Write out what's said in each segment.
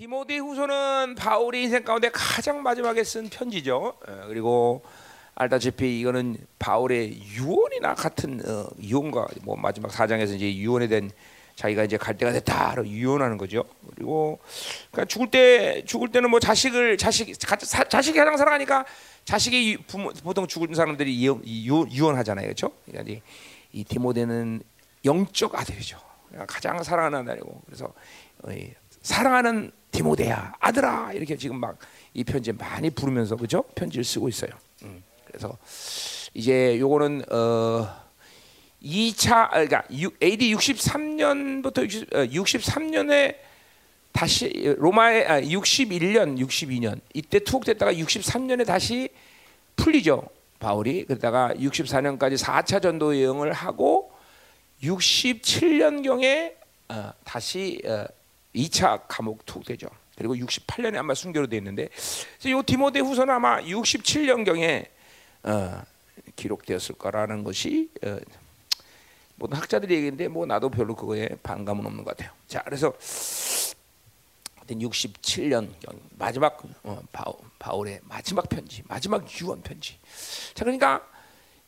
디모데 후서는 바울의 인생 가운데 가장 마지막에 쓴 편지죠. 어, 그리고 알다시피 이거는 바울의 유언이나 같은 어, 유언과 뭐 마지막 사장에서 이제 유언에 대한 자기가 이제 갈 때가 됐다로 유언하는 거죠. 그리고 그러니까 죽을 때 죽을 때는 뭐 자식을 자식 가, 사, 자식이 가장 사랑하니까 자식이 부모, 보통 죽은 사람들이 유, 유, 유언하잖아요, 그렇죠? 그러니까 이, 이 디모데는 영적 아들이죠. 가장 사랑하는 아들이고 그래서 어, 사랑하는 디모데야 아들아! 이렇게 지금 막 이 편지 많이 부르면서 그죠? 편지를 쓰고 있어요. 음, 그래서 이제 요거는 어 2차 그러니까 AD 63년부터 60, 어, 63년에 다시 로마에 아, 61년 62년. 이때 투옥됐다가 63년에 다시 풀리죠 바울이. 그러다가 64년까지 4차 전도 여행을 하고 67년 경에 어, 다시 어, 2차 감옥 투옥되죠. 그리고 68년에 아마 순교로 돼 있는데 이 디모데 후서는 아마 67년 경에 어, 기록되었을 거라는 것이 어, 모든 학자들이 얘기인데 뭐 나도 별로 그거에 반감은 없는 것 같아요. 자, 그래서 67년 마지막 어, 바울, 의 마지막 편지, 마지막 유언 편지. 자, 그러니까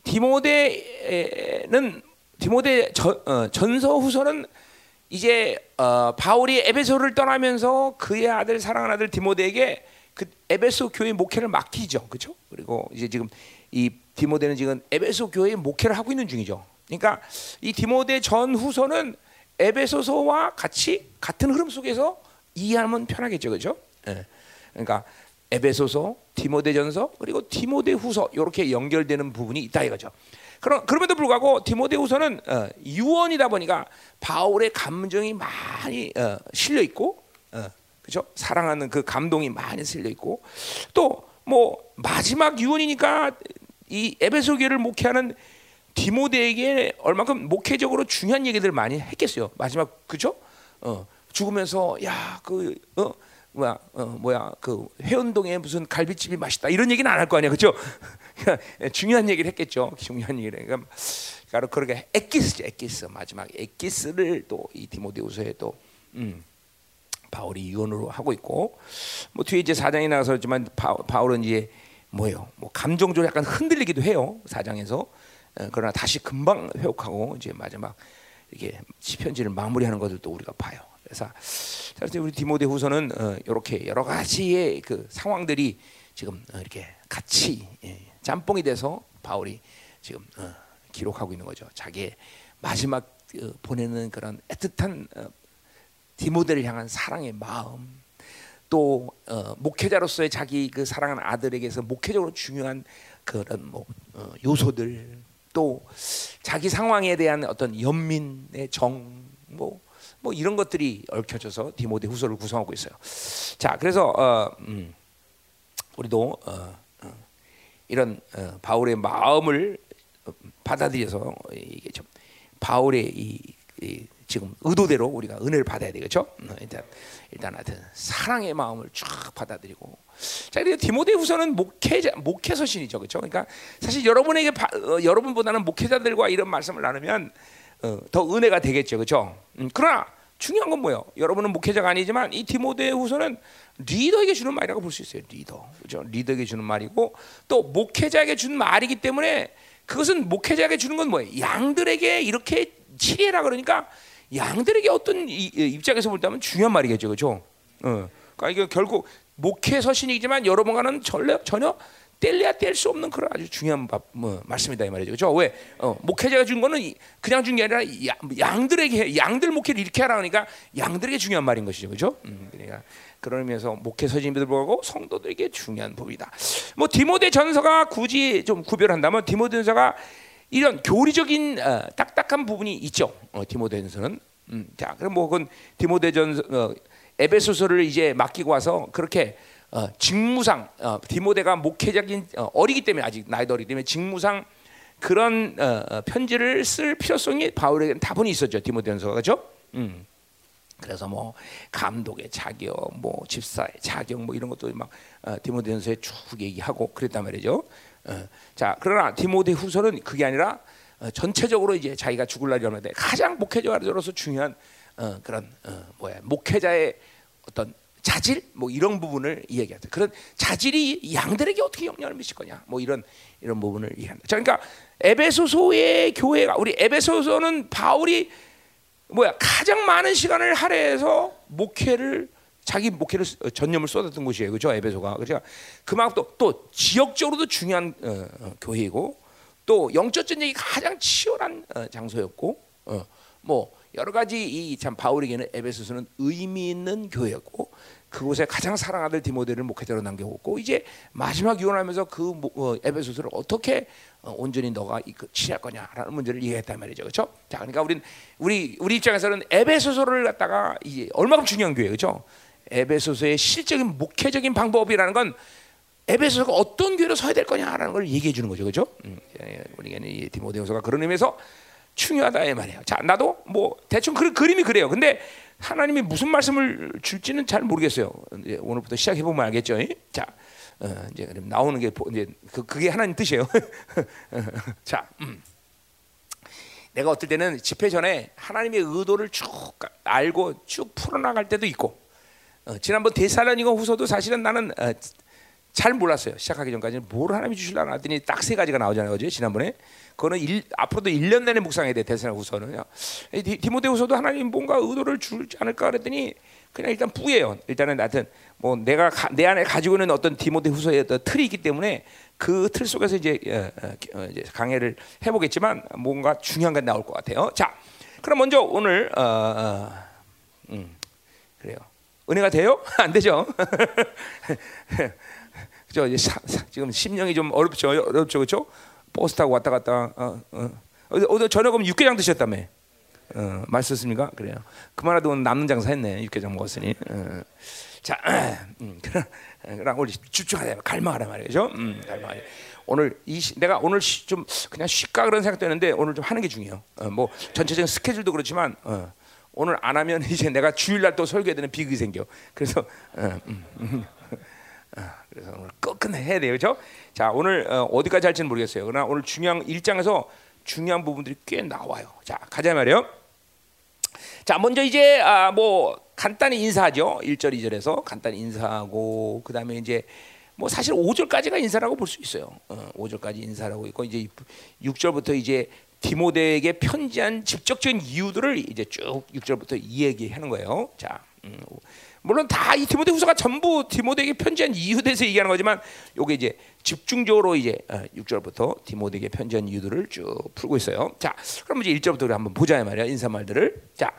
디모데는 디모데 전, 어, 전서 후서는 이제 어, 바울이 에베소를 떠나면서 그의 아들 사랑하는 아들 디모데에게 그 에베소 교회 목회를 맡기죠, 그렇죠? 그리고 이제 지금 이 디모데는 지금 에베소 교회 목회를 하고 있는 중이죠. 그러니까 이 디모데 전 후서는 에베소서와 같이 같은 흐름 속에서 이해하면 편하겠죠, 그렇죠? 예. 그러니까 에베소서, 디모데전서 그리고 디모데 후서 이렇게 연결되는 부분이 있다 이거죠. 그럼 그럼에도 불구하고 디모데후서는 어, 유언이다 보니까 바울의 감정이 많이 어, 실려 있고, 어, 그렇죠? 사랑하는 그 감동이 많이 실려 있고, 또 뭐 마지막 유언이니까 이 에베소 교회를 목회하는 디모데에게 얼마큼 목회적으로 중요한 얘기들을 많이 했겠어요. 마지막 그죠? 어, 죽으면서 야그 어, 뭐야 어, 뭐야 그 회원동에 무슨 갈비집이 맛있다 이런 얘기는 안 할 거 아니야, 그죠? 중요한 얘기를 했겠죠. 중요한 얘기를. 그러니까 바로 그렇게 에키스죠, 에키스 마지막 에키스를 또 이 디모데후서에 또 음, 바울이 유언으로 하고 있고 뭐 뒤에 이제 사장이 나서지만 바울은 이제 뭐예요? 뭐 감정적으로 약간 흔들리기도 해요 사장에서 어, 그러나 다시 금방 회복하고 이제 마지막 이렇게 시편지를 마무리하는 것을 또 우리가 봐요. 그래서 우리 디모데후서는 어, 이렇게 여러 가지의 그 상황들이 지금 어, 이렇게 같이 예, 짬뽕이 돼서 바울이 지금 어, 기록하고 있는 거죠. 자기의 마지막 어, 보내는 그런 애틋한 어, 디모데를 향한 사랑의 마음, 또 어, 목회자로서의 자기 그 사랑하는 아들에게서 목회적으로 중요한 그런 뭐 어, 요소들, 또 자기 상황에 대한 어떤 연민의 정, 뭐, 뭐 이런 것들이 얽혀져서 디모데 후서를 구성하고 있어요. 자, 그래서 어, 음, 우리도 이런 어, 바울의 마음을 받아들여서 이게 좀 바울의 이, 이, 지금 의도대로 우리가 은혜를 받아야 되겠죠. 어, 일단 일단 하여튼 사랑의 마음을 쫙 받아들이고 자 그리고 디모데후서는 목회자 목회 서신이죠, 그렇죠? 그러니까 사실 여러분에게 바, 어, 여러분보다는 목회자들과 이런 말씀을 나누면 어, 더 은혜가 되겠죠, 그렇죠? 음, 그러나 중요한 건 뭐예요? 여러분은 목회자가 아니지만 이 디모데후서는 리더에게 주는 말이라고 볼 수 있어요. 리더, 그죠? 리더에게 주는 말이고 또 목회자에게 주는 말이기 때문에 그것은 목회자에게 주는 건 뭐예요? 양들에게 이렇게 치리라 그러니까 양들에게 어떤 입장에서 볼 때면 중요한 말이겠죠, 그렇죠? 어. 그러니까 이게 결국 목회 서신이지만 여러분과는 전혀 뗄래야 뗄 수 없는 그런 아주 중요한 바, 뭐, 말씀이다 이 말이죠. 그렇죠? 왜? 어, 목회자가 준 거는 그냥 준 게 아니라 양, 들에게 양들 목회를 이렇게 하라 그러니까 양들에게 중요한 말인 것이죠. 그렇죠? 음, 그러니까 그런 의미에서 목회 서신들 보고 성도들에게 중요한 부분이다. 뭐 디모데 전서가 굳이 좀 구별한다면 디모데 전서가 이런 교리적인 어, 딱딱한 부분이 있죠. 어, 디모데전서는 음, 자 그럼 뭐 그건 디모데전 어, 에베소서를 이제 맡기고 와서 그렇게 어, 직무상 어, 디모데가 목회적인 어, 어리기 때문에 아직 나이도 어리기 때문에 직무상 그런 어, 어, 편지를 쓸 필요성이 바울에게는 다분히 있었죠 디모데전서가 그렇죠? 음. 그래서 뭐 감독의 자격, 뭐 집사의 자격, 뭐 이런 것도 막 어, 디모데전서에 쭉 얘기하고 그랬단 말이죠. 어, 자 그러나 디모데 후서는 그게 아니라 어, 전체적으로 이제 자기가 죽을 날이 얼마 돼 가장 목회자로서 중요한 어, 그런 어, 뭐야 목회자의 어떤 자질 뭐 이런 부분을 이야기하죠. 그런 자질이 양들에게 어떻게 영향을 미칠 거냐. 뭐 이런 이런 부분을 이야기한다. 자, 그러니까 에베소서의 교회가 우리 에베소서는 바울이 뭐야 가장 많은 시간을 할애해서 목회를 자기 목회를 전념을 쏟았던 곳이에요, 그렇죠? 에베소가 그러니까 그만큼 또, 또 지역적으로도 중요한 어, 어, 교회이고 또 영적 전쟁이 가장 치열한 어, 장소였고 어, 뭐 여러 가지 이 참 바울에게는 에베소서는 의미 있는 교회였고 그곳에 가장 사랑하는 디모데를 목회자로 남겨놓고 이제 마지막 유언하면서 그 어, 에베소서를 어떻게 어, 온전히 너가 치할 거냐라는 문제를 얘기했단 말이죠, 그렇죠? 자, 그러니까 우리 우리 우리 입장에서는 에베소서를 갖다가 이제 얼마큼 중요한 교회, 그렇죠? 에베소서의 실적인 목회적인 방법이라는 건 에베소서가 어떤 교회로 서야 될 거냐라는 걸 얘기해 주는 거죠, 그렇죠? 음, 우리에게는 이 디모데후서가 그런 의미에서 중요하다 이 말이에요. 자, 나도 뭐 대충 그 그림이 그래요. 근데 하나님이 무슨 말씀을 줄지는 잘 모르겠어요. 오늘부터 시작해 보면 알겠죠. 자, 어, 이제 나오는 게 이제 그 그게 하나님 뜻이에요. 자, 음. 내가 어떨 때는 집회 전에 하나님의 의도를 쭉 알고 쭉 풀어나갈 때도 있고, 어, 지난번 대사라니가 후서도 사실은 나는 어, 잘 몰랐어요. 시작하기 전까지는 뭘 하나님이 주실라나 하더니 딱 세 가지가 나오잖아요. 어제 지난번에. 그거는 일, 앞으로도 1년 내내 묵상해야 돼. 대사나 후서는요. 디모데후서도 하나님 뭔가 의도를 주지 않을까 그랬더니 그냥 일단 뿌예요. 일단은 하여튼 뭐 내가 가, 내 안에 가지고 있는 어떤 디모데후서의 어떤 틀이 있기 때문에 그 틀 속에서 이제, 어, 어, 어, 이제 강해를 해보겠지만 뭔가 중요한 게 나올 것 같아요. 자, 그럼 먼저 오늘 어, 어, 음, 그래요. 은혜가 돼요? 안 되죠? 그죠? 지금 심령이 좀 어렵죠, 어렵죠, 그렇죠? 버스 타고 왔다 갔다. 어, 어. 오늘 저녁은 육개장 드셨다며? 어, 맛있었습니까? 그래요. 그만해도 남는 장사 했네. 육개장 먹었으니. 어. 자, 음, 그럼 우리 집중하자, 갈망하라 말이죠. 음, 갈망하자. 오늘 이 시, 내가 오늘 시, 좀 그냥 쉴까 그런 생각되는데 오늘 좀 하는 게 중요해요. 어, 뭐 전체적인 스케줄도 그렇지만 어, 오늘 안 하면 이제 내가 주일날 또 설교해야 되는 비극이 생겨. 그래서 어, 음, 음. 아, 그래서 오늘 끝끝내 해야 돼요, 그렇죠? 자, 오늘 어, 디까지 할지는 모르겠어요. 그러나 오늘 중요한 일장에서 중요한 부분들이 꽤 나와요. 자, 가자 말이요. 자, 먼저 이제 아, 뭐 간단히 인사하죠. 1절, 2절에서 간단히 인사하고 그다음에 이제 뭐 사실 5절까지가 인사라고 볼 수 있어요. 어, 5절까지 인사라고 있고 이제 6절부터 이제 디모데에게 편지한 직접적인 이유들을 이제 쭉 6절부터 이야기하는 거예요. 자, 음, 물론 다 이 디모데 후서가 전부 디모데에게 편지한 이유에 대해서 얘기하는 거지만 요게 이제 집중적으로 이제 6절부터 어, 디모데에게 편지한 이유들을 쭉 풀고 있어요. 자, 그럼 이제 1절부터 우리 한번 보자 말이야. 인사말들을. 자,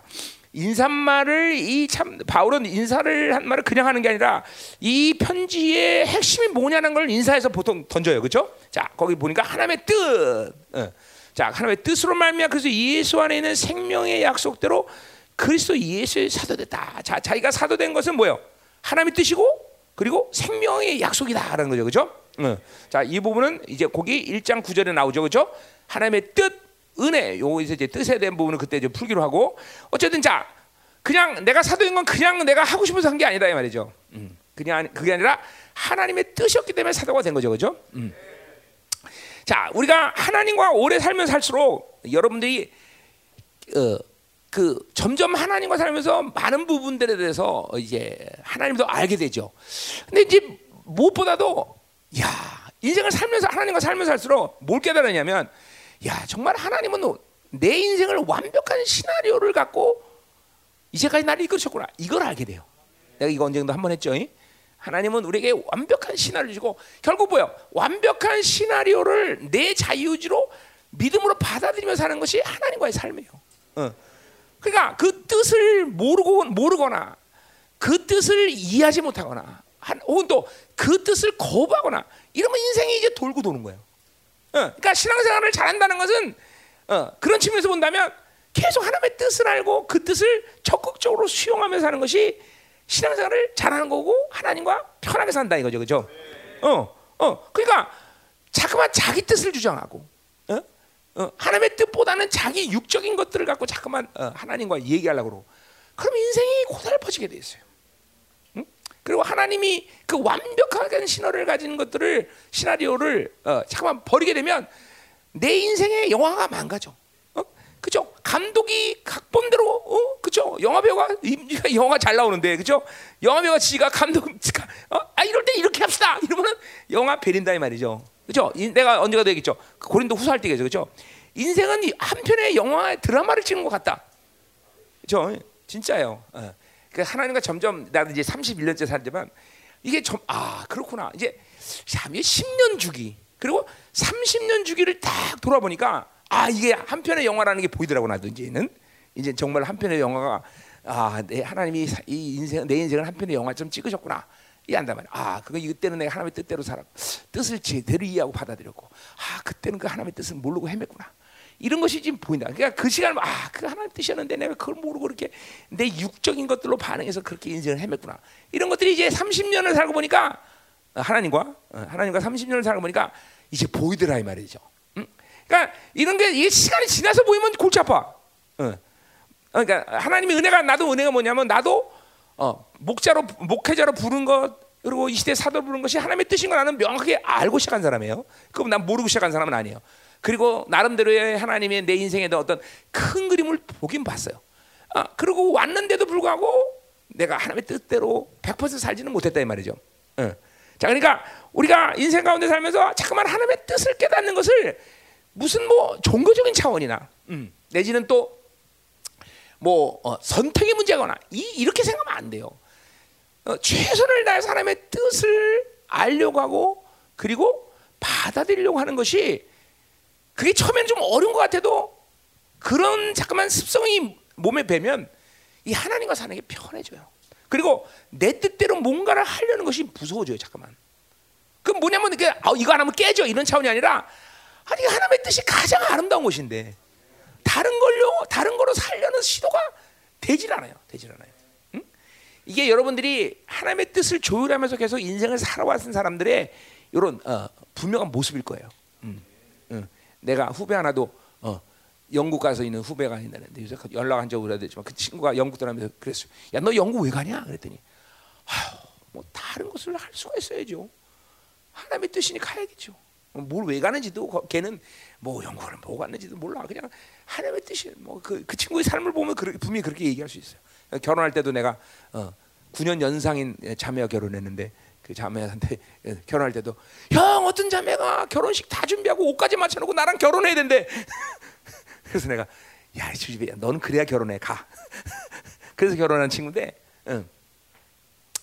인사말을 이 참 바울은 인사를 한 말을 그냥 하는 게 아니라 이 편지의 핵심이 뭐냐는 걸 인사해서 보통 던져요. 그렇죠? 자, 거기 보니까 하나님의 뜻. 어. 자, 하나님의 뜻으로 말미암아 그래서 예수 안에 있는 생명의 약속대로 그리스도 예수의 사도됐다. 자, 자기가 사도된 것은 뭐예요? 하나님의 뜻이고 그리고 생명의 약속이다라는 거죠. 그죠? 응. 자, 이 부분은 이제 거기 1장 9절에 나오죠. 그죠? 하나님의 뜻, 은혜. 요거에서 이제 뜻에 대한 부분은 그때 이제 풀기로 하고 어쨌든 자, 그냥 내가 사도인 건 그냥 내가 하고 싶어서 한 게 아니다 이 말이죠. 음. 그냥 그게 아니라 하나님의 뜻이었기 때문에 사도가 된 거죠. 그죠? 음. 자, 우리가 하나님과 오래 살면 살수록 여러분들이 어, 그 점점 하나님과 살면서 많은 부분들에 대해서 이제 하나님도 알게 되죠. 근데 이제 무엇보다도 야 인생을 살면서 하나님과 살면서 살수록 뭘 깨달았냐면 야 정말 하나님은 내 인생을 완벽한 시나리오를 갖고 이제까지 나를 이끌으셨구나 이걸 알게 돼요. 내가 이거 언젠가 한번 했죠. 하나님은 우리에게 완벽한 시나리오를 주고 결국 뭐요? 완벽한 시나리오를 내 자유지로 믿음으로 받아들이며 사는 것이 하나님과의 삶이에요. 어. 그러니까 그 뜻을 모르고 모르거나 그 뜻을 이해하지 못하거나 한, 혹은 또 그 뜻을 거부하거나 이러면 인생이 이제 돌고 도는 거예요. 어, 그러니까 신앙생활을 잘한다는 것은 어, 그런 측면에서 본다면 계속 하나님의 뜻을 알고 그 뜻을 적극적으로 수용하면서 사는 것이 신앙생활을 잘하는 거고 하나님과 편하게 산다 이거죠, 그죠? 어, 어, 그러니까 자꾸만 자기 뜻을 주장하고 어, 하나님의 뜻보다는 자기 육적인 것들을 갖고 자꾸만 어, 하나님과 얘기하려고 그러고 그럼 인생이 고달퍼지게 돼 있어요. 응? 그리고 하나님이 그 완벽한 신호를 가진 것들을 시나리오를 어, 잠깐만 버리게 되면 내 인생의 영화가 망가져. 어? 그죠? 감독이 각본대로 어 그죠 영화 배우가 영화 잘 나오는데 그죠 영화 배우가 지가 감독 어? 아 이럴 때 이렇게 합시다 이러면은 영화 베린다 이 말이죠 그죠? 내가 언제가 되겠죠? 고린도 후사할 때겠죠 그죠? 인생은 한 편의 영화 드라마를 찍는 것 같다. 그죠? 진짜요. 어. 그 하나님과 점점 나도 이제 31년째 살지만 이게 좀 아 그렇구나. 이제 10년 주기. 그리고 30년 주기를 딱 돌아보니까 아 이게 한 편의 영화라는 게 보이더라고 나도 이제는. 이제 정말 한 편의 영화가 아 내 하나님이 이 인생 내 인생을 한 편의 영화처럼 찍으셨구나 이 안다 말이야. 아 그거 이때는 내가 하나님의 뜻대로 살았고 뜻을 제대로 이해하고 받아들였고 아 그때는 그 하나님의 뜻을 모르고 헤맸구나. 이런 것이 지금 보인다. 그러니까 그 시간 아 그 하나님 뜻이었는데 내가 그걸 모르고 이렇게 내 육적인 것들로 반응해서 그렇게 인생을 헤맸구나. 이런 것들이 이제 30년을 살고 보니까 하나님과 하나님과 30년을 살고 보니까 이제 보이더라 이 말이죠. 그러니까 이런 게 이게 시간이 지나서 보이면 골치 아파. 어. 그러니까 하나님의 은혜가 나도 은혜가 뭐냐면 나도 어, 목자로 목회자로 부른 것 그리고 이 시대 사도 부른 것이 하나님의 뜻인 걸 나는 명확하게 알고 시작한 사람이에요. 그럼 난 모르고 시작한 사람은 아니에요. 그리고 나름대로의 하나님의 내 인생에 어떤 큰 그림을 보긴 봤어요. 아, 그리고 왔는데도 불구하고 내가 하나님의 뜻대로 100% 살지는 못했다 이 말이죠. 어. 자, 그러니까 우리가 인생 가운데 살면서 자꾸만 하나님의 뜻을 깨닫는 것을 무슨 뭐 종교적인 차원이나 음, 내지는 또 뭐 어, 선택의 문제거나 이, 이렇게 생각하면 안 돼요. 어, 최선을 다해 사람의 뜻을 알려고 하고 그리고 받아들이려고 하는 것이 그게 처음에는 좀 어려운 것 같아도 그런 잠깐만 습성이 몸에 배면 이 하나님과 사는 게 편해져요. 그리고 내 뜻대로 뭔가를 하려는 것이 무서워져요. 잠깐만. 그 뭐냐면 이게 아, 이거 안 하면 깨져 이런 차원이 아니라 아니 하나님의 뜻이 가장 아름다운 것인데 다른 걸로 다른 거로 살려는 시도가 되질 않아요. 되질 않아요. 응? 이게 여러분들이 하나님의 뜻을 조율하면서 계속 인생을 살아왔던 사람들의 이런 어, 분명한 모습일 거예요. 응. 응. 내가 후배 하나도 어, 영국 가서 있는 후배가 있는데 요새 연락한 적이 오래됐지만 그 친구가 영국 떠나면서 그랬어요. 야 너 영국 왜 가냐? 그랬더니 아휴 뭐 다른 것을 할 수가 있어야죠. 하나님의 뜻이니 가야겠죠. 뭘 왜 가는지도 걔는 뭐 연구를 뭐 갔는지도 몰라. 그냥 하나님의 뜻이 뭐그 그 친구의 삶을 보면 그, 분명히 그렇게 얘기할 수 있어요. 결혼할 때도 내가 어, 9년 연상인 자매와 결혼했는데 그 자매한테 예, 결혼할 때도 형 어떤 자매가 결혼식 다 준비하고 옷까지 맞춰놓고 나랑 결혼해야 된대. 그래서 내가 야 주집이야 너는 그래야 결혼해 가. 그래서 결혼한 친구인데, 응.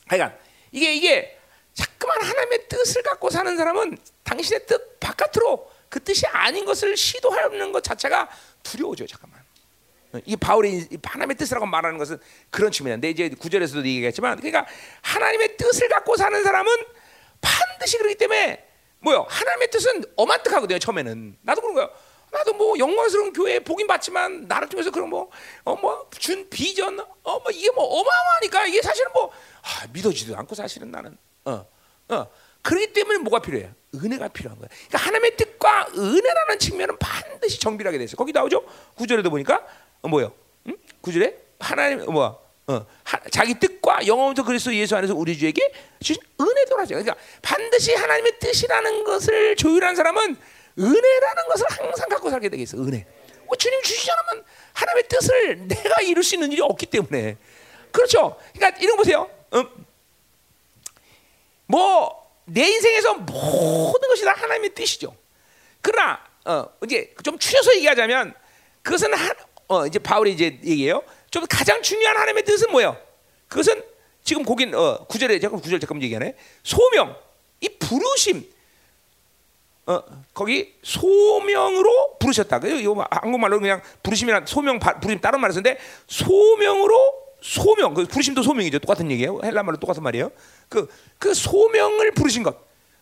그러니까 이게 이게 자꾸만 하나님의 뜻을 갖고 사는 사람은 당신의 뜻 바깥으로 그 뜻이 아닌 것을 시도하는 것 자체가 두려워져요. 잠깐만. 이 바울이 하나님의 뜻이라고 말하는 것은 그런 측면인데 이제 구절에서도 얘기했지만 그러니까 하나님의 뜻을 갖고 사는 사람은 반드시 그렇기 때문에 뭐요? 하나님의 뜻은 어마뜩하거든요. 처음에는 나도 그런 거요. 나도 뭐 영광스러운 교회 복임 받지만 나를 통해서 그런 뭐어뭐준 비전 어뭐 이게 뭐 어마어마하니까 이게 사실은 뭐 아, 믿어지도 않고 사실은 나는 어 어. 그렇기 때문에 뭐가 필요해요? 은혜가 필요한 거야. 그러니까 하나님의 뜻과 은혜라는 측면은 반드시 정비하게 돼 있어. 거기 나오죠? 구절에도 보니까 어, 뭐요? 응? 구절에 하나님 뭐야? 어, 하, 자기 뜻과 영원부터 그리스도 예수 안에서 우리 주에게 주신 은혜도라죠. 그러니까 반드시 하나님의 뜻이라는 것을 조율한 사람은 은혜라는 것을 항상 갖고 살게 되겠어. 은혜. 뭐 주님 주시지 않으면 하나님의 뜻을 내가 이룰 수 있는 일이 없기 때문에 그렇죠. 그러니까 이런 거 보세요. 음. 뭐 내 인생에서 모든 것이 다 하나님의 뜻이죠. 그러나 어, 이제 좀 추려서 얘기하자면 그것은 한, 어, 이제 바울이 이제 얘기해요. 좀 가장 중요한 하나님의 뜻은 뭐예요? 그것은 지금 거긴 어, 구절에 잠깐 구절 잠깐 얘기하네. 소명, 이 부르심. 어, 거기 소명으로 부르셨다. 이거 한국말로 그냥 부르심이란 소명 부르심 다른 쓰는데 소명으로 소명, 그 부르심도 소명이죠. 똑같은 얘기예요. 헬라말로 똑같은 말이에요. 그, 그 소명을 부르신 것.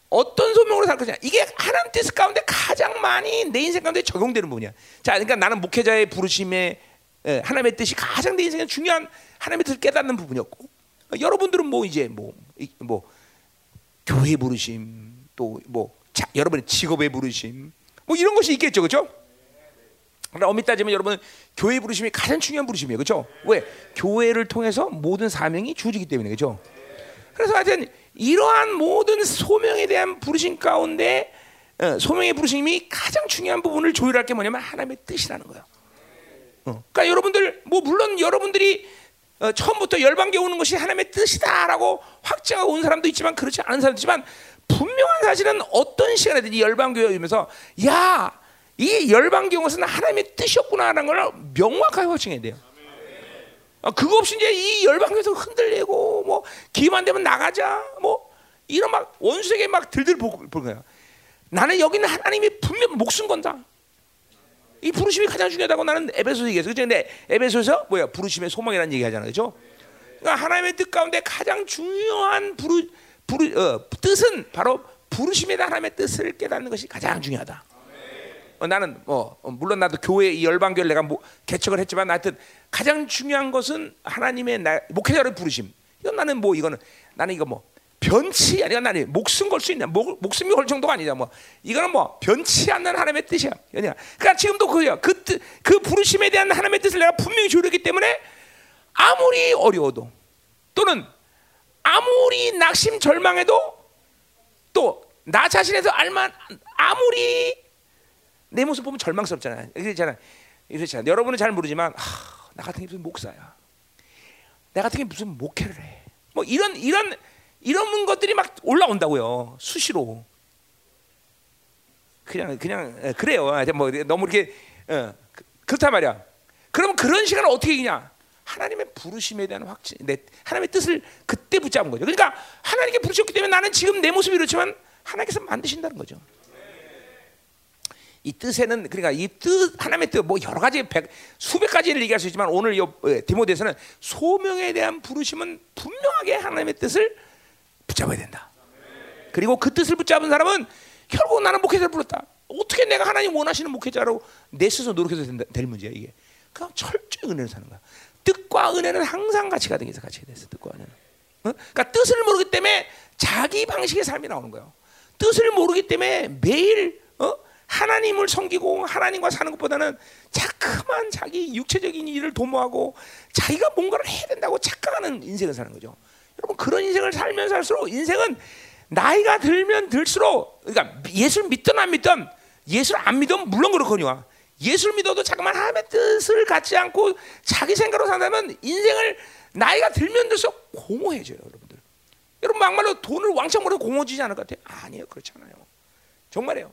어떤 소명으로 살 것이냐. 이게 하나님 뜻 가운데 가장 많이 내 인생 가운데 적용되는 부분이야. 자, 그러니까 나는 목회자의 부르심에 예, 하나님의 뜻이 가장 내 인생에 중요한 하나님의 뜻을 깨닫는 부분이었고, 어, 여러분들은 뭐 이제 뭐, 뭐, 교회 부르심, 또 뭐, 여러분의 직업의 부르심, 뭐 이런 것이 있겠죠. 그죠? 그러나 엄밀히 따지면 여러분 교회 부르심이 가장 중요한 부르심이에요. 그렇죠? 왜? 교회를 통해서 모든 사명이 주어지기 때문에. 그렇죠? 그래서 하여튼 이러한 모든 소명에 대한 부르심 가운데 어, 소명의 부르심이 가장 중요한 부분을 조율할 게 뭐냐면 하나님의 뜻이라는 거예요. 어. 그러니까 여러분들 뭐 물론 여러분들이 어, 처음부터 열방계 오는 것이 하나님의 뜻이다라고 확증하고 온 사람도 있지만 그렇지 않은 사람도 있지만 분명한 사실은 어떤 시간에든지 열방교회 오면서 야, 이 열방교회 온 것은 하나님의 뜻이었구나라는 걸 명확하게 확증해야 돼요. 어, 그거 없이 이제 이 열방교회에서 흔들리고 뭐 기만 되면 나가자 뭐 이런 막 원수에게 막 들들 볼 거야. 나는 여기는 하나님이 분명 목숨 건다. 이 부르심이 가장 중요하다고 나는 에베소서 얘기했어. 그죠? 근데 에베소서 뭐야? 부르심의 소망이라는 얘기 하잖아. 그죠? 그러니까 하나님의 뜻 가운데 가장 중요한 부르, 부르, 어, 뜻은 바로 부르심에 대한 하나님의 뜻을 깨닫는 것이 가장 중요하다. 어, 나는 뭐 어, 물론 나도 교회 이 열방교를 내가 뭐, 개척을 했지만 하여튼 가장 중요한 것은 하나님의 나, 목회자를 부르심. 이건 나는 뭐 이거는 나는 이거 뭐 변치 아니야 나는 목숨 걸 수 있는 목, 목숨이 걸 정도가 아니다 뭐. 이거는 뭐 변치 않는 하나님의 뜻이야. 그러니까, 그러니까 지금도 그야 그그 그 부르심에 대한 하나님의 뜻을 내가 분명히 조르기 때문에 아무리 어려워도 또는 아무리 낙심 절망해도 또 나 자신에서 알만 아무리 내 모습 보면 절망스럽잖아요. 그렇잖아 이렇잖아 여러분은 잘 모르지만 하, 나 같은 게 무슨 목사야 나 같은 게 무슨 목회를 해 뭐 이런 이런 이런 것들이 막 올라온다고요. 수시로. 그냥 그냥 그래요. 뭐 너무 이렇게 어, 그렇단 말이야. 그러면 그런 시간을 어떻게 이기냐? 하나님의 부르심에 대한 확신, 내 하나님의 뜻을 그때 붙잡은 거죠. 그러니까 하나님께 부르셨기 때문에 나는 지금 내 모습이 이렇지만 하나님께서 만드신다는 거죠. 이 뜻에는 그러니까 이 뜻 하나님의 뜻 뭐 여러 가지 백, 수백 가지를 얘기할 수 있지만 오늘 이 디모데서는 소명에 대한 부르심은 분명하게 하나님의 뜻을 붙잡아야 된다. 그리고 그 뜻을 붙잡은 사람은 결국 나는 목회자를 불렀다. 어떻게 내가 하나님 원하시는 목회자로 내 스스로 노력해서 된다, 될 문제야 이게. 그냥 철저히 은혜를 사는 거야. 뜻과 은혜는 항상 같이 가등해서 같이 됐어. 뜻과 은혜는. 어? 그러니까 뜻을 모르기 때문에 자기 방식의 삶이 나오는 거예요. 뜻을 모르기 때문에 매일 어? 하나님을 섬기고 하나님과 사는 것보다는 자꾸만 자기 육체적인 일을 도모하고 자기가 뭔가를 해야 된다고 착각하는 인생을 사는 거죠. 여러분 그런 인생을 살면 살수록 인생은 나이가 들면 들수록 그러니까 예수를 믿든 안 믿든 예수를 안 믿으면 물론 그렇거니와 예수를 믿어도 잠깐만 하나님의 뜻을 갖지 않고 자기 생각으로 산다면 인생을 나이가 들면 들수록 공허해져요, 여러분들. 여러분 막말로 돈을 왕창 벌어 공허지지 않을 것 같아요? 아니에요, 그렇지 않아요. 정말이에요.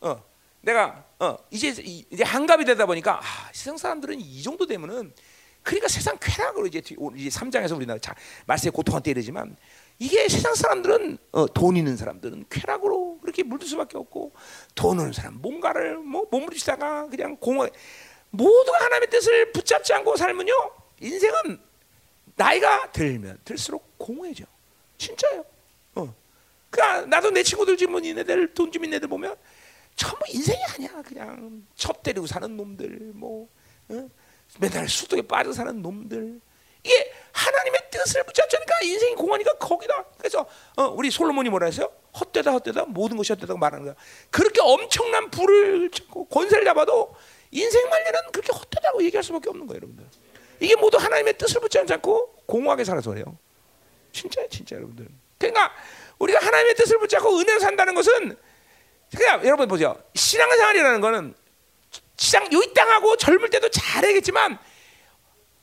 어, 내가 어, 이제 이제 한갑이 되다 보니까 아, 세상 사람들은 이 정도 되면은 그러니까 세상 쾌락으로 이제 이제 3장에서 우리나라 말세에 고통한테 이르지만 이게 세상 사람들은 어, 돈 있는 사람들은 쾌락으로 그렇게 물들 수밖에 없고 돈 없는 사람 뭔가를 뭐 몸부림치다가 그냥 공허 모두가 하나님의 뜻을 붙잡지 않고 살면요 인생은 나이가 들면 들수록 공허해져 진짜요. 어. 그러니까 나도 내 친구들 지금 이네들 돈좀 있는 애들 보면 전부 인생이 아니야 그냥 첩 때리고 사는 놈들 뭐. 어? 맨날 수도에 빠져 사는 놈들 이게 하나님의 뜻을 붙잡자니까 인생이 공허니까 거기다 그래서 어, 우리 솔로몬이 뭐라 했어요? 헛되다 헛되다 모든 것이 헛되다고 말하는 거야 그렇게 엄청난 불을 권세를 잡아도 인생 말년은 그렇게 헛되다고 얘기할 수밖에 없는 거예요 여러분들 이게 모두 하나님의 뜻을 붙잡지 않고 공허하게 살아서 그래요 진짜요 진짜 여러분들 그러니까 우리가 하나님의 뜻을 붙잡고 은혜로 산다는 것은 그냥 여러분 보세요 신앙생활이라는 거는 시장 요 땅하고 젊을 때도 잘하겠지만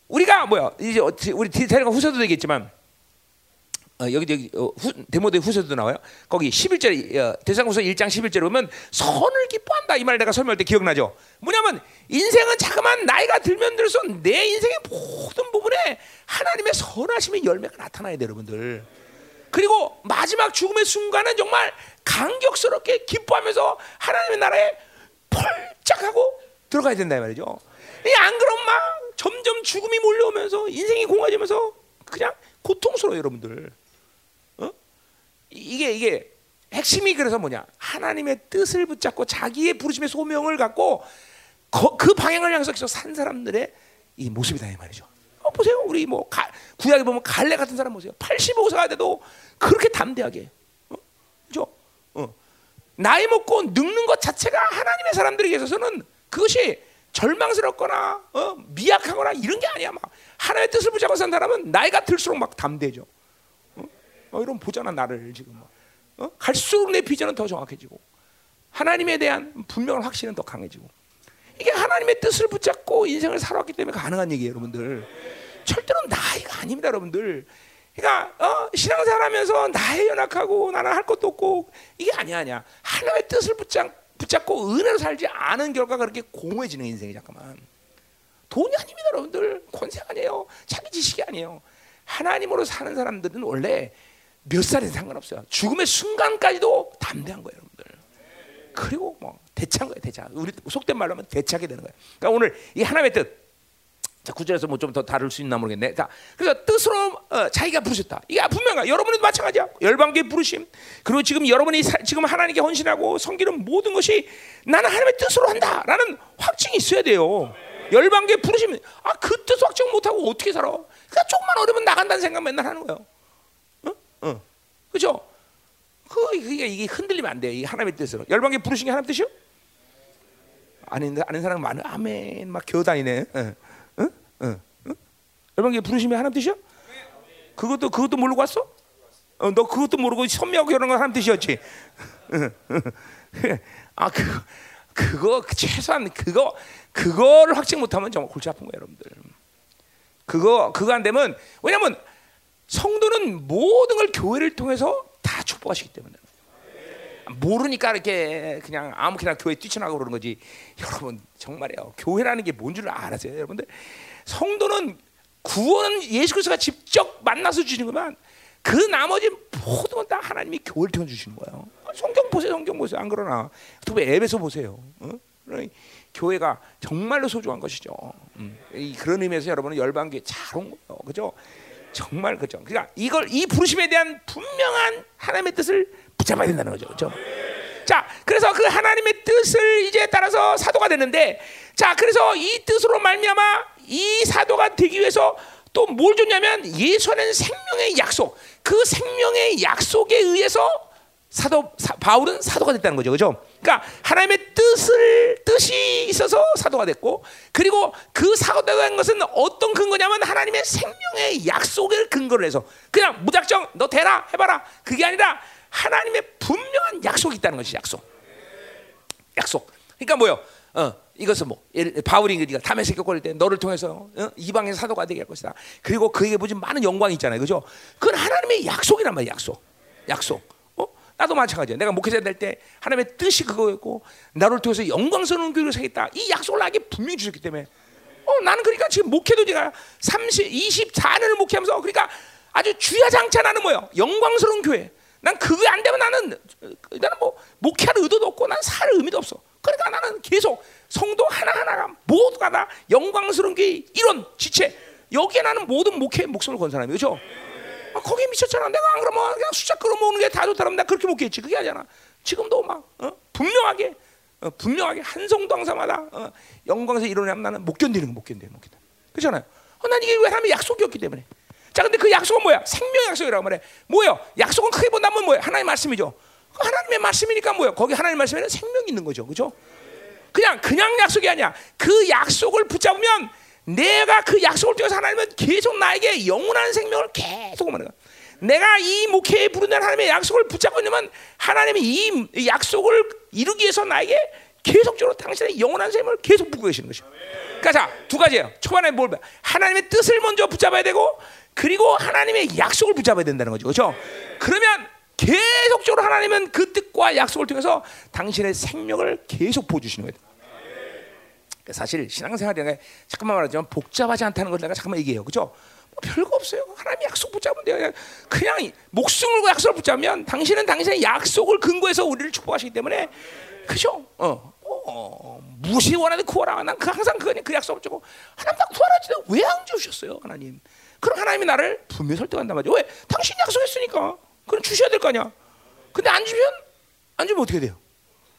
우리가 뭐야 이제 우리 디테일과 후서도 되겠지만 어, 여기 여기 어, 후, 데모데 후서도 나와요. 거기 11절 어, 대상후서 1장 11절에 보면 선을 기뻐한다 이 말 내가 설명할 때 기억나죠? 뭐냐면 인생은 자그만 나이가 들면 들수록 내 인생의 모든 부분에 하나님의 선하심의 열매가 나타나야 돼 여러분들. 그리고 마지막 죽음의 순간은 정말 감격스럽게 기뻐하면서 하나님의 나라에 펄짝하고 들어가야 된다 말이죠. 안 그럼 막 점점 죽음이 몰려오면서 인생이 공허해지면서 그냥 고통스러워 여러분들. 어? 이게 이게 핵심이 그래서 뭐냐? 하나님의 뜻을 붙잡고 자기의 부르심의 소명을 갖고 거, 그 방향을 향해서 산 사람들의 이 모습이다 이 말이죠. 어, 보세요, 우리 뭐 가, 구약에 보면 갈래 같은 사람 보세요. 85세가 돼도 그렇게 담대하게, 어? 그죠? 어. 나이 먹고 늙는 것 자체가 하나님의 사람들에게 있어서는 그것이 절망스럽거나 어? 미약하거나 이런 게 아니야. 막 하나님의 뜻을 붙잡고 산 사람은 나이가 들수록 막 담대죠. 어? 어, 이런 보잖아 나를 지금 어? 갈수록 내 비전은 더 정확해지고 하나님에 대한 분명한 확신은 더 강해지고 이게 하나님의 뜻을 붙잡고 인생을 살아왔기 때문에 가능한 얘기예요, 여러분들. 절대로 나이가 아닙니다, 여러분들. 그러니까 어, 신앙생활하면서 나에 연약하고 나는 할 것도 없고 이게 아니야, 아니야. 하나님의 뜻을 붙잡, 붙잡고 은혜로 살지 않은 결과가 그렇게 공허해지는 인생이 잠깐만. 돈이 아닙니다, 여러분들. 권세가 아니에요. 자기 지식이 아니에요. 하나님으로 사는 사람들은 원래 몇 살이 상관없어요. 죽음의 순간까지도 담대한 거예요, 여러분들. 그리고 뭐 대차인 거예요, 대차. 우리 속된 말로 하면 대차게 되는 거예요. 그러니까 오늘 이 하나님의 뜻. 자, 구절에서 뭐 좀 더 다룰 수 있나 모르겠네. 자, 그래서 뜻으로 어, 자기가 부르셨다. 이게 분명한 여러분도 마찬가지야. 열방계 부르심. 그리고 지금 여러분이 사, 지금 하나님께 헌신하고 섬기는 모든 것이 나는 하나님의 뜻으로 한다라는 확증이 있어야 돼요. 열방계 부르시면 아그 뜻 확증 못 하고 어떻게 살아? 그러니까 조금만 어려면 나간다는 생각 맨날 하는 거예요. 어? 어. 그죠? 그, 그게 이게 흔들리면 안 돼. 이 하나님의 뜻으로. 열방계 부르신 게 하나님 뜻이요? 아는 아는 사람 많아. 아멘. 막 겨다니네. 어. 응? 응? 응? 열방계 부르심이 하나님 뜻이야? 그것도 그것도 모르고 왔어? 어, 너 그것도 모르고 선미하고 결혼한 하나님 뜻이었지? 아 그거 그거 최소한 그거 그거를 확증 못하면 정말 골치 아픈 거예요, 여러분들. 그거 그거 안 되면 왜냐면 성도는 모든 걸 교회를 통해서 다 축복하시기 때문에 모르니까 이렇게 그냥 아무렇게나 교회 뛰쳐나가고 그러는 거지. 여러분 정말이에요. 교회라는 게 뭔 줄 알아세요, 여러분들? 성도는 구원은 예수 그리스도가 직접 만나서 주시는 것만 그 나머지 모든 건 다 하나님이 교회를 통해 주시는 거예요. 성경 보세요, 성경 보세요. 안 그러나 특히 에베소 보세요. 어? 교회가 정말로 소중한 것이죠. 음. 그런 의미에서 여러분은 열방교회 잘온 거예요, 그죠? 정말 그죠. 그러니까 이걸 이 부르심에 대한 분명한 하나님의 뜻을 붙잡아야 된다는 거죠, 그죠? 자, 그래서 그 하나님의 뜻을 이제 따라서 사도가 되는데, 자, 그래서 이 뜻으로 말미암아 이 사도가 되기 위해서 또 뭘 줬냐면 예수는 생명의 약속, 그 생명의 약속에 의해서 사도 사, 바울은 사도가 됐다는 거죠, 그죠? 그러니까 하나님의 뜻을 뜻이 있어서 사도가 됐고, 그리고 그 사도가 된 것은 어떤 근거냐면 하나님의 생명의 약속을 근거로 해서 그냥 무작정 너 되라 해봐라. 그게 아니라 하나님의 분명한 약속이 있다는 것이 약속. 약속. 그러니까 뭐요? 어, 이것은 뭐 바울이 그러니까 담에색 겪을 때 너를 통해서 어? 이방의 사도가 되게 할 것이다. 그리고 그에게 보지 많은 영광이 있잖아요, 그죠? 그건 하나님의 약속이란 말이야, 약속. 약속. 어? 나도 마찬가지야. 내가 목회자 될 때 하나님의 뜻이 그거였고 나를 통해서 영광스러운 교회를 세겠다. 이 약속을 나에게 분명히 주셨기 때문에 어, 나는 그러니까 지금 목회도 제가 30, 24년을 목회하면서 그러니까 아주 주야장차 나는 뭐요? 영광스러운 교회. 난 그게 안 되면 나는 나는 뭐 목회할 의도도 없고 난 살 의미도 없어. 그러니까 나는 계속 성도 하나 하나가 모두가 다 영광스러운 게 이런 지체 여기에 나는 모든 목회 목숨을 건 사람이에요, 그렇죠? 아, 거기에 미쳤잖아. 내가 안 그러면 그냥 숫자 끌어모으는 게 다 좋다면 나 그렇게 목회했지. 그게 아니잖아. 지금도 막 어? 분명하게 어, 분명하게 한 성도 항사마다 어, 영광에서 일어나면 나는 못 견디는 거 못 견뎌, 못 견뎌. 그렇잖아요. 어, 난 이게 왜 하나님의 약속이었기 때문에. 자, 근데 그 약속은 뭐야? 생명 약속이라고 말해. 뭐요? 약속은 크게 본다면 뭐야? 하나님의 말씀이죠. 그 하나님의 말씀이니까 뭐야? 거기 하나님의 말씀에는 생명이 있는 거죠, 그렇죠? 그냥 그냥 약속이 아니야. 그 약속을 붙잡으면 내가 그 약속을 통해서 하나님은 계속 나에게 영원한 생명을 계속 오는. 내가 이 목회에 부르는 하나님의 약속을 붙잡고 있으면 하나님이 이 약속을 이루기 위해서 나에게 계속적으로 당신의 영원한 생명을 계속 붙고 계시는 것이죠. 그러니까 자, 두 가지예요. 초반에 뭘 봐? 하나님의 뜻을 먼저 붙잡아야 되고 그리고 하나님의 약속을 붙잡아야 된다는 거죠. 그렇죠? 그러면 계속적으로 하나님은 그 뜻과 약속을 통해서 당신의 생명을 계속 보여주시는 거예요. 사실 신앙생활이 잠깐만 말하자면 복잡하지 않다는 걸 내가 잠깐만 얘기해요. 그죠? 뭐 별거 없어요. 하나님 약속 붙잡으면 돼요. 그냥, 그냥 목숨 걸고 약속을 붙잡으면 당신은 당신의 약속을 근거해서 우리를 축복하시기 때문에 그죠? 어, 어, 무엇이 원하는 구하라. 난 그 항상 그, 그 약속을 주고 하나님 나 구하라지 왜안 주셨어요, 하나님? 그럼 하나님이 나를 분명히 설득한단 말이죠. 왜? 당신이 약속했으니까. 그럼 주셔야 될 거 아니야. 근데 안 주면 안 주면 어떻게 돼요?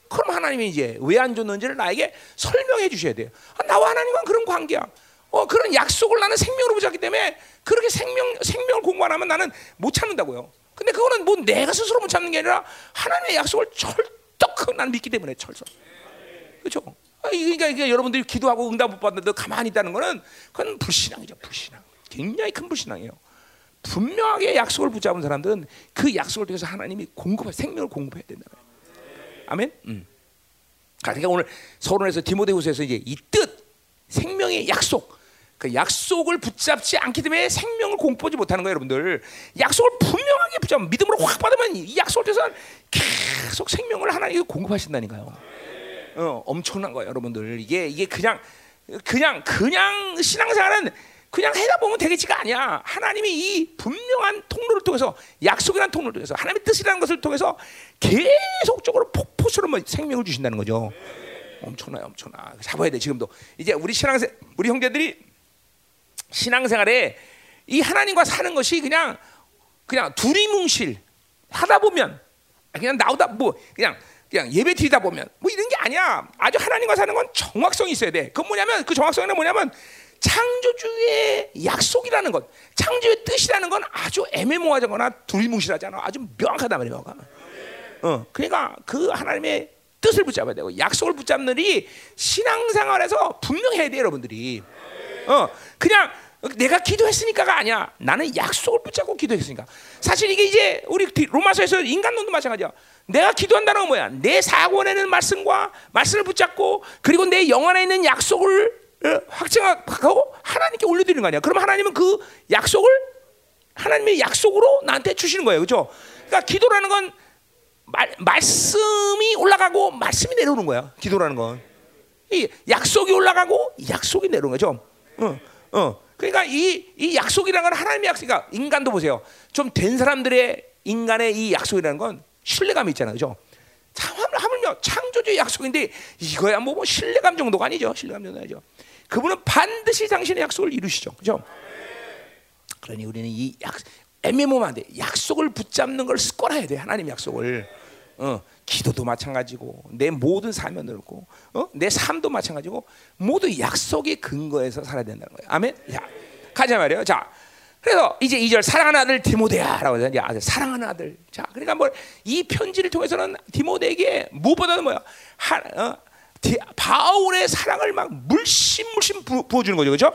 그럼 하나님이 이제 왜 안 줬는지를 나에게 설명해 주셔야 돼요. 아, 나와 하나님은 그런 관계야. 어, 그런 약속을 나는 생명으로 붙였기 때문에 그렇게 생명 생명을 공부 안 하면 나는 못 참는다고요. 근데 그거는 뭐 내가 스스로 못 참는 게 아니라 하나님의 약속을 철떡 난 믿기 때문에 철석. 그렇죠? 그러니까, 그러니까 여러분들이 기도하고 응답 못 받는데 가만히 있다는 거는 그건 불신앙이죠, 불신앙. 굉장히 큰 불신앙이에요. 분명하게 약속을 붙잡은 사람들은 그 약속을 통해서 하나님이 공급할 생명을 공급해야 된다. 아멘. 음. 그러니까 오늘 서론에서 디모데후서에서 이제 이 뜻, 생명의 약속, 그 약속을 붙잡지 않기 때문에 생명을 공포하지 못하는 거예요, 여러분들. 약속을 분명하게 붙잡, 믿음으로 확 받으면 이 약속을 통해서 계속 생명을 하나님이 공급하신다니까요. 어, 엄청난 거예요, 여러분들. 이게 이게 그냥 그냥 그냥 신앙생활은 그냥 해다 보면 되겠지가 아니야. 하나님이 이 분명한 통로를 통해서 약속이라는 통로를 통해서 하나님의 뜻이라는 것을 통해서 계속적으로 뭐 생명을 주신다는 거죠. 엄청나요, 엄청나. 잡아야 돼 지금도. 이제 우리 신앙생 우리 형제들이 신앙생활에 이 하나님과 사는 것이 그냥 그냥 두리뭉실 하다 보면 그냥 나오다 뭐 그냥 그냥 예배 드리다 보면 뭐 이런 게 아니야. 아주 하나님과 사는 건 정확성이 있어야 돼. 그 뭐냐면 그 정확성은 뭐냐면 창조주의 약속이라는 것, 창조의 뜻이라는 건 아주 애매모호하거나 두리뭉실하잖아. 아주 명확하단 말이야. 어, 그러니까 그 하나님의 뜻을 붙잡아야 되고 약속을 붙잡는 일이 신앙생활에서 분명해야 돼, 여러분들이. 어, 그냥 내가 기도했으니까가 아니야. 나는 약속을 붙잡고 기도했으니까. 사실 이게 이제 우리 로마서에서 인간론도 마찬가지야. 내가 기도한다는 건 뭐야? 내 사고내는 말씀과 말씀을 붙잡고 그리고 내 영안에 있는 약속을 어, 확증하고 하나님께 올려드리는 거 아니야? 그럼 하나님은 그 약속을 하나님의 약속으로 나한테 주시는 거예요, 그렇죠? 그러니까 기도라는 건 말, 말씀이 올라가고 말씀이 내려오는 거야. 기도라는 건. 이 약속이 올라가고 약속이 내려오는 거죠. 어, 어. 그러니까 이, 이 약속이라는 건 하나님의 약속이니까 그러니까 인간도 보세요. 좀 된 사람들의 인간의 이 약속이라는 건 신뢰감이 있잖아요. 그죠? 참, 하물며 창조주의 약속인데 이거야 뭐, 뭐 신뢰감 정도가 아니죠. 신뢰감 정도 아니죠. 그분은 반드시 당신의 약속을 이루시죠. 그죠? 그러니 우리는 이 약, 애매모호한데 약속을 붙잡는 걸 습관해야 돼. 하나님 약속을. 어, 기도도 마찬가지고 내 모든 삶을 그렇고 어? 내 삶도 마찬가지고 모두 약속의 근거에서 살아야 된다는 거예요. 아멘. 자, 가자 말이에요. 자, 그래서 이제 2절 사랑하는 아들 디모데야라고 해서 이제 아들 사랑하는 아들. 자, 그러니까 뭐 이 편지를 통해서는 디모데에게 무엇보다도 뭐야? 하, 어, 디, 바울의 사랑을 막 물씬 물씬 부, 어주는 거죠, 그렇죠?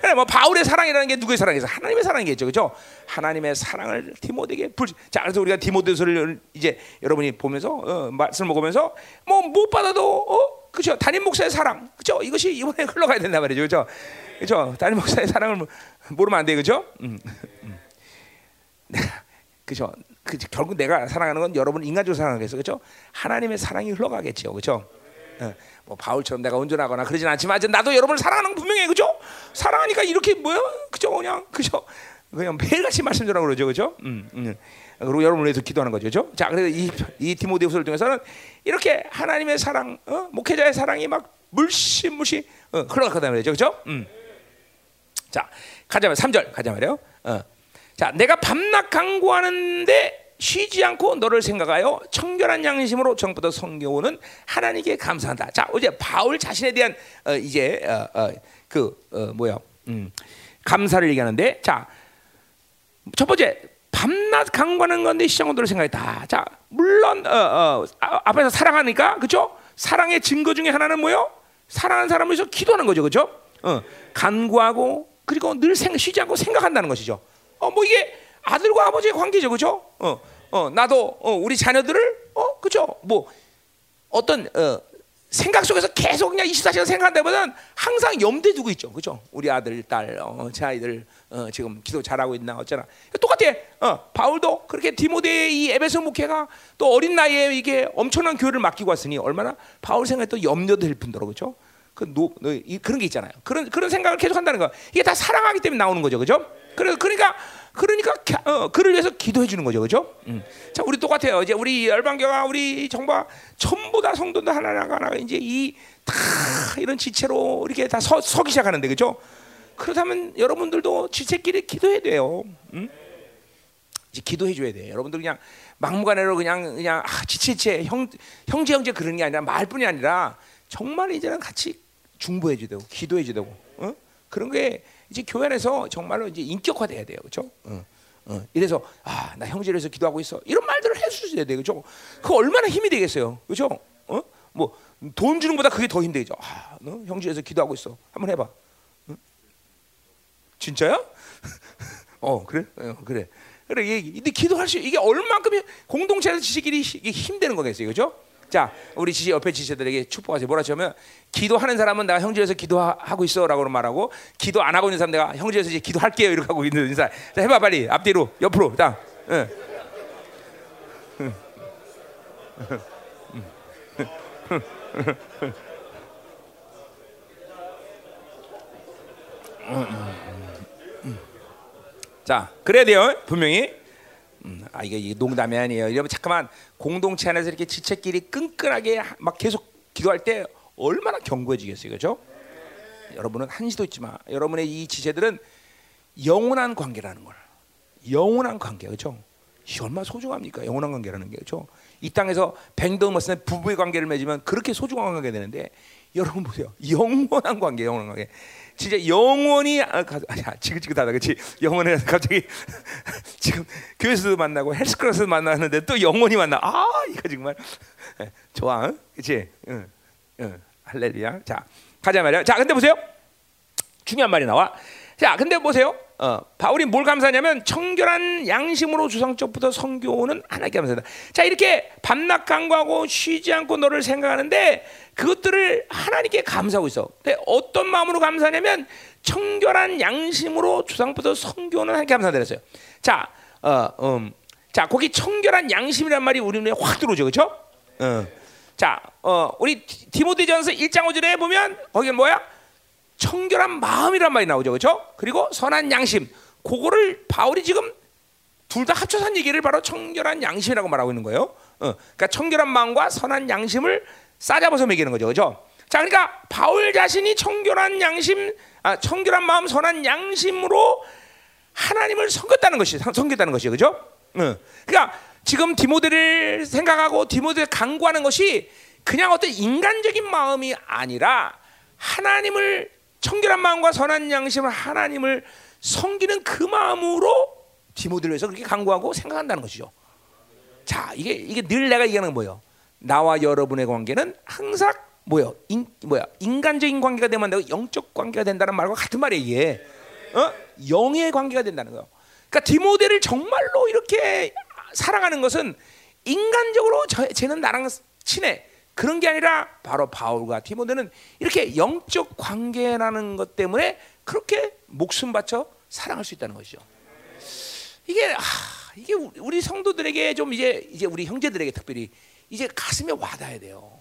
그래 뭐 바울의 사랑이라는 게 누구의 사랑이죠? 하나님의 사랑이겠죠, 그렇죠? 하나님의 사랑을 디모데에게 불. 자, 그래서 우리가 디모데서를 이제 여러분이 보면서 어, 말씀 먹으면서 뭐 못 받아도 어, 그렇죠? 담임 목사의 사랑, 그렇죠? 이것이 이번에 흘러가야 된다 말이죠, 그렇죠? 그렇죠? 담임 목사의 사랑을 모르면 안 돼, 그렇죠? 음. 음. 그죠? 그, 결국 내가 사랑하는 건 여러분 인간적으로 사랑하겠어, 그렇죠? 하나님의 사랑이 흘러가겠죠, 그렇죠? 어, 뭐 바울처럼 내가 온전하거나 그러진 않지만 나도 여러분을 사랑하는 건 분명해, 그죠? 사랑하니까 이렇게 뭐야, 그죠? 그냥 그죠? 그냥 매일같이 말씀 전하고 그러죠, 그죠? 음, 음. 그리고 여러분을 위해서 기도하는 거죠, 그죠? 자, 그래서 이, 이 디모데후서를 통해서는 이렇게 하나님의 사랑, 어? 목회자의 사랑이 막 물씬 물씬 어, 흘러가다 말이죠, 그죠? 음. 자, 가자 말 3절 가자 말이요. 어. 자, 내가 밤낮 강구하는데 쉬지 않고 너를 생각하여 청결한 양심으로 정부터 성경오는 하나님께 감사한다. 자, 어제 바울 자신에 대한 어, 이제 어, 어, 그 어, 뭐야, 음, 감사를 얘기하는데, 자, 첫 번째 밤낮 강구하는 건데 너를 생각했다. 자, 물론 어, 어, 아, 앞에서 사랑하니까 그죠? 사랑의 증거 중에 하나는 뭐요? 사랑하는 사람을 위해서 기도하는 거죠, 그죠? 어, 간구하고 그리고 늘 생, 쉬지 않고 생각한다는 것이죠. 어, 뭐 이게 아들과 아버지의 관계죠, 그죠? 어, 어, 나도 어, 우리 자녀들을 어, 그죠? 뭐 어떤 어, 생각 속에서 계속 그냥 24시간 생각한다보다는 항상 염두에 두고 있죠, 그죠? 우리 아들, 딸, 어, 제 아이들 어, 지금 기도 잘하고 있나 어쩌나 똑같아. 어, 바울도 그렇게 디모데의 이 에베소 목회가 또 어린 나이에 이게 엄청난 교회를 맡기고 왔으니 얼마나 바울 생각에 또 염려될 뿐더러 그죠? 그 노, 노, 이, 그런 게 있잖아요. 그런 그런 생각을 계속 한다는 거. 이게 다 사랑하기 때문에 나오는 거죠, 그죠? 그래서 그러니까 그러니까 어, 그를 위해서 기도해 주는 거죠, 그죠? 음. 자, 우리 똑같아요. 이제 우리 열방교회가 우리 정바 전부 다 성도들 하나가 하나 이제 이 다 이런 지체로 이렇게 다 서, 서기 시작하는데, 그죠? 그렇다면 여러분들도 지체끼리 기도해야 돼요. 음? 이제 기도해 줘야 돼. 여러분들 그냥 막무가내로 그냥 그냥 아, 지체체 형 형제 형제 그런 게 아니라 말뿐이 아니라 정말 이제는 같이 중보해 주되고 기도해 주되고 어? 그런 게 이제 교회 안에서 정말로 이제 인격화돼야 돼요, 그렇죠? 어, 어. 이래서 아 나 형제로서 기도하고 있어 이런 말들을 해주셔야 돼요, 그렇죠? 그 얼마나 힘이 되겠어요, 그렇죠? 어? 뭐돈 주는 것보다 그게 더 힘들죠. 아, 너 형제에서 기도하고 있어. 한번 해봐. 어? 진짜야? 어 그래, 어, 그래. 그래, 근데 기도할 수 이게 얼만큼 공동체에서 지식끼리 힘드는 거겠어요, 그렇죠? 자, 우리 지지 옆에 지지들에게 축복하세요. 뭐라 하면 기도하는 사람은 내가 형제에서 기도하고 있어라고 말하고 기도 안 하고 있는 사람 내가 형제에서 이제 기도할게요 이렇게 하고 있는 인사. 자, 해봐 빨리 앞뒤로 옆으로 자. 응. 자, 그래야 돼요. 분명히. 음, 아 이게, 이게 농담이 아니에요. 여러분 잠깐만 공동체 안에서 이렇게 지체끼리 끈끈하게 하- 막 계속 기도할 때 얼마나 견고해지겠어요, 그렇죠? 여러분은 한시도 있지 마. 여러분의 이 지체들은 영원한 관계라는 걸. 영원한 관계, 그렇죠? 이 얼마나 소중합니까? 영원한 관계라는 게 그렇죠? 이 땅에서 뱅더머스는 부부의 관계를 맺으면 그렇게 소중한 관계 되는데 여러분 보세요. 영원한 관계, 영원한 관계. 진짜 영원히 아, 가, 야, 지긋지긋하다, 그렇지? 영원히 갑자기 지금 교회에서도 만나고 헬스클래스도 만나는데 또 영원히 만나. 아, 이거 정말 예, 좋아, 응? 그렇지? 응, 응, 할렐루야. 자, 가자 말이야. 자, 근데 보세요. 중요한 말이 나와. 자, 근데 보세요. 어, 바울이 뭘 감사하냐면 청결한 양심으로 주상적부터 성교는 하나님께 감사한다. 자, 이렇게 밤낮 간구하고 쉬지 않고 너를 생각하는데 그것들을 하나님께 감사하고 있어. 근데 어떤 마음으로 감사하냐면 청결한 양심으로 주상부터 성교는 하나님께 감사한다 그랬어요. 자, 어, 음, 자, 거기 청결한 양심이란 말이 우리 눈에 확 들어오죠, 그렇죠? 어. 자, 어, 우리 디- 디모데전서 1장 5절에 보면 거기는 뭐야? 청결한 마음이란 말이 나오죠, 그렇죠? 그리고 선한 양심. 그거를 바울이 지금 둘 다 합쳐서 한 얘기를 바로 청결한 양심이라고 말하고 있는 거예요. 어, 그러니까 청결한 마음과 선한 양심을 싸잡아서 매기는 거죠, 그렇죠? 자, 그러니까 바울 자신이 청결한 양심, 아, 청결한 마음, 선한 양심으로 하나님을 섬겼다는 것이 섬겼다는 것이죠, 그렇죠? 어. 그러니까 지금 디모데를 생각하고 디모데를 강구하는 것이 그냥 어떤 인간적인 마음이 아니라 하나님을 청결한 마음과 선한 양심을 하나님을 섬기는 그 마음으로 디모데를 위해서 그렇게 강구하고 생각한다는 것이죠. 자, 이게 이게 늘 내가 얘기하는 건 뭐예요? 나와 여러분의 관계는 항상 뭐요? 인 뭐야? 인간적인 관계가 되면 안 되고 영적 관계가 된다는 말과 같은 말이에요. 어? 영의 관계가 된다는 거예요. 그러니까 디모데를 정말로 이렇게 사랑하는 것은 인간적으로 저, 쟤는 나랑 친해. 그런 게 아니라 바로 바울과 디모데는 이렇게 영적 관계라는 것 때문에 그렇게 목숨 바쳐 사랑할 수 있다는 것이죠. 이게 아, 이게 우리 성도들에게 좀 이제 이제 우리 형제들에게 특별히 이제 가슴에 와닿아야 돼요.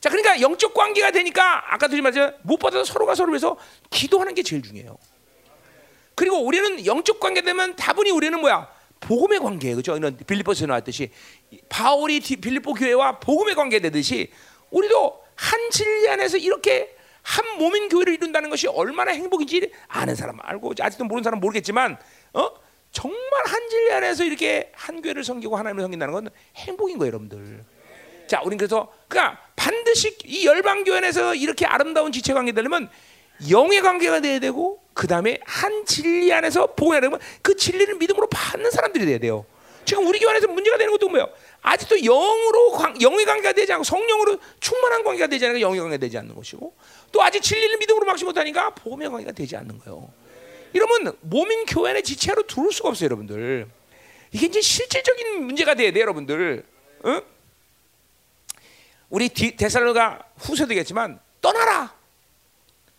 자, 그러니까 영적 관계가 되니까 아까 드린 말씀 무엇보다 서로가 서로를 위해서 기도하는 게 제일 중요해요. 그리고 우리는 영적 관계 되면 다분히 우리는 뭐야? 복음의 관계예요. 그죠? 이런 빌립보서에 나왔듯이 바울이 디- 빌립보 교회와 복음의 관계 되듯이 우리도 한 진리 안에서 이렇게 한 몸인 교회를 이룬다는 것이 얼마나 행복인지 아는 사람 알고 아직도 모르는 사람 모르겠지만 어? 정말 한 진리 안에서 이렇게 한 교회를 섬기고 하나님을 섬긴다는 건 행복인 거예요, 여러분들. 자, 우린 그래서 그러니까 반드시 이 열방 교회 안에서 이렇게 아름다운 지체 관계 되려면 영의 관계가 돼야 되고 그 다음에 한 진리 안에서 되면 그 진리를 믿음으로 받는 사람들이 돼야 돼요. 지금 우리 교회 안에서 문제가 되는 것도 뭐예요? 아직도 영으로 관- 영의 관계가 되지 않고 성령으로 충만한 관계가 되지 않으니까 영의 관계가 되지 않는 것이고 또 아직 진리를 믿음으로 막지 못하니까 복음의 관계가 되지 않는 거예요. 이러면 몸인 교회 안에 지체로 들어올 수가 없어요, 여러분들. 이게 이제 실질적인 문제가 돼야 돼요, 여러분들. 응? 우리 디- 데살로가 후서 되겠지만 떠나라.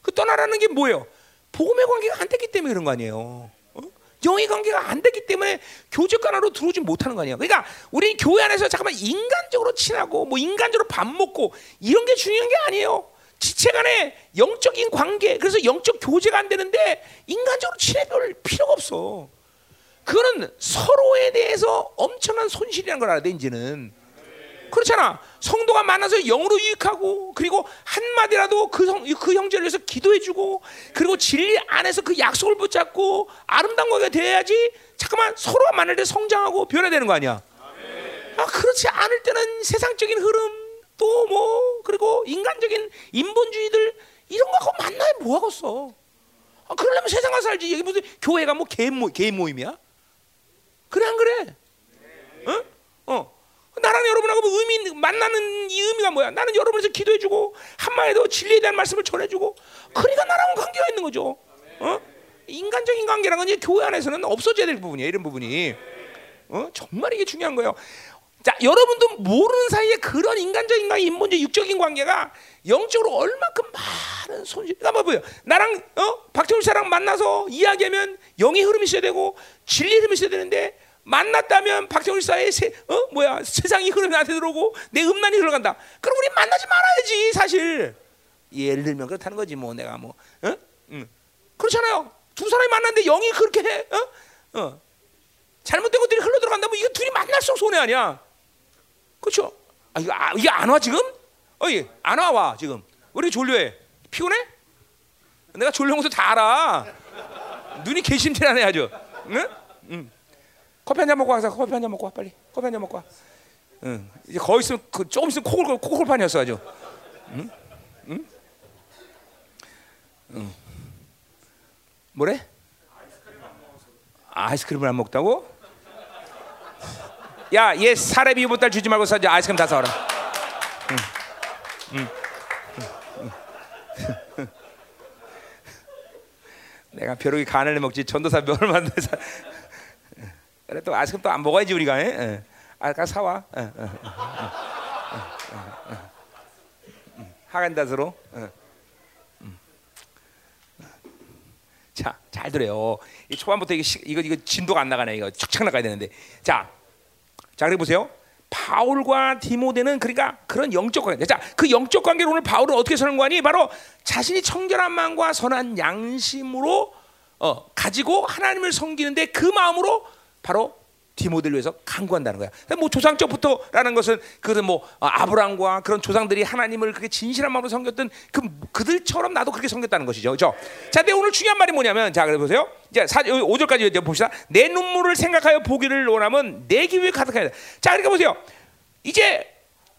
그 떠나라는 게 뭐예요? 복음의 관계가 안 됐기 때문에 그런 거 아니에요. 어? 영의 관계가 안 됐기 때문에 교제관으로 들어오지 못하는 거 아니에요. 그러니까 우리 교회 안에서 잠깐만 인간적으로 친하고 뭐 인간적으로 밥 먹고 이런 게 중요한 게 아니에요. 지체 간의 영적인 관계, 그래서 영적 교제가 안 되는데 인간적으로 친해볼 필요가 없어. 그거는 서로에 대해서 엄청난 손실이라는 걸 알아야 돼, 이제는. 그렇잖아. 성도가 만나서 영으로 유익하고 그리고 한마디라도 그, 성, 그 형제를 위해서 기도해주고 그리고 진리 안에서 그 약속을 붙잡고 아름다운 관계가 돼야지 잠깐만 서로가 만날 때 성장하고 변화되는 거 아니야. 아, 그렇지 않을 때는 세상적인 흐름 또 뭐 그리고 인간적인 인본주의들 이런 거 갖고 만나야 뭐 하겠어. 아, 그러려면 세상 가서 살지. 여기 무슨 교회가 뭐 개인, 모, 개인 모임이야? 그래 안 그래? 어? 어. 나랑 여러분하고 뭐 의미 만나는 이 의미가 뭐야? 나는 여러분에서 기도해주고 한마디도 진리에 대한 말씀을 전해주고 그러니까 나랑 관계가 있는 거죠. 어? 인간적인 관계라는 건 교회 안에서는 없어져야 될 부분이에요. 이런 부분이 어? 정말 이게 중요한 거예요. 자, 여러분도 모르는 사이에 그런 인간적인 인본적 육적인 관계가 영적으로 얼마큼 많은 손실. 그러니까 뭐 나랑 어? 박정훈 씨랑 만나서 이야기하면 영의 흐름이 있어야 되고 진리 흐름이 있어야 되는데 만났다면 박정훈 씨의 세, 어? 뭐야 세상이 흐름이 나한테 들어오고 내 음란이 들어간다. 그럼 우리 만나지 말아야지 사실. 예를 들면 그렇다는 거지 뭐 내가 뭐 어? 응. 그렇잖아요. 두 사람이 만났는데 영이 그렇게 해. 어? 어. 잘못된 것들이 흘러 들어간다면 이거 둘이 만날수록 손해 아니야. 그렇죠? 아, 이거, 아, 이게 안 와 지금? 어이 안와 와 지금. 왜 이렇게 졸려해? 피곤해? 내가 졸려온 것도 다 알아. 눈이 개심티라네 아주. 응? 응. 커피 한 잔 먹고 와서 커피 한 잔 먹고 와 빨리. 커피 한 잔 먹고 와. 응. 이제 거의 있으면 그 조금 있으면 코골 코골판이었어 아주. 응? 응? 응. 뭐래? 아이스크림을 안 먹다고? 야, 얘 사례 비유 못달 주지 말고 사자 아이스크림 다 사와라. 응. 응. 응. 내가 벼룩이 간을 먹지 전도사 멸을 만들어서 그래 또 아이스크림 또 안 먹어야지 우리가 예. 아까 사와 예, 예, 하간다스로 자, 잘 들어요. 이 초반부터 이게 시, 이거 이거 진도가 안 나가네. 이거 축착 나가야 되는데. 자, 자 그래 보세요. 바울과 디모데는 그러니까 그런 영적 관계. 자, 그 영적 관계를 오늘 바울은 어떻게 거니? 바로 자신이 청결한 마음과 선한 양심으로 어, 가지고 하나님을 섬기는데 그 마음으로 바로 디모데를 위해서 간구한다는 거야. 뭐 조상적부터라는 것은 그것은 뭐 어, 아브라함과 그런 조상들이 하나님을 그렇게 진실한 마음으로 섬겼던 그 그들처럼 나도 그렇게 섬겼다는 것이죠. 그렇죠? 자, 근데 오늘 중요한 말이 뭐냐면 자, 그래 보세요. 이제 5절까지 이제 봅시다. 내 눈물을 생각하여 보기를 원하면 내 기회에 가득하야 돼. 자, 그러니까 보세요. 이제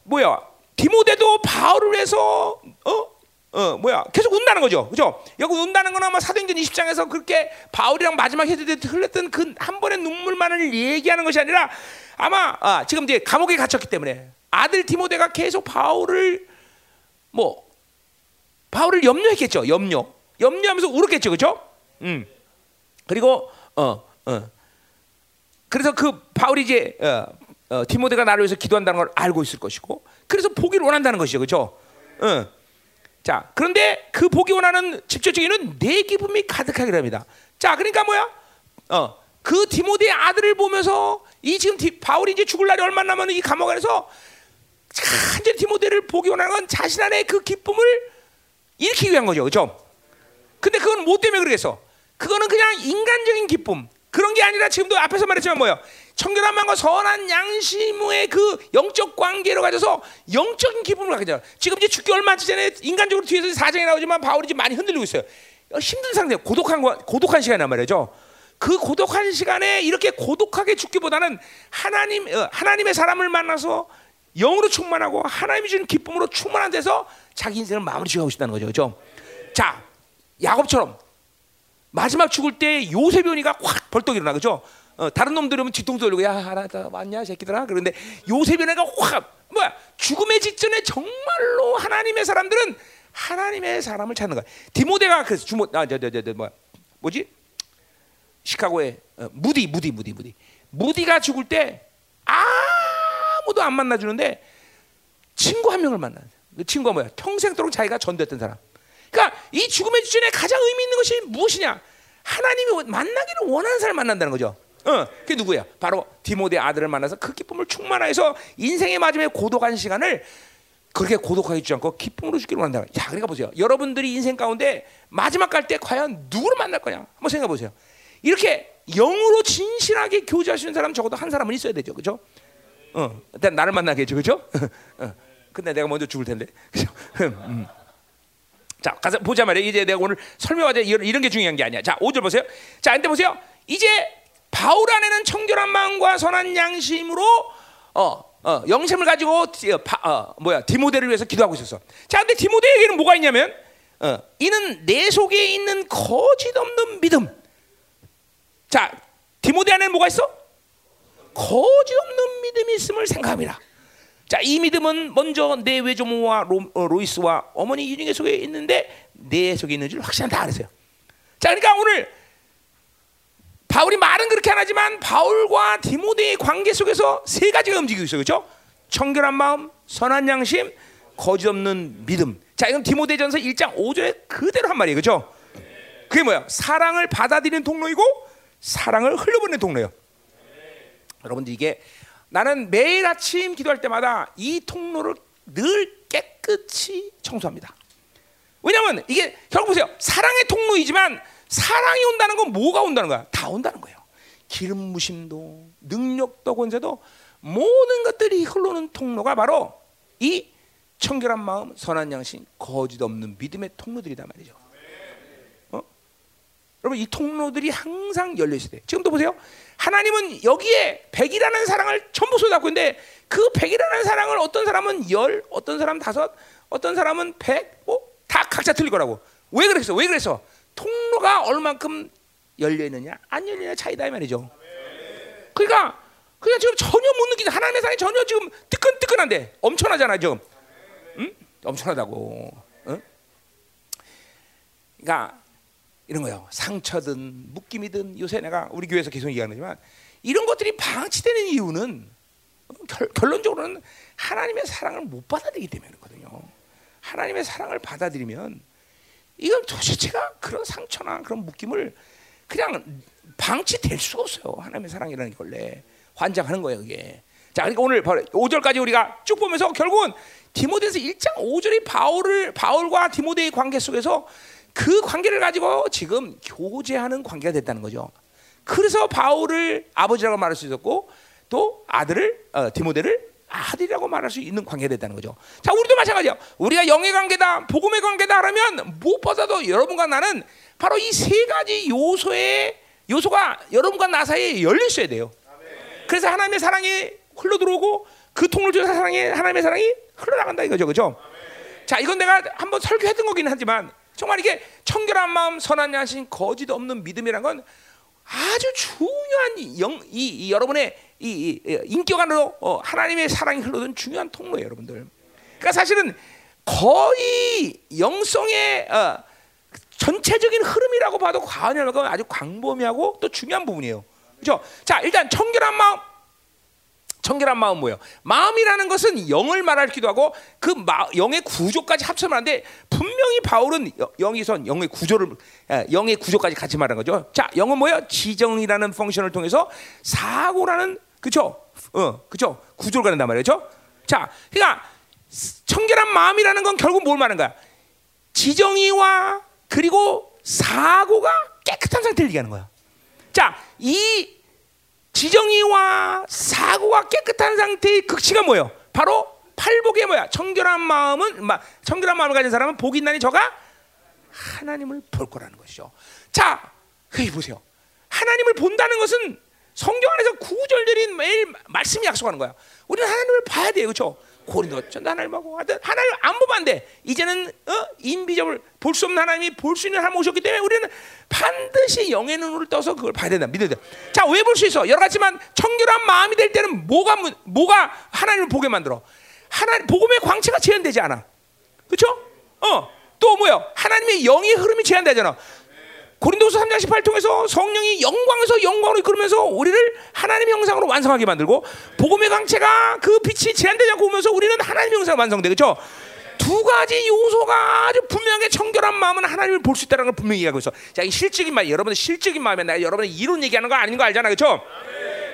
뭐야? 디모데도 바울을 위해서 어? 어 뭐야 계속 운다는 거죠, 그죠? 여기 운다는 건 아마 사도행전 20장에서 그렇게 바울이랑 마지막 해질 때 흘렸던 그 한 번의 눈물만을 얘기하는 것이 아니라 아마 아, 지금 이제 감옥에 갇혔기 때문에 아들 디모데가 계속 바울을 뭐 바울을 염려했겠죠, 염려, 염려하면서 울었겠죠, 그죠? 음 그리고 어 어. 그래서 그 바울이 이제 어, 어, 디모데가 나를 위해서 기도한다는 걸 알고 있을 것이고 그래서 보기를 원한다는 것이죠, 그죠? 어. 자, 그런데 그 보기 원하는 직접적인 이유는 내 기쁨이 가득하게 됩니다. 자, 그러니까 뭐야? 어, 그 디모데의 아들을 보면서 이 지금 디, 바울이 이제 죽을 날이 얼마 남았는 이 감옥 안에서 완전 디모데를 보기 원하는 건 자신 안에 그 기쁨을 일으키기 위한 거죠, 그렇죠? 근데 그건 뭐 때문에 그러겠어? 그거는 그냥 인간적인 기쁨 그런 게 아니라 지금도 앞에서 말했지만 뭐요? 청결한 마음과 선한 양심의 그 영적 관계로 가져서 영적인 기쁨을 갖게 되 지금 이제 죽기 얼마 전에 인간적으로 뒤에서 사정이 나오지만 바울이 지금 많이 흔들리고 있어요. 어, 힘든 상태, 고독한 거, 고독한 시간이란 말이죠. 그 고독한 시간에 이렇게 고독하게 죽기보다는 하나님, 어, 하나님의 사람을 만나서 영으로 충만하고 하나님이 주는 기쁨으로 충만한 데서 자기 인생을 마무리 지어가고 싶다는 거죠. 그죠? 자, 야곱처럼 마지막 죽을 때 요셉이 오니까 확 벌떡 일어나. 그죠? 어, 다른 놈들 오면 뒤통수 돌리고 야 하나 더 왔냐 새끼들아? 그런데 요셉이 내가 확 뭐야 죽음의 직전에 정말로 하나님의 사람들은 하나님의 사람을 찾는 거야. 디모데가 그래서 주모 아저 저저 뭐야 뭐지? 시카고에 어, 무디 무디 무디 무디. 무디가 죽을 때 아무도 안 만나주는데 친구 한 명을 만나 그 친구가 뭐야? 평생도록 자기가 전도했던 사람. 그러니까 이 죽음의 직전에 가장 의미 있는 것이 무엇이냐? 하나님이 만나기를 원하는 사람을 만난다는 거죠 어, 그게 누구야? 바로 디모데 아들을 만나서 그 기쁨을 충만해서 인생의 마지막에 고독한 시간을 그렇게 고독하게 주지 않고 기쁨으로 죽기로 한다. 자, 그러니까 보세요. 여러분들이 인생 가운데 마지막 갈 때 과연 누구를 만날 거냐? 한번 생각해 보세요. 이렇게 영으로 진실하게 교제하시는 사람 적어도 한 사람은 있어야 되죠, 그렇죠? 어, 일단 나를 만나겠죠, 그렇죠? 어, 근데 내가 먼저 죽을 텐데, 그렇죠? 음. 자, 가서 보자 말이야. 이제 내가 오늘 설명하자 이런, 이런 게 중요한 게 아니야. 자, 5절 보세요. 자, 근데 보세요. 이제 바울 안에는 청결한 마음과 선한 양심으로 어, 어, 영심을 가지고 어, 바, 어, 뭐야 디모데를 위해서 기도하고 있었어. 자, 근데 디모데에게는 뭐가 있냐면 어, 이는 내 속에 있는 거짓 없는 믿음. 자, 디모데 안에는 뭐가 있어? 거짓 없는 믿음이 있음을 생각합니다. 자, 이 믿음은 먼저 내 외조모와 로, 어, 로이스와 어머니 유중의 속에 있는데 내 속에 있는 줄 확실한다 그랬어요. 자, 그러니까 오늘 바울이 말은 그렇게 안 하지만 바울과 디모데의 관계 속에서 세 가지가 움직이고 있어요. 그렇죠? 청결한 마음, 선한 양심, 거짓 없는 믿음. 자, 이건 디모데전서 1장 5절에 그대로 한 말이에요. 그렇죠? 그게 뭐야? 사랑을 받아들이는 통로이고 사랑을 흘려보내는 통로예요. 여러분들 이게 나는 매일 아침 기도할 때마다 이 통로를 늘 깨끗이 청소합니다. 왜냐하면 이게 결국 보세요. 사랑의 통로이지만 사랑이 온다는 건 뭐가 온다는 거야? 다 온다는 거예요. 기름 무심도 능력도 권세도 모든 것들이 흘러오는 통로가 바로 이 청결한 마음, 선한 양심, 거짓 없는 믿음의 통로들이다 말이죠. 어? 여러분 이 통로들이 항상 열려 있어야 돼. 지금도 보세요. 하나님은 여기에 백이라는 사랑을 전부 쏟았고 근데 그 백이라는 사랑을 어떤 사람은 열, 어떤 사람 다섯, 어떤 사람은 백, 뭐다 각자 틀릴 거라고. 왜 그랬어? 왜 그랬어? 통로가 얼만큼 열려 있느냐, 안 열리냐 차이다 이 말이죠. 그러니까 그냥 지금 전혀 못 느끼는 하나님의 사랑이 전혀 지금 뜨끈뜨끈한데 엄청나잖아 지금. 응? 엄청나다고. 응? 그러니까 이런 거요. 상처든 묶임이든 요새 내가 우리 교회에서 계속 얘기하지만 이런 것들이 방치되는 이유는 결, 결론적으로는 하나님의 사랑을 못 받아들이기 때문이거든요. 하나님의 사랑을 받아들이면 이건 도대체가 그런 상처나 그런 묶임을 그냥 방치될 수가 없어요. 하나님의 사랑이라는 게 원래 환장하는 거예요, 그게. 자, 그러니까 오늘 5절까지 우리가 쭉 보면서 결국은 디모데서 1장 5절이 바울을 바울과 디모데의 관계 속에서 그 관계를 가지고 지금 교제하는 관계가 됐다는 거죠. 그래서 바울을 아버지라고 말할 수 있었고 또 아들을 어, 디모데를 아들이라고 말할 수 있는 관계가 됐다는 거죠. 자, 우리도 마찬가지야. 우리가 영의 관계다, 복음의 관계다 하면 무엇보다도 여러분과 나는 바로 이 세 가지 요소의 요소가 여러분과 나 사이에 열려 있어야 돼요. 그래서 하나님의 사랑이 흘러 들어오고 그 통을 통해서 사랑이 하나님의 사랑이 흘러나간다 이거죠, 그죠? 자, 이건 내가 한번 설교했던 거긴 하지만 정말 이게 청결한 마음, 선한 양심, 거짓 없는 믿음이란 건 아주 중요한 영, 이, 이 여러분의 이, 이 인격 안으로 어, 하나님의 사랑이 흘러든 중요한 통로예요, 여러분들. 그러니까 사실은 거의 영성의 어, 전체적인 흐름이라고 봐도 과언이 아니고 아주 광범위하고 또 중요한 부분이에요. 그렇죠? 자, 일단 청결한 마음. 청결한 마음 뭐예요? 마음이라는 것은 영을 말하기도 하고 그 마, 영의 구조까지 합쳐면 안 돼. 분명히 바울은 영이선 영의 구조를 영의 구조까지 같이 말한 거죠. 자, 영은 뭐예요? 지정이라는 펑션을 통해서 사고라는 그죠? 어, 그죠? 구조를 가는단 말이죠. 자, 그러니까 청결한 마음이라는 건 결국 뭘 말하는 거야? 지정이와 그리고 사고가 깨끗한 상태를 얘기하는 거야. 자, 이 지정이와 사고가 깨끗한 상태의 극치가 뭐예요? 바로 팔복의 뭐야? 청결한 마음은 청결한 마음을 가진 사람은 복이 있나니 저가 하나님을 볼 거라는 것이죠. 자, 그 보세요. 하나님을 본다는 것은 성경 안에서 구절들이 매일 말씀이 약속하는 거야. 우리는 하나님을 봐야 돼요, 그렇죠? 고린도 전 하나님하고 하여튼 하나님 안 보면 안 돼. 이제는 어? 인비적을 볼 수 없는 하나님이 볼 수 있는 하나님 오셨기 때문에 우리는 반드시 영의 눈으로 떠서 그걸 봐야 된다. 믿어야 돼. 자, 왜 볼 수 있어? 여러 가지만 청결한 마음이 될 때는 뭐가 뭐가 하나님을 보게 만들어? 하나님 복음의 광채가 제한되지 않아. 그렇죠? 어. 또 뭐야? 하나님의 영의 흐름이 제한되잖아. 고린도서 3장 18 통해서 성령이 영광에서 영광으로 이끌면서 우리를 하나님 형상으로 완성하게 만들고 복음의 강체가 그 빛이 제한되지 않고 오면서 우리는 하나님 형상 완성돼 그렇죠? 두 가지 요소가 아주 분명하게 청결한 마음은 하나님을 볼 수 있다는 걸 분명히 얘기하고 있어. 자, 이 실적인 말, 여러분의 실적인 마음에 내가 여러분의 이론 얘기하는 거 아닌 거 알잖아, 그렇죠?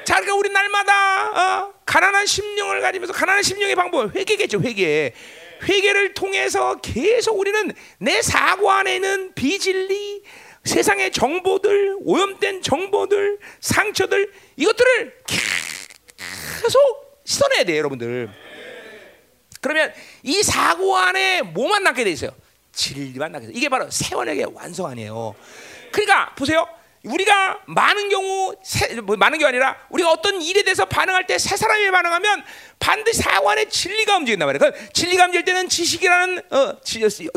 자, 그러니까 우리 날마다 어, 가난한 심령을 가지면서 가난한 심령의 방법 회개겠죠, 회개. 회개를 통해서 계속 우리는 내 사고 안에 있는 비진리, 세상의 정보들, 오염된 정보들, 상처들 이것들을 계속 씻어내야 돼요, 여러분들. 그러면 이 사고 안에 뭐만 남게 돼 있어요? 진리만 남게 돼. 이게 바로 세원에게 완성 아니에요. 그러니까 보세요. 우리가 많은 경우 세, 뭐 많은 게 아니라 우리가 어떤 일에 대해서 반응할 때새 사람이 반응하면 반드시 안에 진리가 움직인단 말이에요. 그 진리가 움직일 때는 지식이라는 어,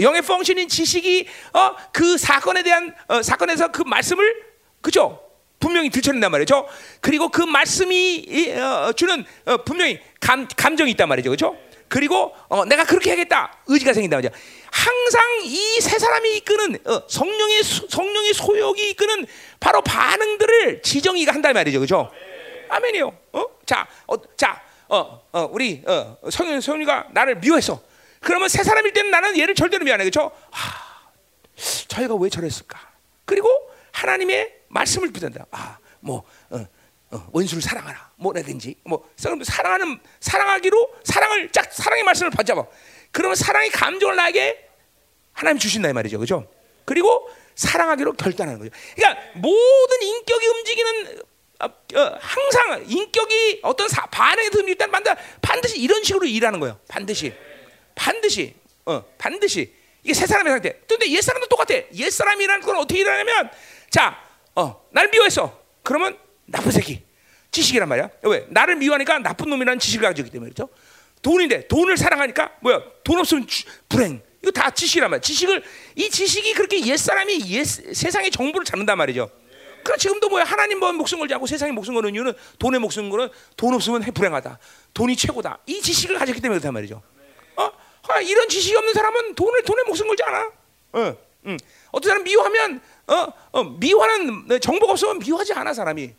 영의 펑션인 지식이 어, 그 사건에 대한 어, 사건에서 그 말씀을 그죠? 분명히 들춰낸단 말이죠. 그리고 그 말씀이 어, 주는 어, 분명히 감, 감정이 있단 말이죠. 그죠? 그리고 어, 내가 그렇게 해야겠다 의지가 생긴다 말이야. 항상 이 세 사람이 이끄는 어, 성령의 수- 성령의 소욕이 이끄는 바로 반응들을 지정이가 한단 말이죠, 그렇죠? 아멘이요. 어? 자, 어, 자, 어, 어, 우리 어, 성현 성윤이가 나를 미워했어. 그러면 세 사람일 때는 나는 얘를 절대로 미안해, 그렇죠? 하, 저희가 왜 저랬을까? 그리고 하나님의 말씀을 붙든다. 아, 뭐 어, 어, 원수를 사랑하라. 뭐라든지 뭐 사람- 사랑하는 사랑하기로 사랑을 짝 사랑의 말씀을 받잡아. 그러면 사랑의 감정을 나에게 하나님 주신다 이 말이죠, 그렇죠? 그리고 사랑하기로 결단하는 거죠. 그러니까 모든 인격이 움직이는 어, 어, 항상 인격이 어떤 사, 반응에 듭니다. 일단 반드, 반드시 이런 식으로 일하는 거예요. 반드시, 반드시, 어, 반드시 이게 세 사람의 상태. 근데 옛 사람도 똑같아. 옛 사람이라는 건 어떻게 일하냐면, 자, 어, 날 미워했어. 그러면 나쁜 새끼, 지식이란 말이야. 왜? 나를 미워하니까 나쁜 놈이라는 지식을 가지고 있기 때문에 그렇죠. 돈인데 돈을 사랑하니까 뭐야? 돈 없으면 주- 불행. 이거 다 지식이란 말이야. 지식을 이 지식이 그렇게 옛 사람이 옛 세상의 정보를 잡는단 말이죠. 그럼 지금도 뭐야? 하나님 뭐 목숨 걸지 않고 세상에 목숨 거는 이유는 돈에 목숨 거는 돈 없으면 불행하다. 돈이 최고다. 이 지식을 가졌기 때문에 그렇단 말이죠. 어? 아, 이런 지식이 없는 사람은 돈에 돈에 목숨 걸지 않아. 어, 음. 어떤 사람 미워하면 어, 어, 미워하는 정보가 없으면 미워하지 않아 사람이.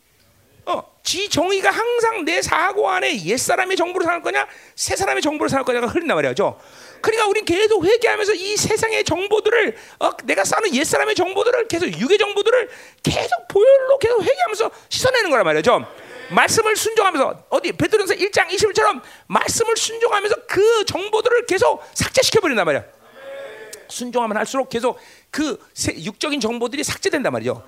어, 지 정의가 항상 내 사고 안에 옛 사람의 정보를 살 거냐, 새 사람의 정보를 살 거냐가 흐른단 말이죠. 그러니까 우리는 계속 회개하면서 이 세상의 정보들을 어, 내가 쌓는 옛 사람의 정보들을 계속 유괴 정보들을 계속 보혈로 계속 회개하면서 씻어내는 거란 말이죠. 말씀을 순종하면서 어디 베드로전서 1장 20절처럼 말씀을 순종하면서 그 정보들을 계속 삭제시켜 버린단 말이야. 순종하면 할수록 계속 그 세- 육적인 정보들이 삭제된단 말이죠.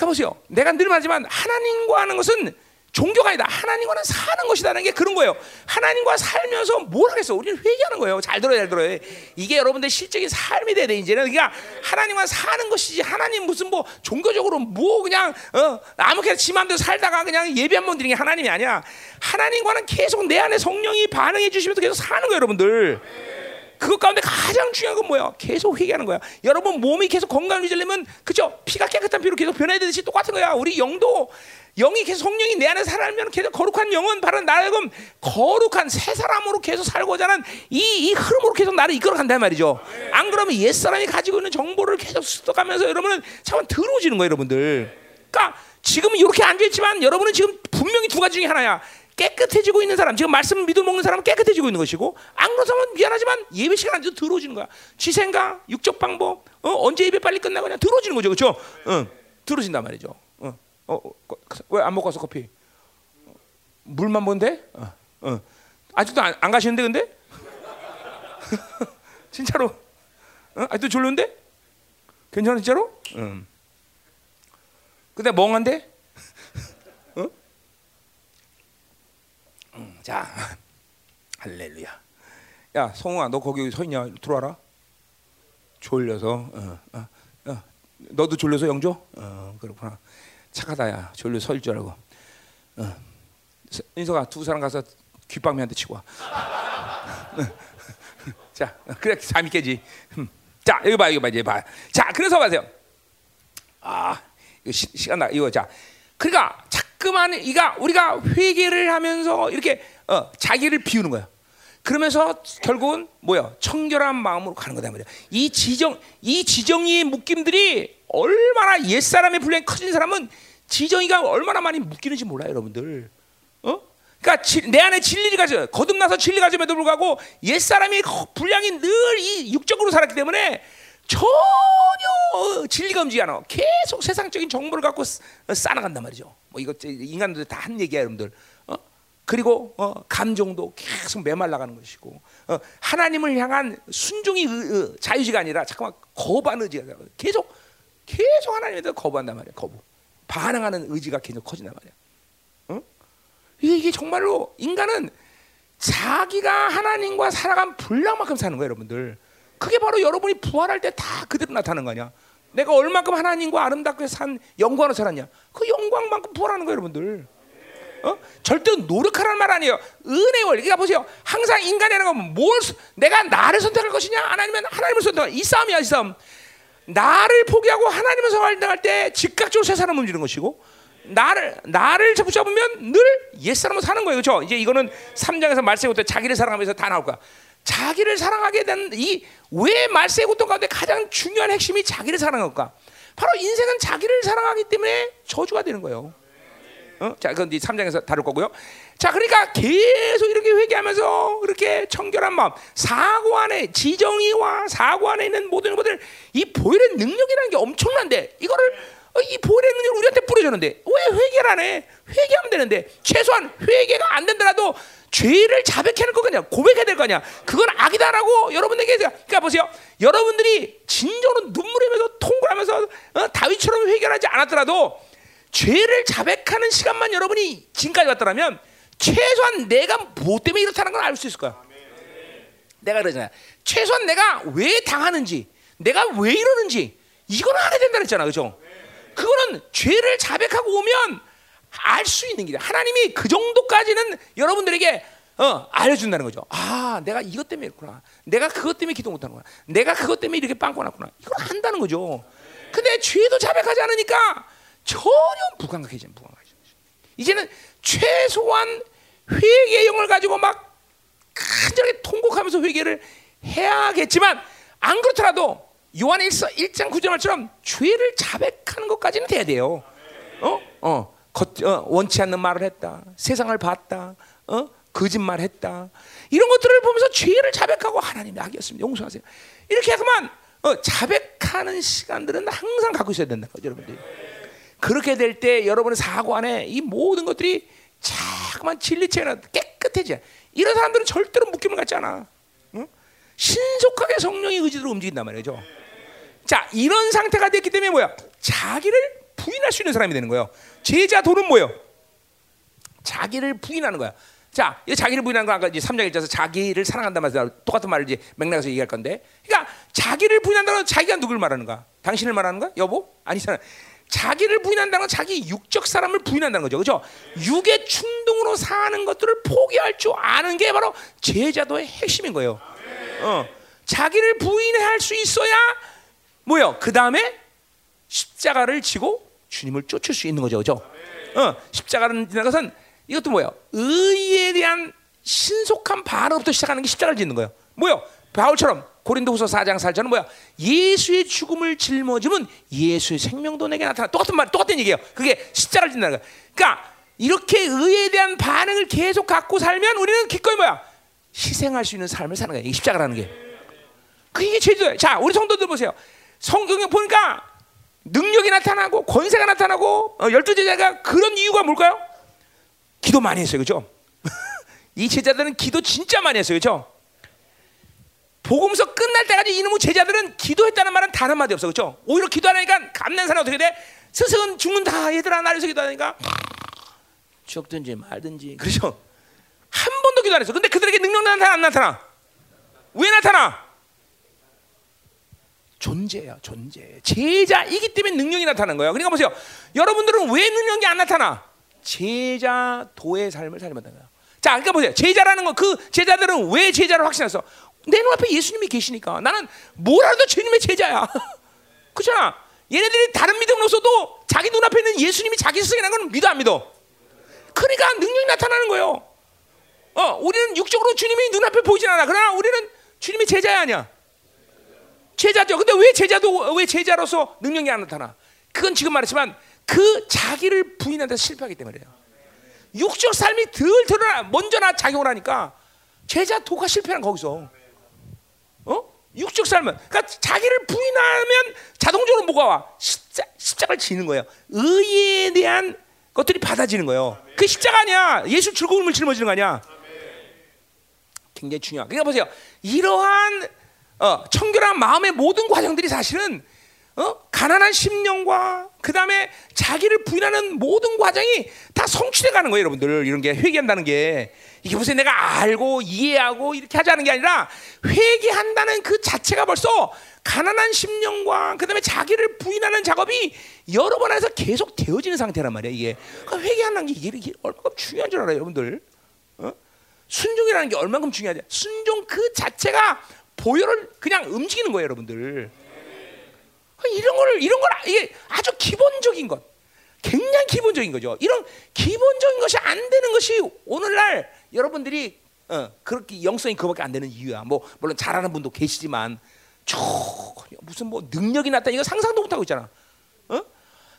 가보세요. 내가 늘 말하지만 하나님과 하는 것은 종교가 아니다. 하나님과는 사는 것이라는 게 그런 거예요. 하나님과 살면서 뭘 하겠어? 우리는 회개하는 거예요. 잘 들어요, 잘 들어요. 이게 여러분들 실적인 삶이 돼야 돼 이제는. 그러니까 하나님과 사는 것이지. 하나님 무슨 뭐 종교적으로 뭐 그냥 어, 아무렇게나 지 마음대로 살다가 그냥 예배 한 번 드리는 게 하나님이 아니야. 하나님과는 계속 내 안에 성령이 반응해 주시면서 계속 사는 거예요, 여러분들. 그것 가운데 가장 중요한 건 뭐야? 계속 회개하는 거야. 여러분 몸이 계속 건강을 유지하려면 그죠? 피가 깨끗한 피로 계속 변해야 되듯이 똑같은 거야. 우리 영도 영이 계속 성령이 내 안에 살아면 계속 거룩한 영은 바로 나라금 거룩한 새 사람으로 계속 살고자 하는 이, 이 흐름으로 계속 나를 이끌어 간단 말이죠. 안 그러면 옛 사람이 가지고 있는 정보를 계속 습득하면서 여러분은 참 더러워지는 거예요, 여러분들. 그러니까 지금 이렇게 앉아 있지만 여러분은 지금 분명히 두 가지 중에 하나야. 깨끗해지고 있는 사람, 지금 말씀 믿음 먹는 사람은 깨끗해지고 있는 것이고, 안 그런 사람은 미안하지만 예배 시간 안 돼도 더러워지는 거야. 지 생각, 육적 방법, 어, 언제 예배 빨리 끝나거냐 더러워지는 거죠, 그렇죠? 응, 더러워진단 말이죠. 어, 어, 왜안 먹고 왔어 커피? 어, 물만 본데? 어, 어. 아직도 안, 안 가시는데 근데? 진짜로? 어? 아직도 졸른데? 괜찮아 진짜로? 응. 근데 멍한데? 자, 할렐루야. 야, 성우아, 너 거기 서 있냐? 들어와라. 졸려서, 어, 어, 어. 너도 졸려서 영조? 어, 그렇구나. 착하다야. 졸려 서일 줄 알고. 어. 인석아, 두 사람 가서 귓방미한테 치고 와. 자, 그래. 음. 자, 여기 봐, 여기 봐, 이제 봐. 자, 그래서 봐세요. 아, 시, 시간 나, 이거 자. 그러니까 자꾸만 이가 우리가 회개를 하면서 이렇게 어, 자기를 비우는 거야. 그러면서 결국은 뭐야? 청결한 마음으로 가는 거다 말이야. 이 지정 이 지정이의 묶임들이 얼마나 옛 사람의 분량이 커진 사람은 지정이가 얼마나 많이 묶이는지 몰라요, 여러분들. 어? 그러니까 지, 내 안에 진리를 가져 거듭나서 진리 가짐에도 불구하고 옛 사람의 분량이 늘 이 육적으로 살았기 때문에 전혀 진리가 움직이지 않아. 계속 세상적인 정보를 갖고 쌓아간단 말이죠. 뭐 이거 인간들 다 한 얘기야, 여러분들. 어? 그리고 어, 감정도 계속 메말라가는 것이고 어, 하나님을 향한 순종이 의, 의, 자유지가 아니라 잠깐만 거부하는 의지가 계속 계속 하나님에 대해서 거부한단 말이야. 거부. 반항하는 의지가 계속 커진단 말이야. 어? 이게 정말로 인간은 자기가 하나님과 살아간 분량만큼 사는 거예요, 여러분들. 그게 바로 여러분이 부활할 때 다 그대로 나타나는 거냐. 내가 얼마큼 하나님과 아름답게 산 영광으로 살았냐. 그 영광만큼 부활하는 거예요, 여러분들. 어? 절대 노력하라는 말 아니에요. 원리. 그러니까 보세요. 항상 인간이라는 건 뭘, 내가 나를 선택할 것이냐, 아니면 하나님을 선택할 이 싸움이야, 이 싸움. 나를 포기하고 하나님을 선택할 때 즉각적으로 새 사람 움직이는 것이고, 나를 나를 붙잡으면 늘 옛사람으로 사는 거예요. 그렇죠? 이제 이거는 3장에서 말세부터 자기를 사랑하면서 다 나올 거야. 자기를 사랑하게 된 이 왜 말세의 고통 가운데 가장 중요한 핵심이 자기를 사랑할까? 바로 인생은 자기를 사랑하기 때문에 저주가 되는 거예요. 어? 자, 그건 이제 3장에서 다룰 거고요. 자, 그러니까 계속 이렇게 회개하면서 이렇게 청결한 마음, 사고 안에 지정의와 사고 안에 있는 모든 것들 이 보혈의 능력이라는 게 엄청난데 이거를 어, 이 보혈의 능력을 우리한테 뿌려주는데 왜 회개를 안 해? 회개하면 되는데 최소한 회개가 안 된다라도 죄를 자백해야 할 거냐 고백해야 될 거냐 그건 악이다라고 여러분에게 그러니까 보세요 여러분들이 진정으로 눈물 흘면서 통굴하면서 어, 다윗처럼 회개하지 않았더라도 죄를 자백하는 시간만 여러분이 지금까지 왔더라면 최소한 내가 무엇 때문에 이렇다는 걸 알 수 있을 거야. 내가 그러잖아. 최소한 내가 왜 당하는지, 내가 왜 이러는지 이거는 알아야 된다 그랬잖아, 그죠? 그거는 죄를 자백하고 오면 알 수 있는 길이야. 하나님이 그 정도까지는 여러분들에게 어, 알려준다는 거죠. 아, 내가 이것 때문에 이렇구나. 내가 그것 때문에 기도 못하는구나. 내가 그것 때문에 이렇게 빵꾸 났구나. 이걸 한다는 거죠. 근데 죄도 자백하지 않으니까 전혀 무감각해지는 무감각해지. 이제는 최소한 회개의 영을 가지고 막 간절하게 통곡하면서 회개를 해야겠지만 안 그렇더라도 요한 1서 1장 9절 말처럼 죄를 자백하는 것까지는 돼야 돼요. 어? 어. 겉, 어, 원치 않는 말을 했다. 세상을 봤다. 어? 거짓말했다. 이런 것들을 보면서 죄를 자백하고 하나님 악이었습니다. 용서하세요. 이렇게 하면 어, 자백하는 시간들은 항상 갖고 있어야 된다. 여러분들이. 그렇게 될 때 여러분의 사고 안에 이 모든 것들이 자꾸만 진리체나 깨끗해져. 이런 사람들은 절대로 묶임을 갖지 않아. 응? 신속하게 성령의 의지로 움직인단 말이죠. 자, 이런 상태가 됐기 때문에 뭐야? 자기를 부인할 수 있는 사람이 되는 거예요. 제자 도는 뭐예요? 자기를 부인하는 거야. 자, 이 자기를 부인하는 거 아까 이제 3장 1절에서 자기를 사랑한다 말해서 똑같은 말을 이제 맥락에서 얘기할 건데. 그러니까 자기를 부인한다는 건 자기가 누굴 말하는가? 당신을 말하는 거야? 여보? 아니잖아. 자기를 부인한다는 건 자기 육적 사람을 부인한다는 거죠. 그렇죠? 육의 충동으로 사는 것들을 포기할 줄 아는 게 바로 제자도의 핵심인 거예요. 어. 자기를 부인할 수 있어야 뭐요? 그 다음에 십자가를 지고 주님을 쫓을 수 있는 거죠. 그죠? 어, 십자가를 지는 것은 이것도 뭐예요? 의에 대한 신속한 반응부터 시작하는 게 십자가를 짓는 거예요. 뭐요? 바울처럼 고린도후서 4장 4절은 뭐야? 예수의 죽음을 짊어지면 예수의 생명도 내게 나타나. 똑같은 말, 똑같은 얘기예요. 그게 십자가를 짓는다는 거야. 그러니까 이렇게 의에 대한 반응을 계속 갖고 살면 우리는 기꺼이 뭐야? 희생할 수 있는 삶을 사는 거야. 이 십자가라는 게. 그게 제주도예요. 자, 우리 성도들 보세요. 성경에 보니까 능력이 나타나고 권세가 나타나고 어, 열두 제자가 그런 이유가 뭘까요? 기도 많이 했어요, 그렇죠? 이 제자들은 기도 진짜 많이 했어요, 그렇죠? 복음서 끝날 때까지 이놈의 제자들은 기도했다는 말은 단 한마디 없어, 그렇죠? 오히려 기도하니까 감난사는 어떻게 돼? 스승은 죽는다, 얘들아 나를 위해서 기도하니까 죽든지 말든지, 그렇죠? 한 번도 기도 안 했어. 근데 그들에게 능력 나타나 안 나타나? 왜 나타나? 존재야, 존재. 제자이기 때문에 능력이 나타나는 거예요. 그러니까 보세요. 여러분들은 왜 능력이 안 나타나? 제자 도의 삶을 살면 되는 거야. 자, 그러니까 보세요. 제자라는 거, 그 제자들은 왜 제자를 확신했어? 내 눈앞에 예수님이 계시니까 나는 뭐라도 주님의 제자야. 그렇잖아. 얘네들이 다른 믿음으로서도 자기 눈앞에 있는 예수님이 자기 스승이라는 건 믿어 안 믿어? 그러니까 능력이 나타나는 거예요. 어, 우리는 육적으로 주님이 눈앞에 보이진 않아. 그러나 우리는 주님의 제자야 아니야. 제자죠. 근데 왜 제자도 왜 제자로서 능력이 안 나타나? 그건 지금 말했지만 그 자기를 데 실패하기 때문에요. 육적 삶이 덜 드러나 먼저 나 작용을 하니까 제자 도가 실패한 거기서. 어? 육적 삶은 그러니까 자기를 부인하면 자동적으로 뭐가 와? 십자, 십자가를 지는 거예요. 의에 대한 것들이 받아지는 거예요. 그 십자가 아니야. 예수 즐거움을 짊어지는 거 아니야. 굉장히 중요한. 그러니까 보세요. 이러한 어, 청결한 마음의 모든 과정들이 사실은 어? 가난한 심령과 그 다음에 자기를 부인하는 모든 과정이 다 성취돼 가는 거예요, 여러분들. 이런 게 회개한다는 게 이게 무슨 내가 알고 이해하고 이렇게 하자는 게 아니라 회개한다는 그 자체가 벌써 가난한 심령과 그 다음에 자기를 부인하는 작업이 여러 번 해서 계속 되어지는 상태란 말이야. 이게 그러니까 회개한다는 게 이게, 이게 얼마큼 중요한 줄 알아요, 여러분들. 어? 순종이라는 게 얼마큼 중요하지? 순종 그 자체가 보혈을 그냥 움직이는 거예요, 여러분들. 이런 거를 이런 걸 이게 아주 기본적인 것. 굉장히 기본적인 거죠. 이런 기본적인 것이 안 되는 것이 오늘날 여러분들이 어, 그렇게 영성이 그밖에 안 되는 이유야. 뭐 물론 잘하는 분도 계시지만 전혀 무슨 뭐 능력이 나타나 이거 상상도 못 하고 있잖아. 어?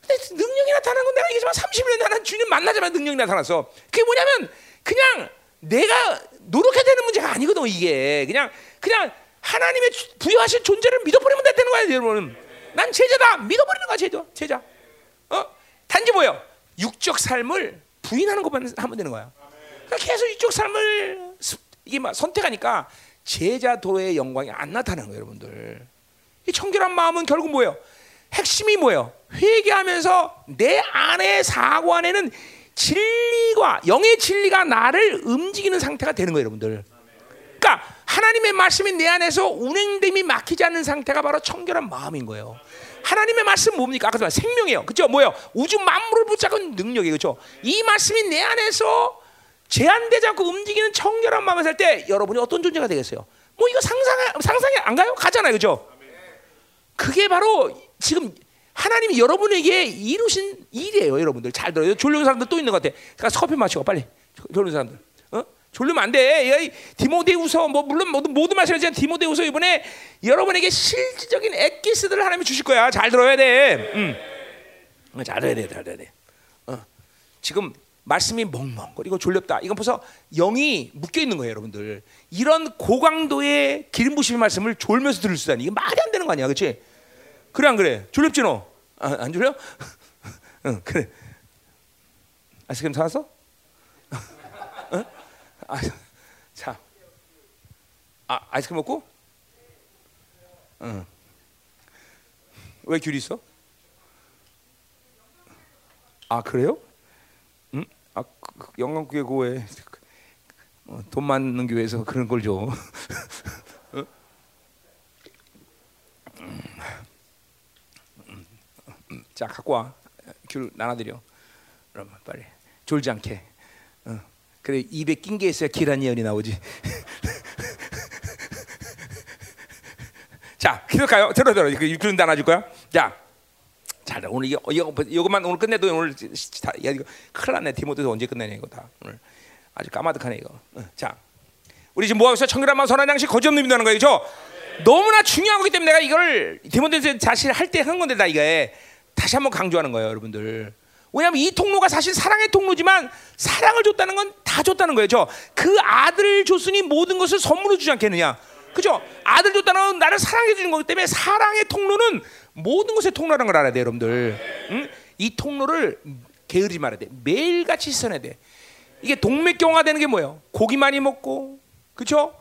근데 능력이 나타나는 건 내가 얘기지만 30년 나는 주님 만나자마자 능력이 나타났어. 그게 뭐냐면 그냥 내가 노력해야 되는 문제가 아니거든 이게 그냥 그냥 하나님의 부여하신 존재를 믿어버리면 되는 거야 여러분. 난 제자다 믿어버리는 거야 제자. 제자. 어? 단지 뭐요? 육적 삶을 부인하는 것만 하면 되는 거야. 그러니까 계속 육적 삶을 이게 막 선택하니까 제자도의 영광이 안 나타나는 거예요, 여러분들. 이 청결한 마음은 결국 뭐예요? 핵심이 뭐예요? 회개하면서 내 안에 사고 안에는 진리가 영의 진리가 나를 움직이는 상태가 되는 거예요, 여러분들. 그러니까 하나님의 말씀이 내 안에서 운행됨이 막히지 않는 상태가 바로 청결한 마음인 거예요. 하나님의 말씀 뭡니까? 아까 말 생명이에요. 그죠? 뭐요? 우주 만물을 붙잡은 능력이에요. 그죠? 이 말씀이 내 안에서 제한되지 않고 움직이는 청결한 마음을 살 때 여러분이 어떤 존재가 되겠어요? 뭐 이거 상상 상상이 안 가요? 가잖아요. 그죠? 그게 바로 지금 하나님이 여러분에게 이루신 일이에요, 여러분들. 잘 들어요. 졸려는 사람들 또 있는 것 같아. 그러니까 커피 마시고 빨리. 졸려는 사람들. 어? 졸리면 안 돼. 디모데우서 뭐 물론 모든 모든 말씀이지만 디모데우서 이번에 여러분에게 실질적인 엑기스들을 하나님이 주실 거야. 잘 들어야 돼. 음. 잘 들어야 돼. 잘 들어야 돼. 어. 지금 말씀이 멍멍거리고 졸렵다. 이건 벌써 영이 묶여 있는 거예요, 여러분들. 이런 고강도의 기름 부심의 말씀을 졸면서 들을 수 있다니 이게 말이 안 되는 거 아니야, 그렇지? 그래 안 그래? 졸렵지 너? 아, 안 졸려? 응, 그래. 아이스크림 사왔어? 응? 아, 자, 아, 아이스크림 먹고? 응. 왜 귤이 있어? 아 그래요? 응? 아 그, 영광교회 고에 어, 돈 많은 교회에서 그런 걸 줘. 어? 자 갖고 와. 귤 나눠드려. 그러면 빨리 졸지 않게. 어. 그래 입에 낀 게 있어야 기란 예언이 나오지. 자, 기록가요. 들어 들어. 귤 나눠줄 거야. 자, 잘 오늘 이거 이것만 오늘 끝내도 오늘 다, 야 이거 큰일 났네. 디모데도 언제 끝내냐 이거 다 오늘 아주 까마득하네 이거. 어. 자, 우리 지금 뭐하고 있어? 청결한 마음 선한 양식 거짓 없는 믿는 거예요, 그죠? 너무나 중요한 거기 때문에 내가 이걸 디모데서 사실 할때 한 건데 다 이게 다시 한번 강조하는 거예요, 여러분들. 왜냐하면 이 통로가 사실 사랑의 통로지만 사랑을 줬다는 건 다 줬다는 거예요. 그 아들을 줬으니 모든 것을 선물로 주지 않겠느냐. 그죠? 아들 줬다는 건 나를 사랑해 주는 거기 때문에 사랑의 통로는 모든 것의 통로라는 걸 알아야 돼, 여러분들. 응? 이 통로를 게으르지 말아야 돼. 매일같이 써야 돼. 이게 동맥경화 되는 게 뭐예요? 고기 많이 먹고, 그죠?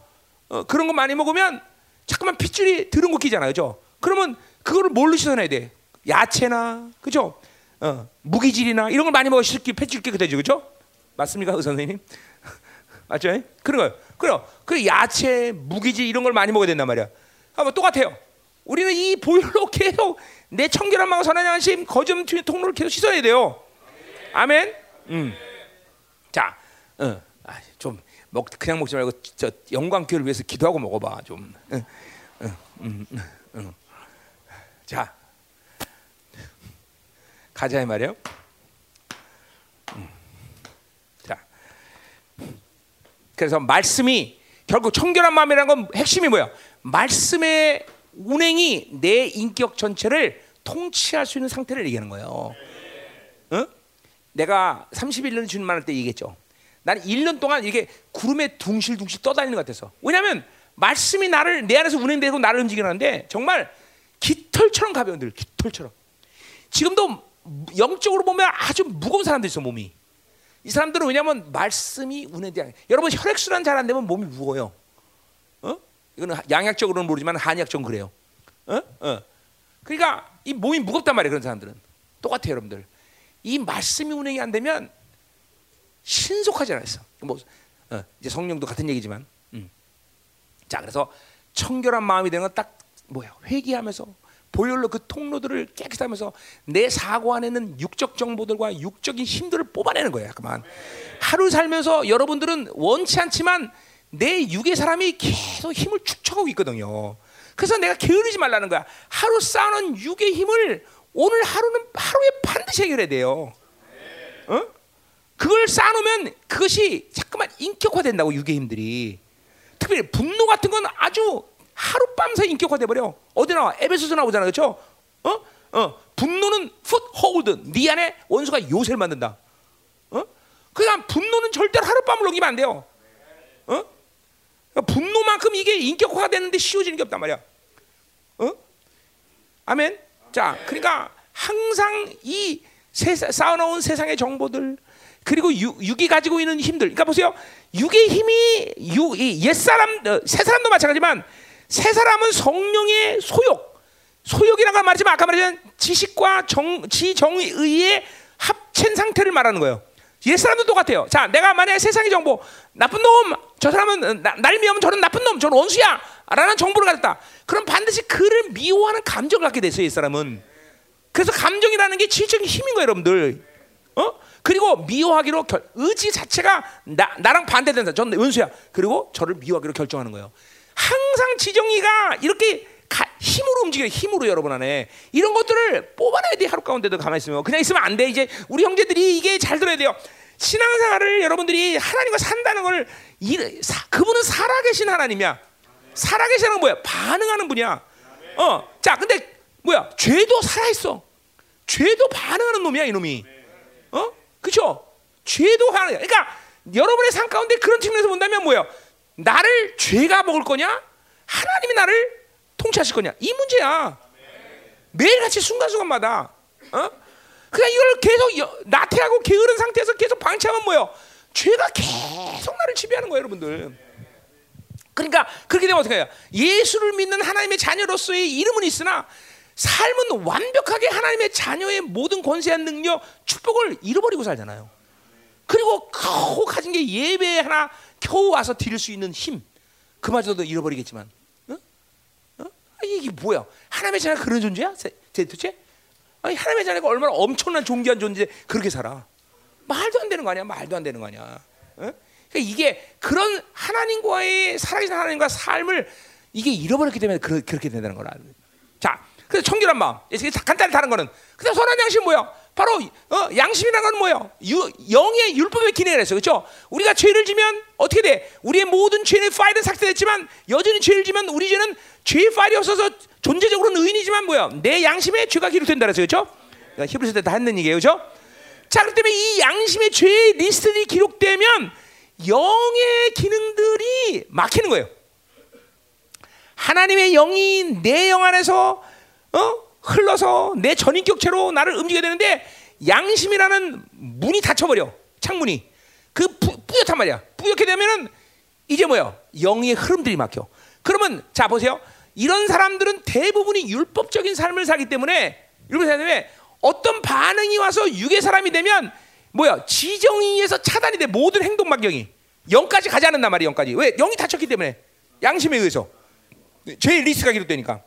어, 그런 거 많이 먹으면 자꾸만 핏줄이 들은 거 끼잖아요, 그죠? 그러면 그거를 뭘로 씻어내야 돼? 야채나, 그죠? 어, 무기질이나 이런 걸 많이 먹어 실 핏줄 깨끗해지, 그죠? 맞습니까, 의 선생님? 맞죠? 그런 거, 그럼 그 야채, 무기질 이런 걸 많이 먹어야 된단 말이야. 아마 똑같아요. 우리는 이 보혈로 계속 내 청결한 마음 선한 양심 거점 통로를 계속 씻어야 돼요. 아멘. 음. 자, 어, 아, 좀 먹, 그냥 먹지 말고 저 영광 교회를 위해서 기도하고 먹어봐 좀. 응, 응, 응, 응. 자, 가자 이 말이에요. 자, 그래서 말씀이 결국 청결한 마음이라는 건 핵심이 뭐야? 말씀의 운행이 내 인격 전체를 통치할 수 있는 상태를 얘기하는 거예요. 응? 내가 31년 주님 만날 때 얘기했죠. 나는 1년 동안 이게 구름에 둥실둥실 떠다니는 것 같아서. 왜냐하면 말씀이 나를 내 안에서 운행되고 나를 움직이는데 정말 깃털처럼 가벼운들 깃털처럼. 지금도 영적으로 보면 아주 무거운 사람들 있어 몸이. 이 사람들은 왜냐하면 말씀이 운행돼. 여러분 혈액순환 잘 안 되면 몸이 무거워요. 어? 이거는 양약적으로는 모르지만 한약적으로 그래요. 어? 어. 그러니까 이 몸이 무겁단 말이에요. 그런 사람들은 똑같아요, 여러분들. 이 말씀이 운행이 안 되면 신속하지 않았어. 뭐 어, 이제 성령도 같은 얘기지만. 음. 자, 그래서 청결한 마음이 되는 건 딱 뭐야? 회개하면서 보혈로 그 통로들을 깨끗하면서 내 사고 안에는 육적 정보들과 육적인 힘들을 뽑아내는 거예요. 그만. 하루 살면서 여러분들은 원치 않지만 내 육의 사람이 계속 힘을 축적하고 있거든요. 그래서 내가 게으르지 말라는 거야. 하루 쌓아놓은 육의 힘을 오늘 하루는 하루에 반드시 해결해야 돼요. 어? 그걸 쌓아놓으면 그것이 자꾸만 인격화된다고 유괴 힘들이. 특별히 분노 같은 건 아주 하룻밤 사이 인격화돼 버려. 어디 나와? 에베소서 나오잖아, 그렇죠? 어? 어. 분노는 풋홀드. 네 안에 원수가 요새를 만든다. 어? 그냥 분노는 절대로 하룻밤을 넘기면 안 돼요. 어? 그러니까 분노만큼 이게 인격화가 되는데 쉬워지는 게 없단 말이야. 어? 아멘. 자, 그러니까 항상 이 세사, 쌓아놓은 세상의 정보들 그리고 유, 육이 가지고 있는 힘들. 그러니까 보세요. 육의 힘이 유, 옛 사람, 어, 새 사람도 마찬가지지만 새 사람은 성령의 소욕, 소욕이라는 걸 말하지만 아까 말했던 지식과 정, 지정의의 합친 상태를 말하는 거예요. 옛 사람도 똑같아요. 자, 내가 만약에 세상의 정보, 나쁜 놈, 저 사람은 나, 를 미워하면 저는 나쁜 놈, 저는 원수야, 라는 정보를 가졌다. 그럼 반드시 그를 미워하는 감정을 갖게 됐어요, 옛 사람은. 그래서 감정이라는 게 지적인 힘인 거예요, 여러분들. 어? 그리고 미워하기로 결, 의지 자체가 나, 나랑 반대된다. 저는 원수야. 그리고 저를 미워하기로 결정하는 거예요. 항상 지정이가 이렇게 가, 힘으로 움직여 힘으로 여러분 안에 이런 것들을 뽑아내야 돼 하루 가운데도 가만히 있으면 그냥 있으면 안 돼. 이제 우리 형제들이 이게 잘 들어야 돼요. 신앙생활을 여러분들이 하나님과 산다는 걸 이, 사, 그분은 살아계신 하나님이야. 살아계시는 건 뭐야? 반응하는 분이야. 어, 자, 근데 뭐야? 죄도 살아있어. 죄도 반응하는 놈이야, 이놈이. 어? 그죠? 죄도 하는. 그러니까 여러분의 삶 가운데 그런 측면에서 본다면 뭐야? 나를 죄가 먹을 거냐? 하나님이 나를 통치하실 거냐? 이 문제야. 매일같이 순간순간마다. 어? 그냥 이걸 계속 나태하고 게으른 상태에서 계속 방치하면 뭐요? 죄가 계속 나를 지배하는 거예요, 여러분들. 그러니까 그렇게 되면 어떻게 해요? 예수를 믿는 하나님의 자녀로서의 이름은 있으나 삶은 완벽하게 하나님의 자녀의 모든 권세한 능력, 축복을 잃어버리고 살잖아요. 그리고 겨우 가진 게 예배 하나 겨우 와서 드릴 수 있는 힘, 그마저도 잃어버리겠지만, 어? 어? 이게 뭐야? 하나님의 자녀가 그런 존재야? 도대체? 아니 하나님의 자녀가 얼마나 엄청난 존귀한 존재 그렇게 살아? 말도 안 되는 거 아니야? 말도 안 되는 거 아니야? 어? 그러니까 이게 그런 하나님과의 살아계신 하나님과 삶을 이게 잃어버렸기 때문에 그렇게 된다는 거라. 자, 그래서 청결한 마음. 이게 간단히 다른 거는. 그다음 선한 양심 뭐야? 바로 어, 양심이라는 건 뭐예요? 유, 영의 율법의 했어, 그렇죠? 우리가 죄를 지면 어떻게 돼? 우리의 모든 죄는 파일은 삭제됐지만 여전히 죄를 지면 우리 죄는 죄의 파일이 없어서 존재적으로는 의인이지만 뭐야? 내 양심에 죄가 기록된다 그랬어요, 그렇죠? 그러니까 히브리서 때다 했는 얘기예요, 그렇죠? 자, 그렇기 때문에 이 양심의 죄의 리스트들이 기록되면 영의 기능들이 막히는 거예요. 하나님의 영이 내 영 안에서 어? 흘러서 내 전인격체로 나를 움직여야 되는데 양심이라는 문이 닫혀버려. 창문이. 그 부, 뿌옇단 말이야. 뿌옇게 되면은 이제 뭐야 영의 흐름들이 막혀. 그러면 자 보세요. 이런 사람들은 대부분이 율법적인 삶을 살기 때문에 율법 때문에 어떤 반응이 와서 육의 사람이 되면 뭐야 지정의에서 차단이 돼. 모든 행동 반경이. 영까지 가지 않는단 말이야 영까지. 왜? 영이 닫혔기 때문에. 양심에 의해서. 죄의 리스트가 기록되니까.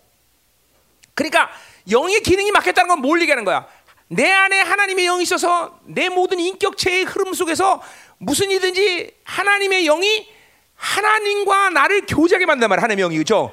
그러니까 영의 기능이 막혔다는 건 뭘 얘기하는 거야? 내 안에 하나님의 영이 있어서 내 모든 인격체의 흐름 속에서 무슨 일든지 하나님의 영이 하나님과 나를 교제하게 만든단 말이야. 하나님의 영이 그죠?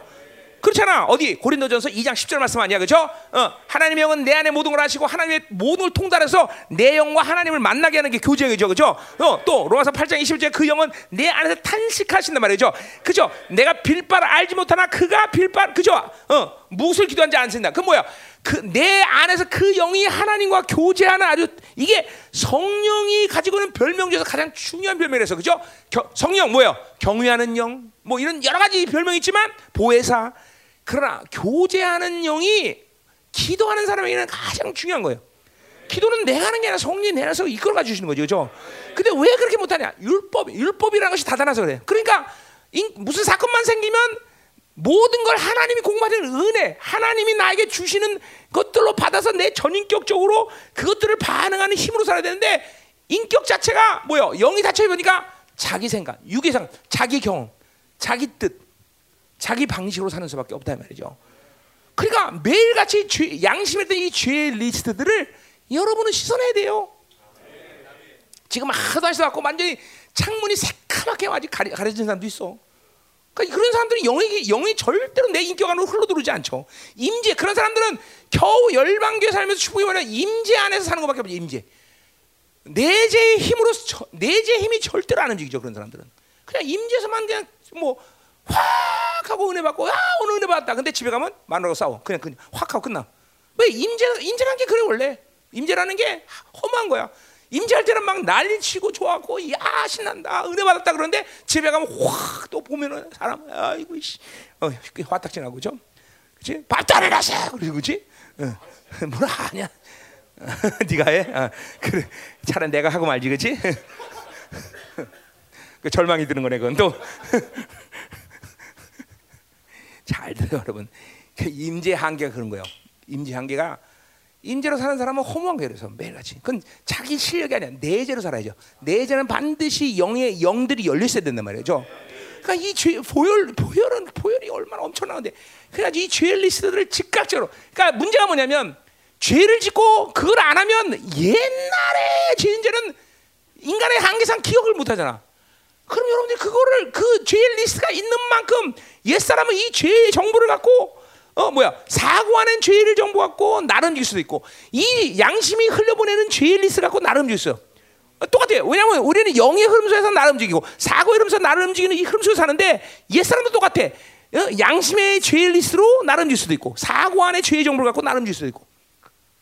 그렇잖아. 어디 고린도전서 2장 10절 말씀 아니야, 그죠? 어, 하나님의 영은 내 안에 모든 걸 하시고 하나님의 모든 걸 통달해서 내 영과 하나님을 만나게 하는 게 교제이죠, 그죠? 어, 또 로마서 8장 20절 그 영은 내 안에서 탄식하신단 말이죠, 그죠? 내가 빌바를 알지 못하나 그가 빌바, 그죠? 어, 무엇을 기도한지 안 쓴다. 그 뭐야? 그 내 안에서 그 영이 하나님과 교제하는 아주 이게 성령이 가지고 있는 별명 중에서 가장 중요한 별명이라서 그죠? 겨, 성령 뭐예요? 경외하는 영, 뭐 이런 여러 가지 별명이 있지만 보혜사. 그러나 교제하는 영이 기도하는 사람에게는 가장 중요한 거예요. 기도는 내가 하는 게 아니라 성령이 내 안에서 이끌어 주시는 거죠. 그죠? 근데 왜 그렇게 못하냐? 율법, 율법이라는 것이 다단해서 그래. 그러니까 무슨 사건만 생기면 모든 걸 하나님이 공부하는 은혜, 하나님이 나에게 주시는 것들로 받아서 내 전인격적으로 그것들을 반응하는 힘으로 살아야 되는데 인격 자체가 뭐요? 영이 닫혀 있으니까 자기 생각, 유기상, 자기 경험, 자기 뜻, 자기 방식으로 사는 수밖에 없다 말이죠. 그러니까 매일같이 죄, 양심했던 이 죄의 리스트들을 여러분은 씻어내야 돼요. 지금 하도 하시갖고 완전히 창문이 새카맣게 아직 가려, 가려진 사람도 있어. 그러니까 그런 사람들은 영이 영이 절대로 내 인격 안으로 흘러들어오지 않죠. 임재 그런 사람들은 겨우 열방교에 살면서 축복이 뭐냐 임재 안에서 사는 것밖에 없죠. 임재. 내재의 힘으로 저, 내재 힘이 절대로 안 움직이죠. 그런 사람들은 그냥 임재에서만 그냥 뭐 확 하고 은혜 받고 아 오늘 은혜 받았다. 근데 집에 가면 마누라가 싸워. 그냥 그냥 확 하고 끝나. 왜 임재 임재라는 게 그래 원래 임재라는 게 험한 거야. 임재할 때는 막 난리치고 좋아하고 야 신난다 은혜 받았다 그러는데 집에 가면 확 또 보면은 사람 아이고 씨 어, 화딱지나고 그죠? 그렇지? 밥도 안 해놨어 그러지 그렇지? 어. 뭘 아냐? 네가 해? 어, 그래 차라리 내가 하고 말지 그렇지? 그 절망이 드는 거네 그건 또. 잘 들어요 여러분. 그 임재 한계가 그런 거예요. 임재 한계가 임재로 사는 사람은 허무한 거예요. 그래서 매일같이. 그건 자기 실력이 아니야. 내재로 살아야죠. 내재는 반드시 영의 영들이 열려 있어야 된단 말이죠. 그러니까 이 죄, 보혈 보혈은 보혈이 얼마나 엄청나는데. 그래가지고 이 죄 리스트들을 즉각적으로. 그러니까 문제가 뭐냐면 죄를 짓고 그걸 안 하면 옛날에 죄인들은 인간의 한계상 기억을 못 하잖아. 그럼 여러분들 그거를 그 죄 리스트가 있는 만큼 옛 사람은 이 죄의 정보를 갖고 어 뭐야 사고하는 죄를 정보 갖고 나를 움직일 수도 있고 이 양심이 흘려보내는 죄의 리스트 갖고 나를 움직일 수. 어, 똑같아요. 왜냐하면 우리는 영의 흐름 속에서 움직이고 사고의 흐름 속에서 나를 움직이는 이 흐름 속에서 사는데 옛 사람도 똑같아. 어, 양심의 죄의 리스트로 나를 움직일 수도 있고 사고 안에 죄의 정보를 갖고 나를 움직일 수도 있고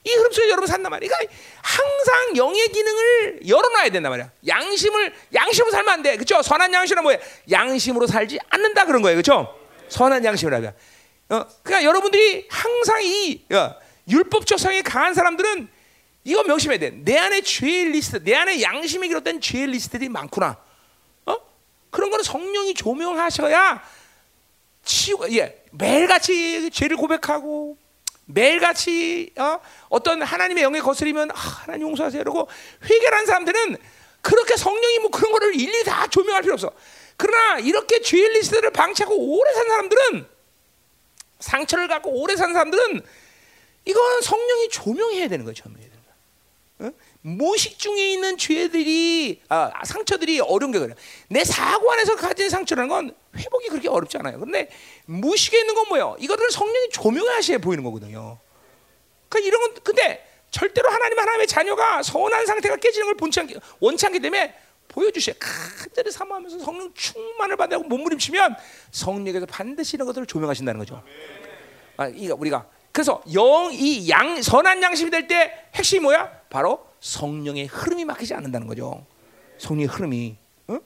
이 흐름 속에 여러분 산단 말이야. 그러니까 항상 영의 기능을 열어놔야 된단 말이야. 양심을 양심으로 살면 안 돼. 그렇죠? 선한 양심은 뭐야? 양심으로 살지 않는다 그런 거예요. 그렇죠? 선한 양심이라면. 어, 그러니까 여러분들이 항상 이 어, 율법적 성이 강한 사람들은 이거 명심해야 돼. 내 안에 죄의 리스트, 내 안에 양심이 기록된 죄의 리스트들이 많구나. 어? 그런 거는 성령이 조명하셔야 치우, 예, 매일같이 죄를 고백하고 매일같이 어? 어떤 하나님의 영에 거스리면 아, 하나님 용서하세요 이러고 회개한 사람들은 그렇게 성령이 뭐 그런 거를 일일이 다 조명할 필요 없어. 그러나 이렇게 죄의 리스트를 방치하고 오래 산 사람들은 상처를 갖고 오래 산 사람들은 이건 성령이 조명해야 되는 거예 무식 중에 있는 죄들이 아, 상처들이 어려운 게 그래. 내 사고 안에서 가진 상처라는 건 회복이 그렇게 어렵지 않아요. 그런데 무식에 있는 건 뭐예요? 이것들을 성령이 조명하셔야 보이는 거거든요. 그러니까 이런 건 근데 절대로 하나님 하나님의 자녀가 선한 상태가 깨지는 걸 본치 않기, 원치 않기 때문에 보여주셔야 간절히 사모하면서 성령 충만을 받고 몸부림치면 성령에서 반드시 이런 것들을 조명하신다는 거죠. 아, 이거 우리가 그래서 영 이 양 선한 양심이 될 때 핵심이 뭐야? 바로 성령의 흐름이 막히지 않는다는 거죠. 성령의 흐름이. 어?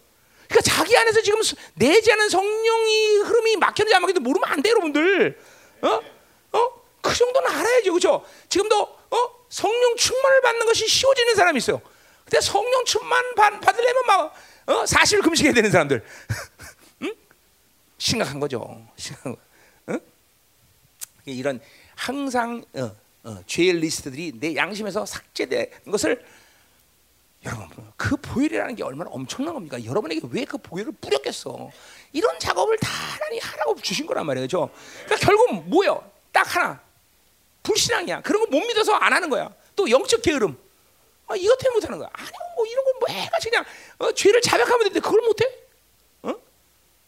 그러니까 자기 안에서 지금 내지 않은 성령이 흐름이 막혔는지 안 막혔는지 모르면 안 돼, 여러분들. 어? 어? 그 정도는 알아야죠, 그렇죠? 지금도 어? 성령 충만을 받는 것이 쉬워지는 사람이 있어요. 근데 성령 충만 받, 받으려면 막 어? 사실 금식해야 되는 사람들. 응? 심각한 거죠. 심각한 거. 응? 이런 항상 어, 어, 죄의 리스트들이 내 양심에서 삭제되는 것을 여러분 그 보혈이라는 게 얼마나 엄청난 겁니까? 여러분에게 왜 그 보혈을 뿌렸겠어? 이런 작업을 다 하나님 하라고 주신 거란 말이죠. 그러니까 결국 뭐요? 딱 하나 불신앙이야. 그런 거 못 믿어서 안 하는 거야. 또 영적 게으름. 아, 이것 때문에 못 하는 거야. 아니 뭐 이런 거 뭐 해가지고 그냥 어, 죄를 자백하면 되는데 그걸 못 해? 어?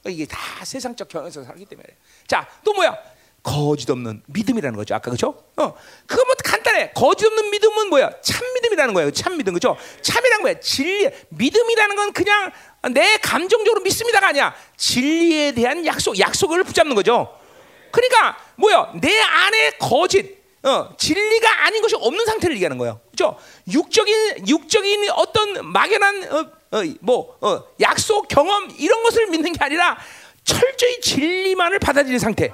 이게 다 세상적 경험에서 살기 때문에. 자, 또 뭐야? 거짓 없는 믿음이라는 거죠. 아까 그죠? 어, 그거 뭐 간단해. 거짓 없는 믿음은 뭐야? 참 믿음이라는 거예요. 참 믿음 그죠? 참이란 거야. 진리. 믿음이라는 건 그냥 내 감정적으로 믿습니다가 아니야. 진리에 대한 약속, 약속을 붙잡는 거죠. 그러니까 뭐야? 내 안에 거짓, 어, 진리가 아닌 것이 없는 상태를 얘기하는 거예요. 그죠? 육적인 육적인 어떤 막연한 어, 어, 뭐 어, 약속, 경험 이런 것을 믿는 게 아니라 철저히 진리만을 받아들이는 상태.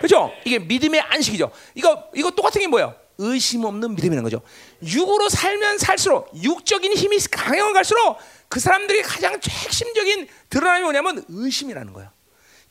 그죠? 이게 믿음의 안식이죠. 이거 이거 똑같은 게 뭐예요? 의심 없는 믿음이라는 거죠. 육으로 살면 살수록 육적인 힘이 강해만 갈수록 그 사람들이 가장 핵심적인 드러남이 뭐냐면 의심이라는 거예요.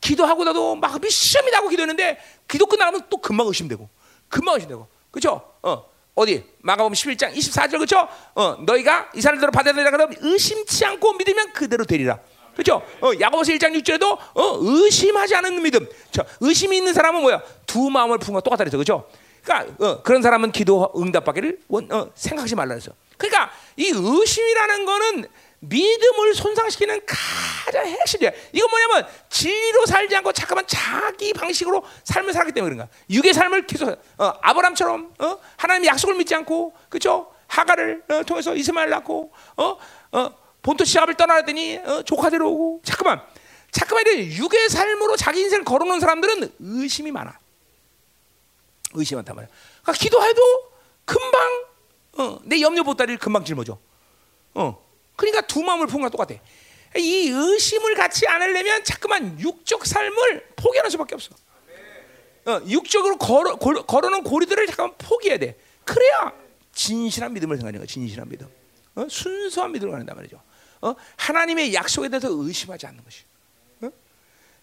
기도하고 나도 막 미션이다 고 기도했는데 기도 끝나면 또 금방 의심되고 금방 의심되고 그죠? 어 어디 마가복음 11장 24절 그죠? 어 너희가 이 사람들을 받아들이라 그러면 의심치 않고 믿으면 그대로 되리라. 그렇죠? 어, 야고보서 1장 6절에도 어, 의심하지 않은 믿음. 저, 의심이 있는 사람은 뭐야? 두 마음을 품은 거 똑같다 그랬죠. 그렇죠? 그러니까 어, 그런 사람은 기도 응답받기를 원, 어, 생각하지 말라 그랬어. 그러니까 이 의심이라는 거는 믿음을 손상시키는 가장 핵심이야. 이건 뭐냐면 진리로 살지 않고 잠깐만 자기 방식으로 삶을 살기 때문에 그런가. 육의 삶을 계속 어, 아브람처럼 어? 하나님의 약속을 믿지 않고 그죠? 하가를 어, 통해서 이스마엘 낳고 어? 어, 본토 시합을 떠나더니 어, 조카들 오고 잠깐만 잠깐만 이래 육의 삶으로 자기 인생을 걸어놓은 사람들은 의심이 많아. 의심 많단 말이야. 그러니까 기도해도 금방 어, 내 염려 보따리를 금방 짊어져. 어. 그러니까 두 마음을 품은 거 똑같아. 이 의심을 갖지 않으려면 자꾸만 육적 삶을 포기하는 수밖에 없어. 어, 육적으로 걸어, 걸어 놓은 고리들을 잠깐 포기해야 돼. 그래야 진실한 믿음을 생각하는 거야. 진실한 믿음. 어? 순수한 믿음을 갖는단 말이죠. 어? 하나님의 약속에 대해서 의심하지 않는 것이. 어?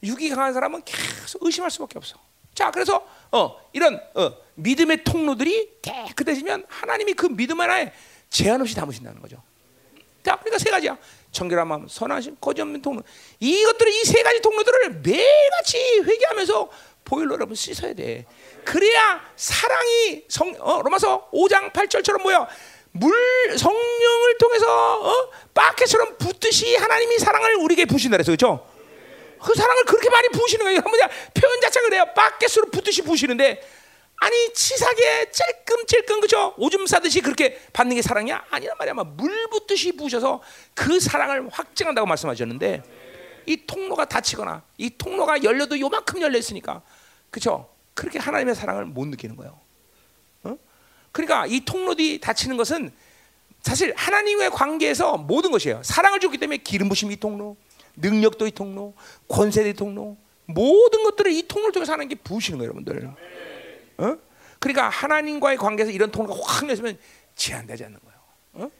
육이 강한 사람은 계속 의심할 수밖에 없어. 자, 그래서 어, 이런 어, 믿음의 통로들이 깨끗해지면 하나님이 그 믿음 하나에 제한 없이 담으신다는 거죠. 자, 그러니까 세 가지야. 청결한 마음, 선하심, 거짓 없는 통로. 이것들을 이 세 가지 통로들을 매일같이 회개하면서 보일러 여러분 씻어야 돼. 그래야 사랑이 성, 어, 로마서 5장 8절처럼 뭐야? 물 성령을 통해서 어? 바켓처럼 붓듯이 하나님이 사랑을 우리에게 부신다 그래서 그렇죠? 그 사랑을 그렇게 많이 부으시는 거예요. 뭐냐 표현 자체가 그래요. 바켓으로 붓듯이 부으시는데 아니 치사게 찔끔찔끔 그죠? 오줌 싸듯이 그렇게 받는 게 사랑이야? 아니란 말이야. 물 붓듯이 부으셔서 그 사랑을 확증한다고 말씀하셨는데 이 통로가 닫히거나 이 통로가 열려도 요만큼 열려 있으니까 그죠? 그렇게 하나님의 사랑을 못 느끼는 거예요. 어? 그러니까 이 통로들이 닫히는 것은 사실 하나님과의 관계에서 모든 것이에요. 사랑을 줬기 때문에 기름 부심이 통로, 능력도 이 통로, 권세도 이 통로, 모든 것들을 이 통로를 통해서 하는 게 부으시는 거예요, 여러분들. 어? 그러니까 하나님과의 관계에서 이런 통로가 확 열리면 제한되지 않는 거예요. 어?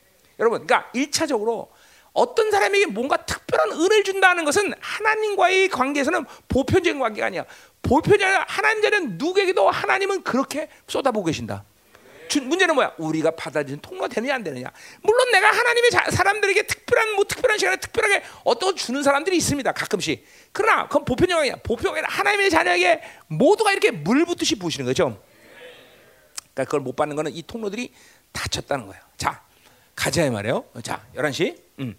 여러분, 그러니까 일차적으로 어떤 사람에게 뭔가 특별한 은혜를 준다는 것은 하나님과의 관계에서는 보편적인 관계가 아니야. 아니라 하나님 자는 누구에게도 하나님은 그렇게 쏟아보고 계신다. 문제는 뭐야? 우리가 받아들이는 통로가 되느냐 안 되느냐. 물론 내가 하나님의 자, 사람들에게 특별한 뭐 특별한 시간에 특별하게 어떤 주는 사람들이 있습니다. 가끔씩. 그러나 그건 보편이 아니야. 보편이 하나님의 자녀에게 모두가 이렇게 물 붓듯이 부으시는 거죠. 그러니까 그걸 못 받는 거는 이 통로들이 닫혔다는 거예요. 자, 가자 이 말이에요. 자, 11시. 음.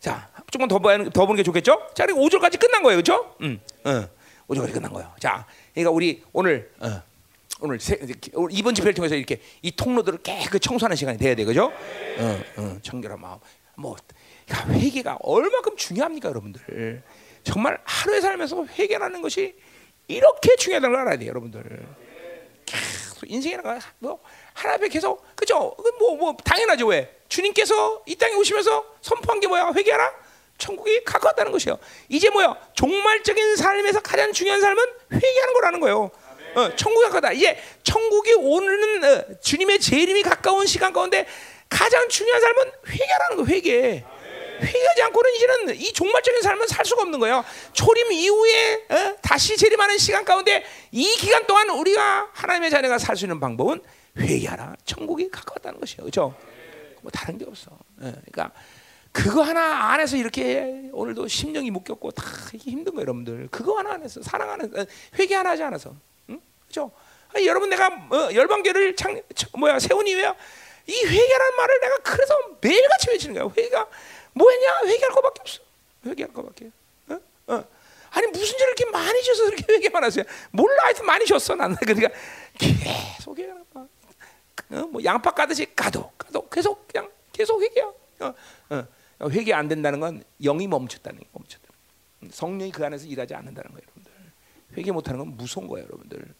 자, 조금 더, 보는, 더 보는 게 좋겠죠? 자, 그리고 5절까지 끝난 거예요. 그렇죠? 음. 어. 5절까지 끝난 거예요. 자, 그러니까 우리 오늘 어. 오늘 세, 이번 집회를 통해서 이렇게 이 통로들을 깨끗 청소하는 시간이 돼야 돼, 그죠? 어, 어, 청결한 마음. 뭐 회개가 얼마큼 중요합니까, 여러분들? 정말 하루에 살면서 회개라는 것이 이렇게 중요하다는 걸 알아야 돼요, 여러분들. 계속 인생이라는 뭐 하나님께 계속 그죠? 뭐뭐 뭐, 당연하죠, 왜? 주님께서 이 땅에 오시면서 선포한 게 뭐야? 회개하라. 천국이 가까웠다는 것이요. 이제 뭐야? 종말적인 삶에서 가장 중요한 삶은 회개하는 거라는 거예요. 어, 천국이 가까다. 이제 천국이 오는 어, 주님의 재림이 가까운 시간 가운데 가장 중요한 삶은 회개라는 거 회개. 회개하지 않고는 이제는 이 종말적인 삶은 살 수가 없는 거예요. 초림 이후에 어? 다시 재림하는 시간 가운데 이 기간 동안 우리가 하나님의 자녀가 살 수 있는 방법은 회개하라. 천국이 가까웠다는 것이에요. 그렇죠? 뭐 다른 게 없어. 예, 그러니까 그거 하나 안에서 이렇게 오늘도 심령이 묶였고 다 힘든 거예요, 여러분들. 그거 하나 안에서 사랑하는 회개 하나 하지 않아서. 그죠? 아니, 여러분 내가 어, 열방교를 창 뭐야 세운 이유야 이 회개라는 말을 내가 그래서 매일같이 외치는 거야. 회개가 뭐냐? 회개할 것밖에 없어. 회개할 것밖에. 어? 어. 아니 무슨 죄를 이렇게 많이 져서 그렇게 회개만 하세요? 몰라 하여튼 많이 졌어 나는 그러니까 계속 회개하는. 어? 뭐 양파 까듯이 까도 까도 계속 그냥 계속 회개야. 어, 어. 회개 안 된다는 건 영이 멈췄다는 게 멈췄다. 성령이 그 안에서 일하지 않는다는 거예요, 여러분들. 회개 못하는 건 무서운 거예요, 여러분들.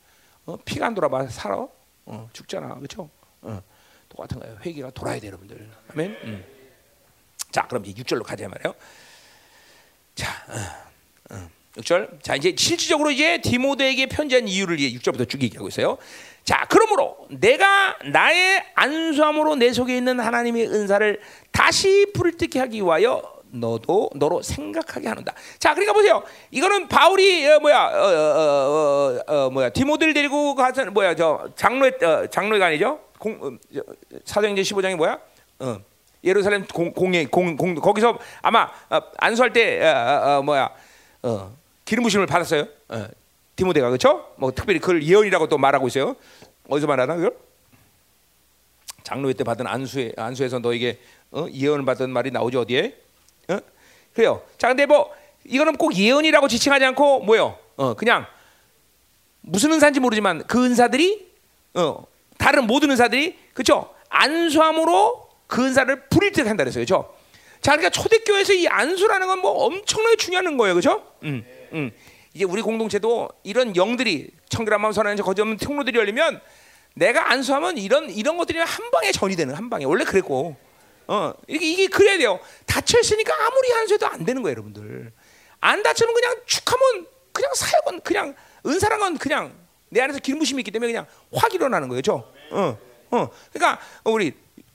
어? 피가 안 돌아봐 살아 어, 죽잖아 그렇죠? 어, 똑같은 거예요 회개가 돌아야 돼 여러분들 아멘 음. 자 그럼 이제 6절로 가자 말이에요 자 어, 어. 6절 자 이제 실질적으로 이제 디모데에게 편지한 이유를 이제 6절부터 쭉 얘기하고 있어요 자 그러므로 내가 나의 안수함으로 내 속에 있는 하나님의 은사를 다시 불뜨게 하기 위하여 너도 너로 생각하게 하는다. 자, 그러니까 보세요. 이거는 바울이 어, 뭐야, 어, 어, 어, 어 뭐야, 디모들 데리고 가서 뭐야, 저 장로의 어, 장로가 아니죠? 공, 어, 사도행전 15장이 뭐야? 어, 예루살렘 공, 공예 공, 공 거기서 아마 안수할 때 뭐야, 기름 부심을 받았어요. 디모데가 그렇죠? 뭐 특별히 그걸 예언이라고 또 말하고 있어요. 어디서 말하나 그걸? 장로회 때 받은 안수에 안수에서 너에게 예언을 받은 말이 나오죠 어디에? 어? 그래요. 자, 근데 뭐 이거는 꼭 예언이라고 지칭하지 않고 뭐요? 어, 그냥 무슨 은사인지 모르지만 그 은사들이 어, 다른 모든 은사들이 그죠? 안수함으로 그 은사를 불일득한다 그랬어요. 그죠? 자, 그러니까 초대교회에서 이 안수라는 건 뭐 엄청나게 중요한 거예요. 그죠? 음, 음. 이제 우리 공동체도 이런 영들이 청결한 선하는 거짓 없는 통로들이 열리면 내가 안수하면 이런 이런 것들이 한 방에 전이 되는 한 방에 원래 그랬고 어 이게 이게 그래야 돼요. 닫혀 있으니까 아무리 안수해도 안 되는 거예요 여러분들. 안 닫히면 그냥 축하면 그냥 사역은 그냥 은사란 건 그냥 내 안에서 기름부심이 있기 때문에 그냥 확 일어나는 거예요 죠? 어, 어. 그러니까 우리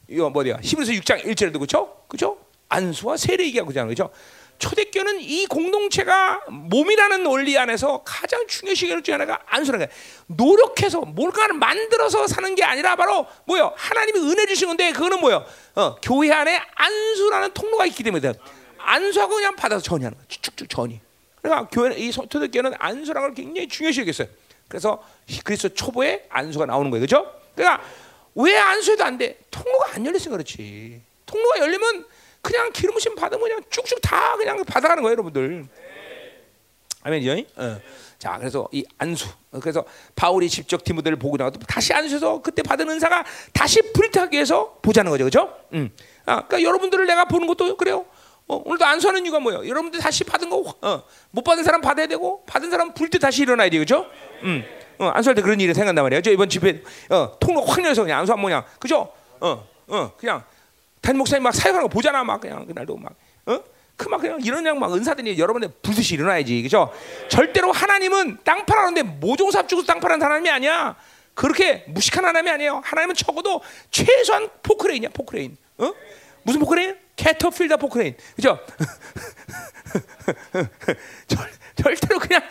이거 뭐야 히브리서 6장 1절에도 그렇죠? 그죠? 안수와 세례 얘기하고 그러잖아요 그죠 초대교는 이 공동체가 몸이라는 원리 안에서 가장 중요시 여기는 중 하나가 안수라는 거야. 노력해서 뭘가를 만들어서 사는 게 아니라 바로 뭐요? 하나님이 은혜 주신 건데 그거는 뭐요? 어, 교회 안에 안수라는 통로가 있기 때문에 안수하고 그냥 받아서 전이하는 거야. 쭉쭉 전이. 그러니까 교회 이 초대교는 안수라는 걸 굉장히 중요시 여겼어요. 그래서 그래서 초보에 안수가 나오는 거예요. 그죠? 그러니까 왜 안수해도 안 돼? 통로가 안 열렸으니까 그렇지. 통로가 열리면 그냥 기름 부심 받으면 그냥 쭉쭉 다 그냥 받아가는 거예요, 여러분들. 아멘이죠? 어. 자, 그래서 이 안수. 그래서 바울이 직접 디모데를 보고 나도 다시 안수해서 그때 받은 은사가 다시 불타기 위해서 보자는 거죠, 그렇죠? 음. 아, 그러니까 여러분들을 내가 보는 것도 그래요. 어, 오늘도 안수하는 이유가 뭐예요? 여러분들 다시 받은 거, 어, 못 받은 사람 받아야 되고, 받은 사람 불 때 다시 일어나야 돼요, 그렇죠? 음. 어, 안수할 때 그런 일이 생각난 말이에요. 저 이번 집회 어, 통로 확 열어서 그냥 안수한 모양, 그죠? 어, 어, 그냥 담임 목사님 막 사역하는 거 보잖아 막 그냥 그날도 막 어? 그막 그냥 이런 양 막 은사들이 여러분의 불듯이 일어나야지 그죠? 절대로 하나님은 땅 팔아는데 모종삽 주고 땅 파는 하나님이 아니야. 그렇게 무식한 하나님이 아니에요. 하나님은 적어도 최소한 포크레인이야 포크레인. 어? 무슨 포크레인? 캐터필러 포크레인. 그죠? 절, 절대로 그냥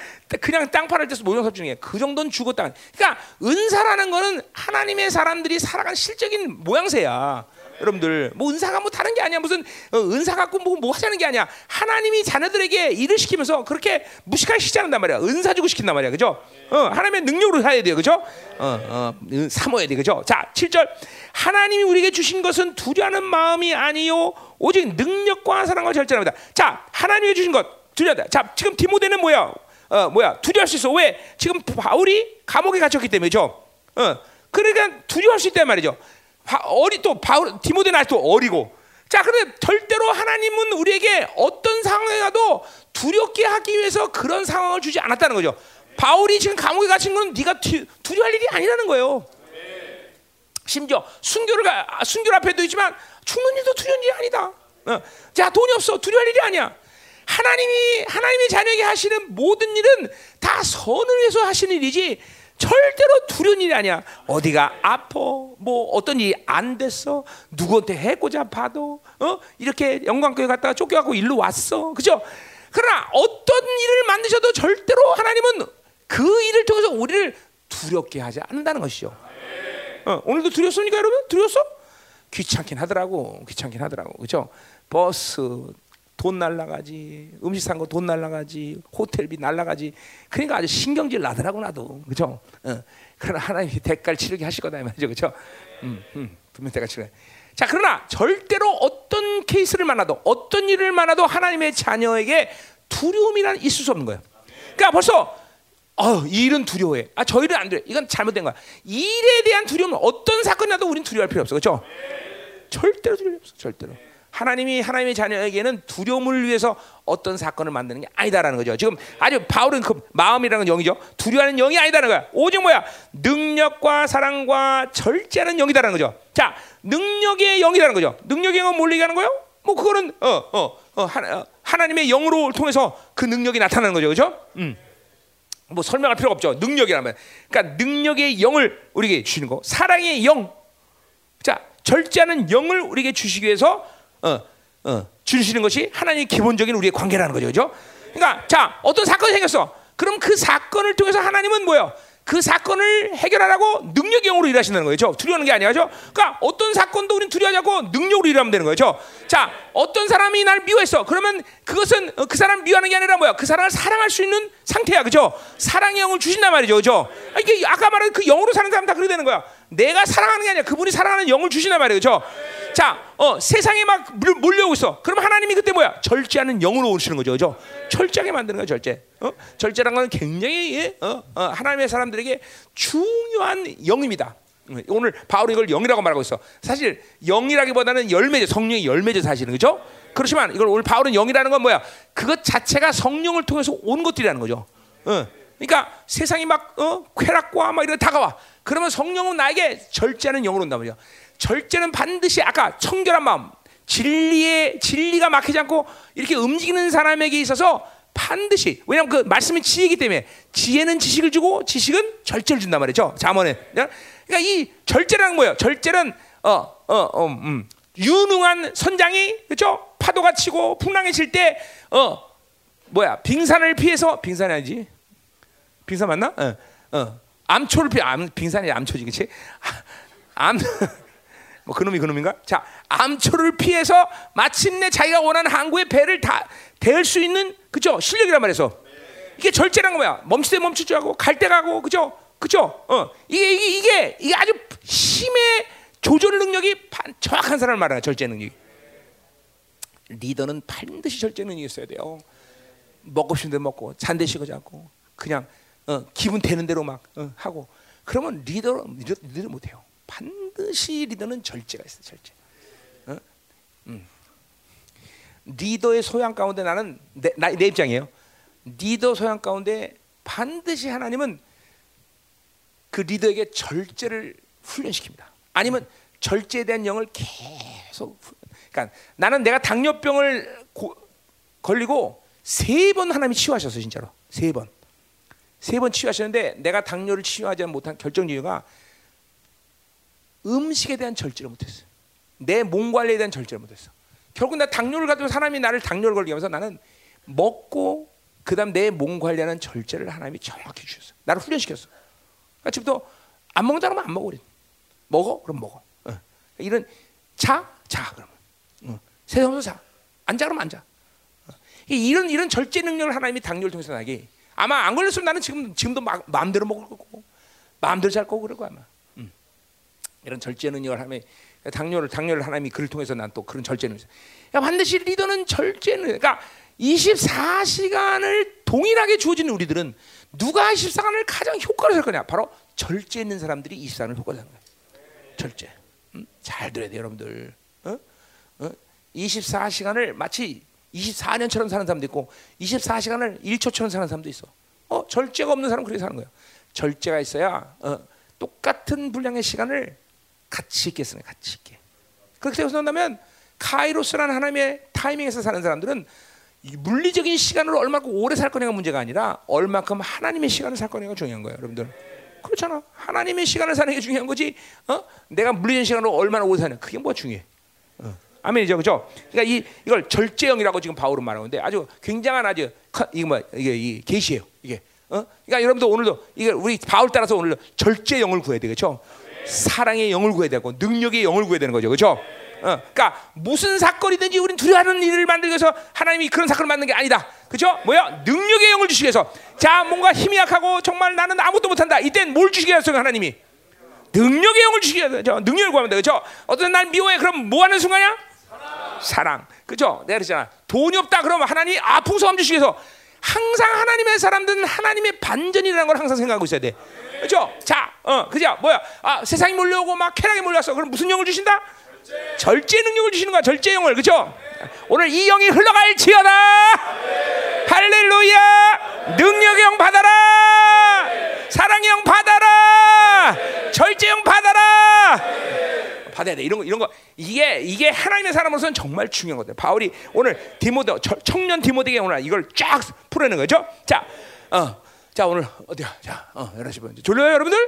그냥 땅 팔을 때서 모종삽 중에 그 정도는 죽었다. 그러니까 은사라는 거는 하나님의 사람들이 살아간 실적인 모양새야. 여러분들 뭐 은사가 뭐 다른 게 아니야. 무슨 어, 은사 갖고 뭐, 뭐 하자는 게 아니야. 하나님이 자녀들에게 일을 시키면서 그렇게 무식하게 시키지 않는단 말이야. 은사 주고 시킨단 말이야. 그죠? 어, 하나님의 능력으로 해야 돼요. 그죠? 어, 어, 사모해야 돼. 그죠? 자 7절. 하나님이 우리에게 주신 것은 두려하는 마음이 아니요. 오직 능력과 사랑과 절제합니다. 자 하나님이 주신 것 두려다. 자 지금 디모데는 뭐야? 어 뭐야? 두려할 수 있어. 왜? 지금 바울이 감옥에 갇혔기 때문이죠? 어 그러니까 두려할 수 있단 말이죠 어리 또 바울 디모데는 아직도 어리고 자 그런데 절대로 하나님은 우리에게 어떤 상황에 가도 두렵게 하기 위해서 그런 상황을 주지 않았다는 거죠. 바울이 지금 감옥에 갇힌 건 네가 두려할 일이 아니라는 거예요. 심지어 순교를 가, 순교 앞에도 있지만 죽는 일도 두려운 일이 아니다. 어. 자 돈이 없어 두려할 일이 아니야. 하나님이 하나님의 자녀에게 하시는 모든 일은 다 선을 위해서 하시는 일이지 절대로 두려운 일이 아니야. 어디가 아파, 뭐 어떤 일이 안 됐어, 누구한테 해고자 봐도, 어 이렇게 영광교회 갔다가 쫓겨가고 일로 왔어, 그죠? 그러나 어떤 일을 만드셔도 절대로 하나님은 그 일을 통해서 우리를 두렵게 하지 않는다는 것이죠. 어, 오늘도 두렵습니까, 여러분? 두렵어? 귀찮긴 하더라고, 귀찮긴 하더라고, 그죠? 버스 돈 날라가지 음식 산 거 돈 날라가지 호텔비 날라가지 그러니까 아주 신경질 나더라고 나도 그죠? 어. 그러나 하나님이 대가를 치르게 하실 거다 이 말이죠 그죠? 음, 음, 분명 대가 치르. 자 그러나 절대로 어떤 케이스를 만나도 어떤 일을 만나도 하나님의 자녀에게 두려움이란 있을 수 없는 거예요. 그러니까 벌써 어, 이 일은 두려워해. 아, 저 일은 안 두려워. 이건 잘못된 거야. 일에 대한 두려움은 어떤 사건이 나도 우린 두려워할 필요 없어. 그렇죠? 절대로 두려움 없어. 절대로. 하나님이 하나님의 자녀에게는 두려움을 위해서 어떤 사건을 만드는 게 아니다라는 거죠. 지금 아주 바울은 그 마음이라는 영이죠. 두려워하는 영이 아니다는 거야. 오직 뭐야? 능력과 사랑과 절제하는 영이다라는 거죠. 자, 능력의 영이라는 거죠. 능력의 영은 뭘 얘기하는 거예요? 뭐 그거는 어, 어, 어, 하나, 어, 하나님의 영으로 통해서 그 능력이 나타나는 거죠. 그죠? 음. 뭐 설명할 필요가 없죠. 능력이라면. 그러니까 능력의 영을 우리에게 주시는 거. 사랑의 영. 자, 절제하는 영을 우리에게 주시기 위해서 어, 어, 주시는 것이 하나님의 기본적인 우리의 관계라는 거죠. 그죠? 그러니까 자, 어떤 사건이 생겼어. 그럼 그 사건을 통해서 하나님은 뭐예요? 그 사건을 해결하라고 능력형으로 일하신다는 거죠. 두려워하는 게 아니죠. 그러니까 어떤 사건도 우리는 두려워하지 않고 능력으로 일하면 되는 거죠. 자, 어떤 사람이 날 미워했어. 그러면 그것은 그 사람 미워하는 게 아니라 뭐야? 그 사람을 사랑할 수 있는 상태야, 그죠? 사랑의 영을 주신단 말이죠, 그죠? 이게 아까 말한 그 영으로 사는 사람 다 그래 되는 거야. 내가 사랑하는 게 아니라 그분이 사랑하는 영을 주신단 말이죠, 그죠? 자, 어, 세상에 막 몰- 몰려오고 있어. 그럼 하나님이 그때 뭐야? 절제하는 영으로 오시는 거죠, 그죠? 절제하게 만드는 거야, 절제. 어? 절제란 건 굉장히 예? 어? 어, 하나님의 사람들에게 중요한 영입니다. 음, 오늘 바울이 이걸 영이라고 말하고 있어. 사실 영이라기보다는 열매죠. 성령의 열매죠, 사실은 그죠? 그렇지만 이걸 오늘 바울은 영이라는 건 뭐야? 그것 자체가 성령을 통해서 온 것들이라는 거죠. 어. 그러니까 세상이 막 어? 쾌락과 막 이런 다가와. 그러면 성령은 나에게 절제하는 영으로 온단 말이야. 절제는 반드시 아까 청결한 마음, 진리의 진리가 막히지 않고 이렇게 움직이는 사람에게 있어서 반드시 왜냐하면 그 말씀은 지혜이기 때문에 지혜는 지식을 주고 지식은 절제를 준단 말이죠. 잠언에. 그러니까 이 절제라는 뭐예요? 절제는 어어 어, 음, 유능한 선장이 그렇죠? 파도가 치고 풍랑이 칠 때 어 뭐야 빙산을 피해서 빙산이 아니지 빙산 맞나? 어, 어. 암초를 피, 암, 빙산이 암초지, 그렇지? 암, 뭐 그놈이 그놈인가? 자, 암초를 피해서 마침내 자기가 원하는 항구에 배를 다 대할 수 있는 그죠? 실력이란 말이죠. 이게 절제란 거야. 멈출 때 멈출 줄 알고 갈 때 가고 그죠? 그죠? 어, 이게 이게 이게, 이게 아주 힘의 조절 능력이 반- 정확한 사람을 말하는 절제 능력. 리더는 반드시 절제 능력이 있어야 돼요. 먹고 싶은 대로 먹고 잔대 식어지 않고 그냥 어, 기분 되는 대로 막 어, 하고 그러면 리더 리더, 리더 못 해요. 반드시 리더는 절제가 있어 절제. 어? 음. 리더의 소양 가운데 나는 내, 나, 내 입장이에요. 리더 소양 가운데 반드시 하나님은 그 리더에게 절제를 훈련시킵니다. 아니면 절제에 대한 영을 계속 후- 그러니까 나는 내가 당뇨병을 고- 걸리고 세 번 하나님이 치유하셨어요 진짜로 세 번. 세 번 치유하셨는데 내가 당뇨를 치유하지 못한 결정 이유가 음식에 대한 절제를 못했어요. 내몸 관리에 대한 절제를 못했어. 결국 나 당뇨를 가지고 사람이 나를 당뇨를 걸게 하면서 나는 먹고 그다음 내 몸 관리하는 절제를 하나님이 정확히 주셨어. 나를 훈련시켰어. 그러니까 지금부터 안 먹는다 그러면 안 먹어 우리. 먹어 그럼 먹어. 어. 이런 자, 자 그러면. 어. 세상에서 자. 앉아 그러면 앉아. 어. 이런 이런 절제 능력을 하나님이 당뇨를 통해서 나게. 아마 안 걸렸으면 나는 지금 지금도 막 마음대로 먹을 거고 마음대로 잘 거고 그럴 거야 아마. 음. 이런 절제 능력을 하면 당뇨를 당뇨를 하나님이 그를 통해서 난 또 그런 절제 능력. 야, 반드시 리더는 절제는 그러니까 24시간을 동일하게 주어진 우리들은 누가 24시간을 가장 효과를 할 거냐? 바로 절제 있는 사람들이 24시간을 효과를 하는 거야. 절제. 음? 잘 들어야 돼, 여러분들. 어? 어? 24시간을 마치 24년처럼 사는 사람도 있고 24시간을 1초처럼 사는 사람도 있어. 어, 절제가 없는 사람은 그렇게 사는 거야. 절제가 있어야 어, 똑같은 분량의 시간을 같이 있게 쓰는 같이 있게. 그렇게 난다면 카이로스라는 하나님의 타이밍에서 사는 사람들은 이 물리적인 시간으로 얼마큼 오래 살 거냐가 문제가 아니라 얼마큼 하나님의 시간을 살 거냐가 중요한 거예요, 여러분들. 그렇잖아. 하나님의 시간을 사는 게 중요한 거지. 어? 내가 물리적인 시간으로 얼마나 오래 사냐. 그게 뭐가 중요해. 어. 아멘이죠, 그렇죠? 그러니까 이 이걸 절제형이라고 지금 바울은 말하는데 아주 굉장한 아주 커- 이게 뭐 이게 이 계시예요. 이게. 어? 그러니까 여러분도 오늘도 이게 우리 바울 따라서 오늘 절제형을 구해야 되겠죠. 사랑의 영을 구해야 되고 능력의 영을 구해야 되는 거죠, 그렇죠? 어, 그러니까 무슨 사건이든지 우리는 두려워하는 일을 만들기 위해서 하나님이 그런 사건을 만든 게 아니다. 그죠? 뭐야? 능력의 영을 주시기 위해서. 자, 뭔가 힘이 약하고 정말 나는 아무것도 못한다. 이땐 뭘 주시기 위해서 하나님이? 능력의 영을 주시기 위해서. 저 능력을 구하면 돼. 그죠? 어떤 날 미워해. 그럼 뭐 하는 순간이야? 사랑. 그죠? 내가 그랬잖아. 돈이 없다. 그러면 하나님이 아풍성함 주시기 위해서 항상 하나님의 사람들은 하나님의 반전이라는 걸 항상 생각하고 있어야 돼. 그죠? 자, 어, 그죠? 뭐야? 아, 세상이 몰려오고 막 쾌락이 몰려왔어. 그럼 무슨 영을 주신다? 절제 능력을 주시는 거야. 절제 영을. 그죠? 오늘 이 영이 흘러갈 지어다. 할렐루야. 능력의 영 받아라. 사랑의 영 받아라. 절제 영 받아라. 받아야 돼. 이런 거 이런 거 이게 이게 하나님의 사람으로서는 정말 중요한 거든. 바울이 오늘 디모데 저- 청년 디모데에게 오늘 이걸 쫙 풀어내는 거죠. 자, 어, 자 오늘 어디야? 자, 어, 11시 졸려요, 여러분들?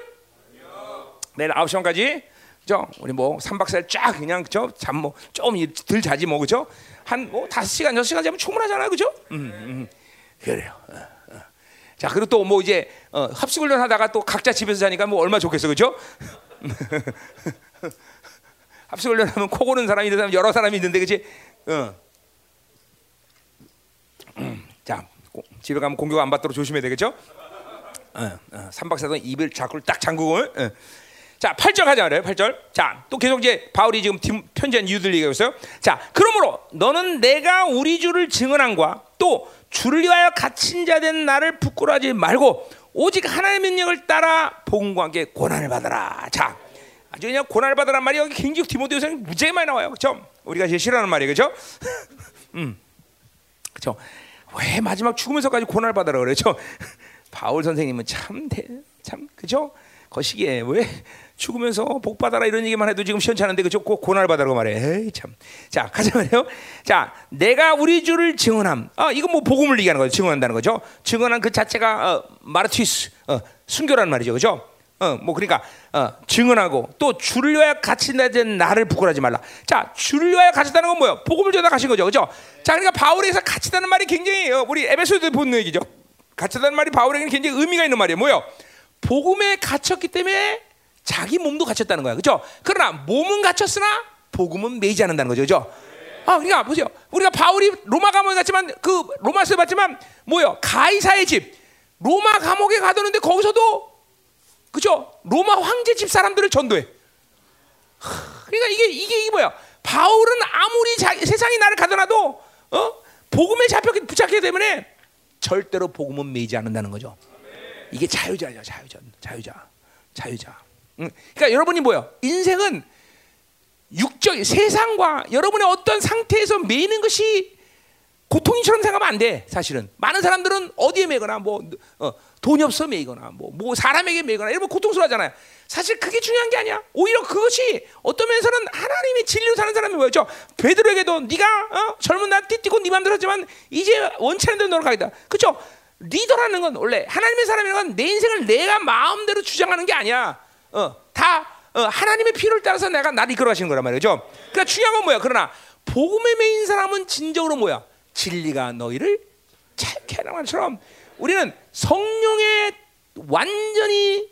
내일 9시 반까지 그죠? 우리 뭐 3박 4일 쫙 그냥 그죠? 잠뭐좀덜 자지 뭐 그죠? 한뭐 5시간 6시간 자면 충분하잖아요. 그죠? 음, 음. 그래요. 어, 어. 자, 그리고 또 뭐 이제 어, 합숙 훈련 하다가 또 각자 집에서 자니까 뭐 얼마 좋겠어. 그죠? 합숙 훈련하면 코 고는 사람이 있는 사람 여러 사람이 있는데 그지? 어. 음, 자 고- 집에 가면 공격 안 받도록 조심해야 되겠죠? 어, 어, 3박 4일 입을 자꾸 딱 잠그고 어. 자, 8절 가자 말이에요. 8절. 자, 또 계속 이제 바울이 지금 편지한 이유들 얘기하고 있어요. 자, 그러므로 너는 내가 우리 주를 증언한과 또 주를 위하여 갇힌 자 된 나를 부끄러워하지 말고 오직 하나님의 능력을 따라 복음과 함께 고난을 받아라. 자, 아주 그냥 고난을 받아란 말이 여기 굉장히 디모데후서에 무지하게 많이 나와요. 그렇죠? 우리가 제일 싫어하는 말이에요. 그렇죠? 그렇죠? 왜 마지막 죽으면서까지 고난을 받으라 그러죠? 바울 선생님은 참, 대, 참, 그죠? 거시기에 왜 죽으면서 복 받아라 이런 얘기만 해도 지금 시원찮은데 그죠? 꼭 고난을 받으라고 말해. 에이 참. 자 가자 말이요. 자 내가 우리 주를 증언함. 아 이거 뭐 복음을 얘기하는 거죠. 증언한다는 거죠. 증언한 그 자체가 어, 마르티스 어, 순교라는 말이죠. 그죠? 어, 뭐 그러니까 어, 증언하고 또 주를 위하여 갇힌다 된 나를 부끄러하지 말라. 자, 주를 위하여 갇혔다는 건 뭐예요? 복음을 전하 가신 거죠, 그죠? 자, 그러니까 바울에서 갇혔다는 말이 굉장히 어, 우리 에베소에도 본 얘기죠. 갇혔다는 말이 바울에게는 굉장히 의미가 있는 말이에요. 뭐요? 복음에 갇혔기 때문에 자기 몸도 갇혔다는 거야, 그죠? 그러나 몸은 갇혔으나 복음은 매이지 않는다는 거죠, 그죠? 아, 그러니까 보세요. 우리가 바울이 로마 감옥에 갔지만 그 로마서에 봤지만 뭐요? 가이사의 집 로마 감옥에 가두는데 거기서도 그죠? 로마 황제 집 사람들을 전도해. 하, 그러니까 이게 이게 이게 뭐야? 바울은 아무리 자, 세상이 나를 가둬놔도 어? 복음에 잡혔기 붙잡기 때문에 절대로 복음은 매이지 않는다는 거죠. 이게 자유자죠, 자유자, 자유자, 자유자. 응. 그러니까 여러분이 뭐요? 인생은 육적 세상과 여러분의 어떤 상태에서 매이는 것이 고통이처럼 생각하면 안 돼. 사실은 많은 사람들은 어디에 매거나 뭐 어, 돈이 없어 매거나 뭐, 뭐 사람에게 매거나 이러면 고통스러워하잖아요. 사실 그게 중요한 게 아니야. 오히려 그것이 어떤 면에서는 하나님의 진리로 사는 사람이 뭐였죠? 베드로에게도 네가 어? 젊은 날 띠띠고 네 맘대로 했지만 이제 원치 않는 대로 가겠다. 그렇죠? 리더라는 건 원래 하나님의 사람이라는 건 내 인생을 내가 마음대로 주장하는 게 아니야. 어, 다 어, 하나님의 필요를 따라서 내가 나를 이끌어 가시는 거란 말이죠. 그러니까 중요한 건 뭐야? 그러나 복음의 메인 사람은 진정으로 뭐야? 진리가 너희를 찾게 하는 것처럼 우리는 성령에 완전히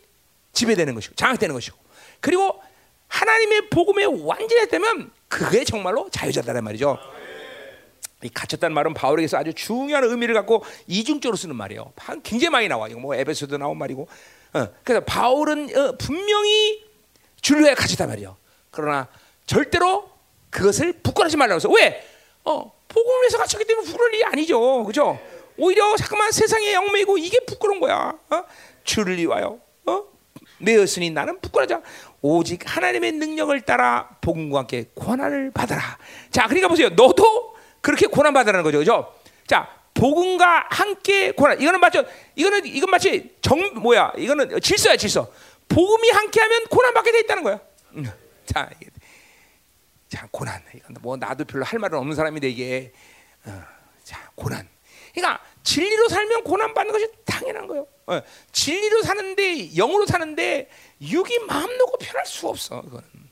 지배되는 것이고 장악되는 것이고 그리고 하나님의 복음에 완전히 되면 그게 정말로 자유자다란 말이죠. 이 갇혔다는 말은 바울에게서 아주 중요한 의미를 갖고 이중적으로 쓰는 말이에요. 한- 굉장히 많이 나와. 이거 뭐 에베소도 나온 말이고. 어, 그래서 바울은 어, 분명히 줄로에 갇혔단 말이에요. 그러나 절대로 그것을 부끄러지 말라고 해서 왜? 어, 복음을 위해서 갇혔기 때문에 부끄러울 일이 아니죠. 그죠? 오히려 잠깐만 세상의 영매이고 이게 부끄러운 거야. 어? 위하여 어? 매였으니 나는 부끄러지. 오직 하나님의 능력을 따라 복음과 함께 고난을 받아라. 자, 그러니까 보세요. 너도 그렇게 고난 받으라는 거죠. 그죠? 자, 복음과 함께 고난. 이거는 맞죠? 이거는 이건 마치 정 뭐야? 이거는 질서야, 질서. 복음이 함께하면 고난 받게 돼 있다는 거야. 음. 자, 자 고난. 이건 뭐 나도 별로 할 말은 없는 사람인데 이게 어, 자 고난. 그러니까 진리로 살면 고난 받는 것이 당연한 거예요. 어, 진리로 사는데 영으로 사는데 육이 마음 놓고 편할 수 없어. 이거는.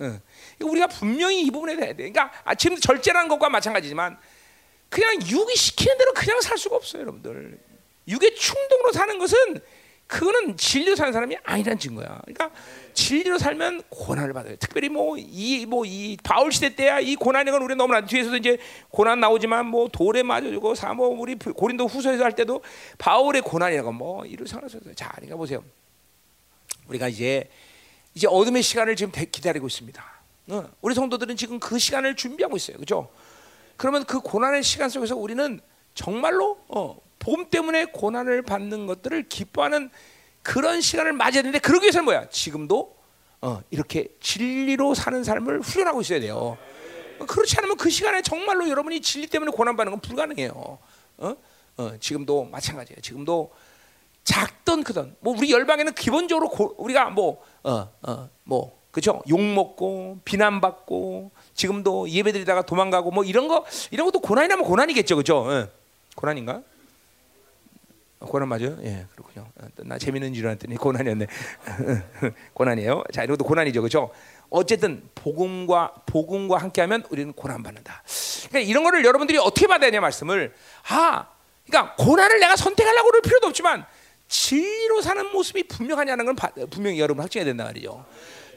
어. 우리가 분명히 이 부분에 대해 그러니까 아, 지금 절제라는 것과 마찬가지지만 그냥 육이 시키는 대로 그냥 살 수가 없어요, 여러분들. 육의 충동으로 사는 것은 그거는 진리로 사는 사람이 아니라는 증거야. 그러니까 진리로 살면 고난을 받아요. 특별히 뭐 이 뭐 이 바울 시대 때야 이 고난이 건 우리 너무나 뒤에서도 이제 고난 나오지만 뭐 돌에 맞아주고 사모 우리 고린도 후서에서 할 때도 바울의 고난이라고 뭐 이를 상하서 자, 그러니까 보세요. 우리가 이제 이제 어둠의 시간을 지금 대- 기다리고 있습니다. 어, 우리 성도들은 지금 그 시간을 준비하고 있어요. 그렇죠? 그러면 그 고난의 시간 속에서 우리는 정말로 어, 복음 때문에 고난을 받는 것들을 기뻐하는 그런 시간을 맞이해야 되는데 그러기 위해서는 뭐야? 지금도 어, 이렇게 진리로 사는 삶을 훈련하고 있어야 돼요. 어, 그렇지 않으면 그 시간에 정말로 여러분이 진리 때문에 고난받는 건 불가능해요. 어? 어, 지금도 마찬가지예요. 지금도 작던 크던 뭐 우리 열방에는 기본적으로 고, 우리가 뭐어어뭐 그죠 욕 먹고 비난받고 지금도 예배드리다가 도망가고 뭐 이런 거 이런 것도 고난이라면 고난이겠죠 그죠 예. 고난인가 어, 고난 맞아요? 예 그렇군요. 어, 나 재밌는 줄 알았더니 고난이었네. 고난이에요. 자 이것도 고난이죠. 그죠? 어쨌든 복음과 복음과 함께하면 우리는 고난 받는다. 그러니까 이런 거를 여러분들이 어떻게 받아야 되냐 말씀을 아 그러니까 고난을 내가 선택하려고 그럴 필요도 없지만 진리로 사는 모습이 분명하냐는 건 바- 분명히 여러분 확증해야 된다 말이죠.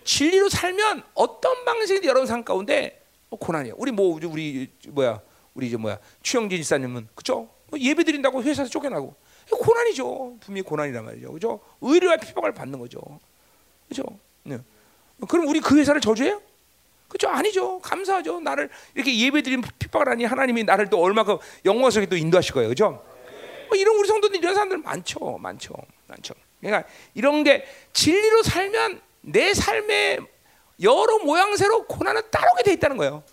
진리로 살면 어떤 방식이든 여러분 삶 가운데 어, 고난이에요. 우리 뭐 우리, 우리 뭐야? 우리 이제 뭐야? 추영진 지사님은 그죠? 뭐 예배 드린다고 회사에서 쫓겨나고 고난이죠. 분명히 고난이란 말이죠. 그죠? 의뢰와 피박을 받는 거죠. 그죠? 네. 그럼 우리 그 회사를 저주해요? 그렇죠? 아니죠. 감사하죠. 나를 이렇게 예배드리면 핍박을 하니 하나님이 나를 또 얼마큼 영광스럽게 또 인도하실 거예요. 그죠? 뭐 이런 우리 성도들 이런 사람들 많죠. 많죠. 많죠. 그러니까 이런 게 진리로 살면 내 삶의 여러 모양새로 고난은 따르게 돼 있다는 거예요.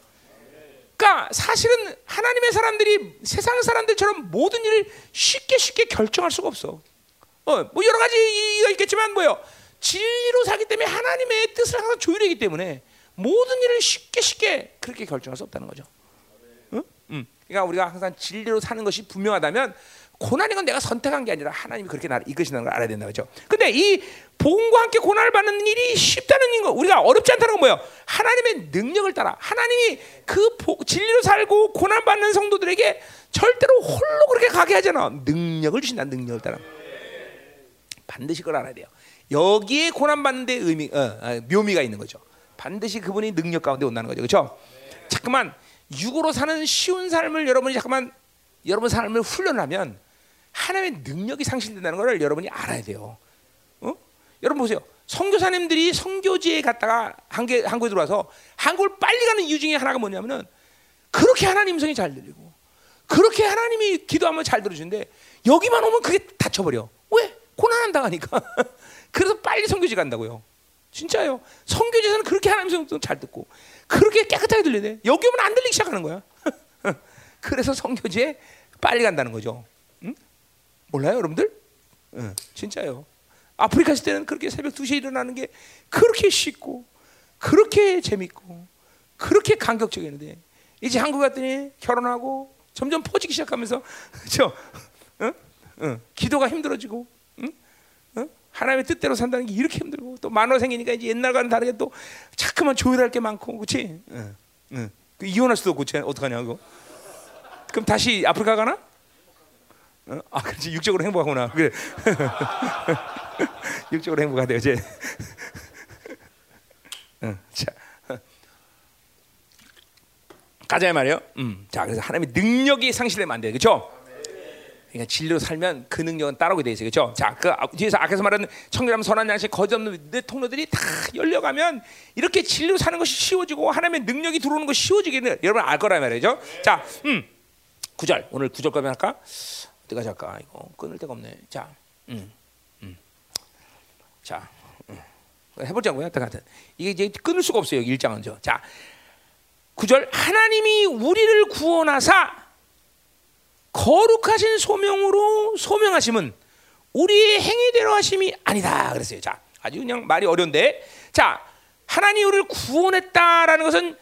그러니까 사실은 하나님의 사람들이 세상 사람들처럼 모든 일을 쉽게 쉽게 결정할 수가 없어. 어, 뭐 여러 가지가 있겠지만 뭐요? 진리로 살기 때문에 하나님의 뜻을 항상 조율하기 때문에 모든 일을 쉽게 쉽게 그렇게 결정할 수 없다는 거죠. 응? 응. 그러니까 우리가 항상 진리로 사는 것이 분명하다면 고난인 건 내가 선택한 게 아니라 하나님이 그렇게 나를 이끄신다는 걸 알아야 된다 그죠? 근데 이 복음과 함께 고난을 받는 일이 쉽다는 거 우리가 어렵지 않다는 건 뭐예요? 하나님의 능력을 따라 하나님이 그 진리로 살고 고난 받는 성도들에게 절대로 홀로 그렇게 가게 하잖아. 능력을 주신다. 능력을 따라. 반드시 그걸 알아야 돼요. 여기에 고난 받는 데 의미 어, 어, 묘미가 있는 거죠. 반드시 그분이 능력 가운데 온다는 거죠. 그렇죠? 잠깐만 육으로 사는 쉬운 삶을 여러분이 잠깐만 여러분 삶을 훈련하면 하나님의 능력이 상실된다는 것을 여러분이 알아야 돼요. 어? 여러분 보세요. 선교사님들이 선교지에 갔다가 한국 한국에 들어와서 한국을 빨리 가는 이유 중에 하나가 뭐냐면은 그렇게 하나님 성이 잘 들리고 그렇게 하나님이 기도하면 잘 들어주는데 여기만 오면 그게 닫혀버려. 왜? 고난한 당하니까. 그래서 빨리 선교지 간다고요. 진짜요. 성교지에서는 그렇게 하나님 성잘 듣고 그렇게 깨끗하게 들리네. 여기 오면 안 들리기 시작하는 거야. 그래서 성교지에 빨리 간다는 거죠. 응? 몰라요, 여러분들? 응, 진짜요. 아프리카 있을 때는 그렇게 새벽 2시에 일어나는 게 그렇게 쉽고 그렇게 재밌고 그렇게 감격적이었는데 이제 한국 갔더니 결혼하고 점점 퍼지기 시작하면서 저 응? 응. 기도가 힘들어지고 하나님의 뜻대로 산다는 게 이렇게 힘들고 또 만화 생기니까 이제 옛날과는 다르게 또 자꾸만 조율할 게 많고 그렇지? 응, 응. 그 이혼할 수도 없고 어떡하냐 고 그럼 다시 아프리카 가나? 어? 아 그렇지 육적으로 행복하구나 그래 육적으로 행복하대 이제 응, 자 가자 말이요. 음, 자 그래서 하나님의 능력이 상실되면 안 돼, 그렇죠? 그러니까 진리로 살면 그 능력은 따라오게 돼 있어요. 그렇죠? 자, 그 뒤에서 앞에서 말하는 청결함, 선한 양식, 거짓 없는 내 통로들이 다 열려가면 이렇게 진리로 사는 것이 쉬워지고 하나님의 능력이 들어오는 것이 쉬워지기는 여러분 알 거란 말이죠. 자, 음. 9절. 오늘 9절 거면 할까? 어디가 할까? 이거 끊을 데가 없네. 자. 음. 음. 자. 음. 해보자고요. 하여튼 이게 이제 끊을 수가 없어요. 1장은 저. 자. 9절 하나님이 우리를 구원하사 거룩하신 소명으로 소명하심은 우리의 행위대로 하심이 아니다. 그랬어요. 자, 아주 그냥 말이 어려운데, 자, 하나님 우리를 구원했다라는 것은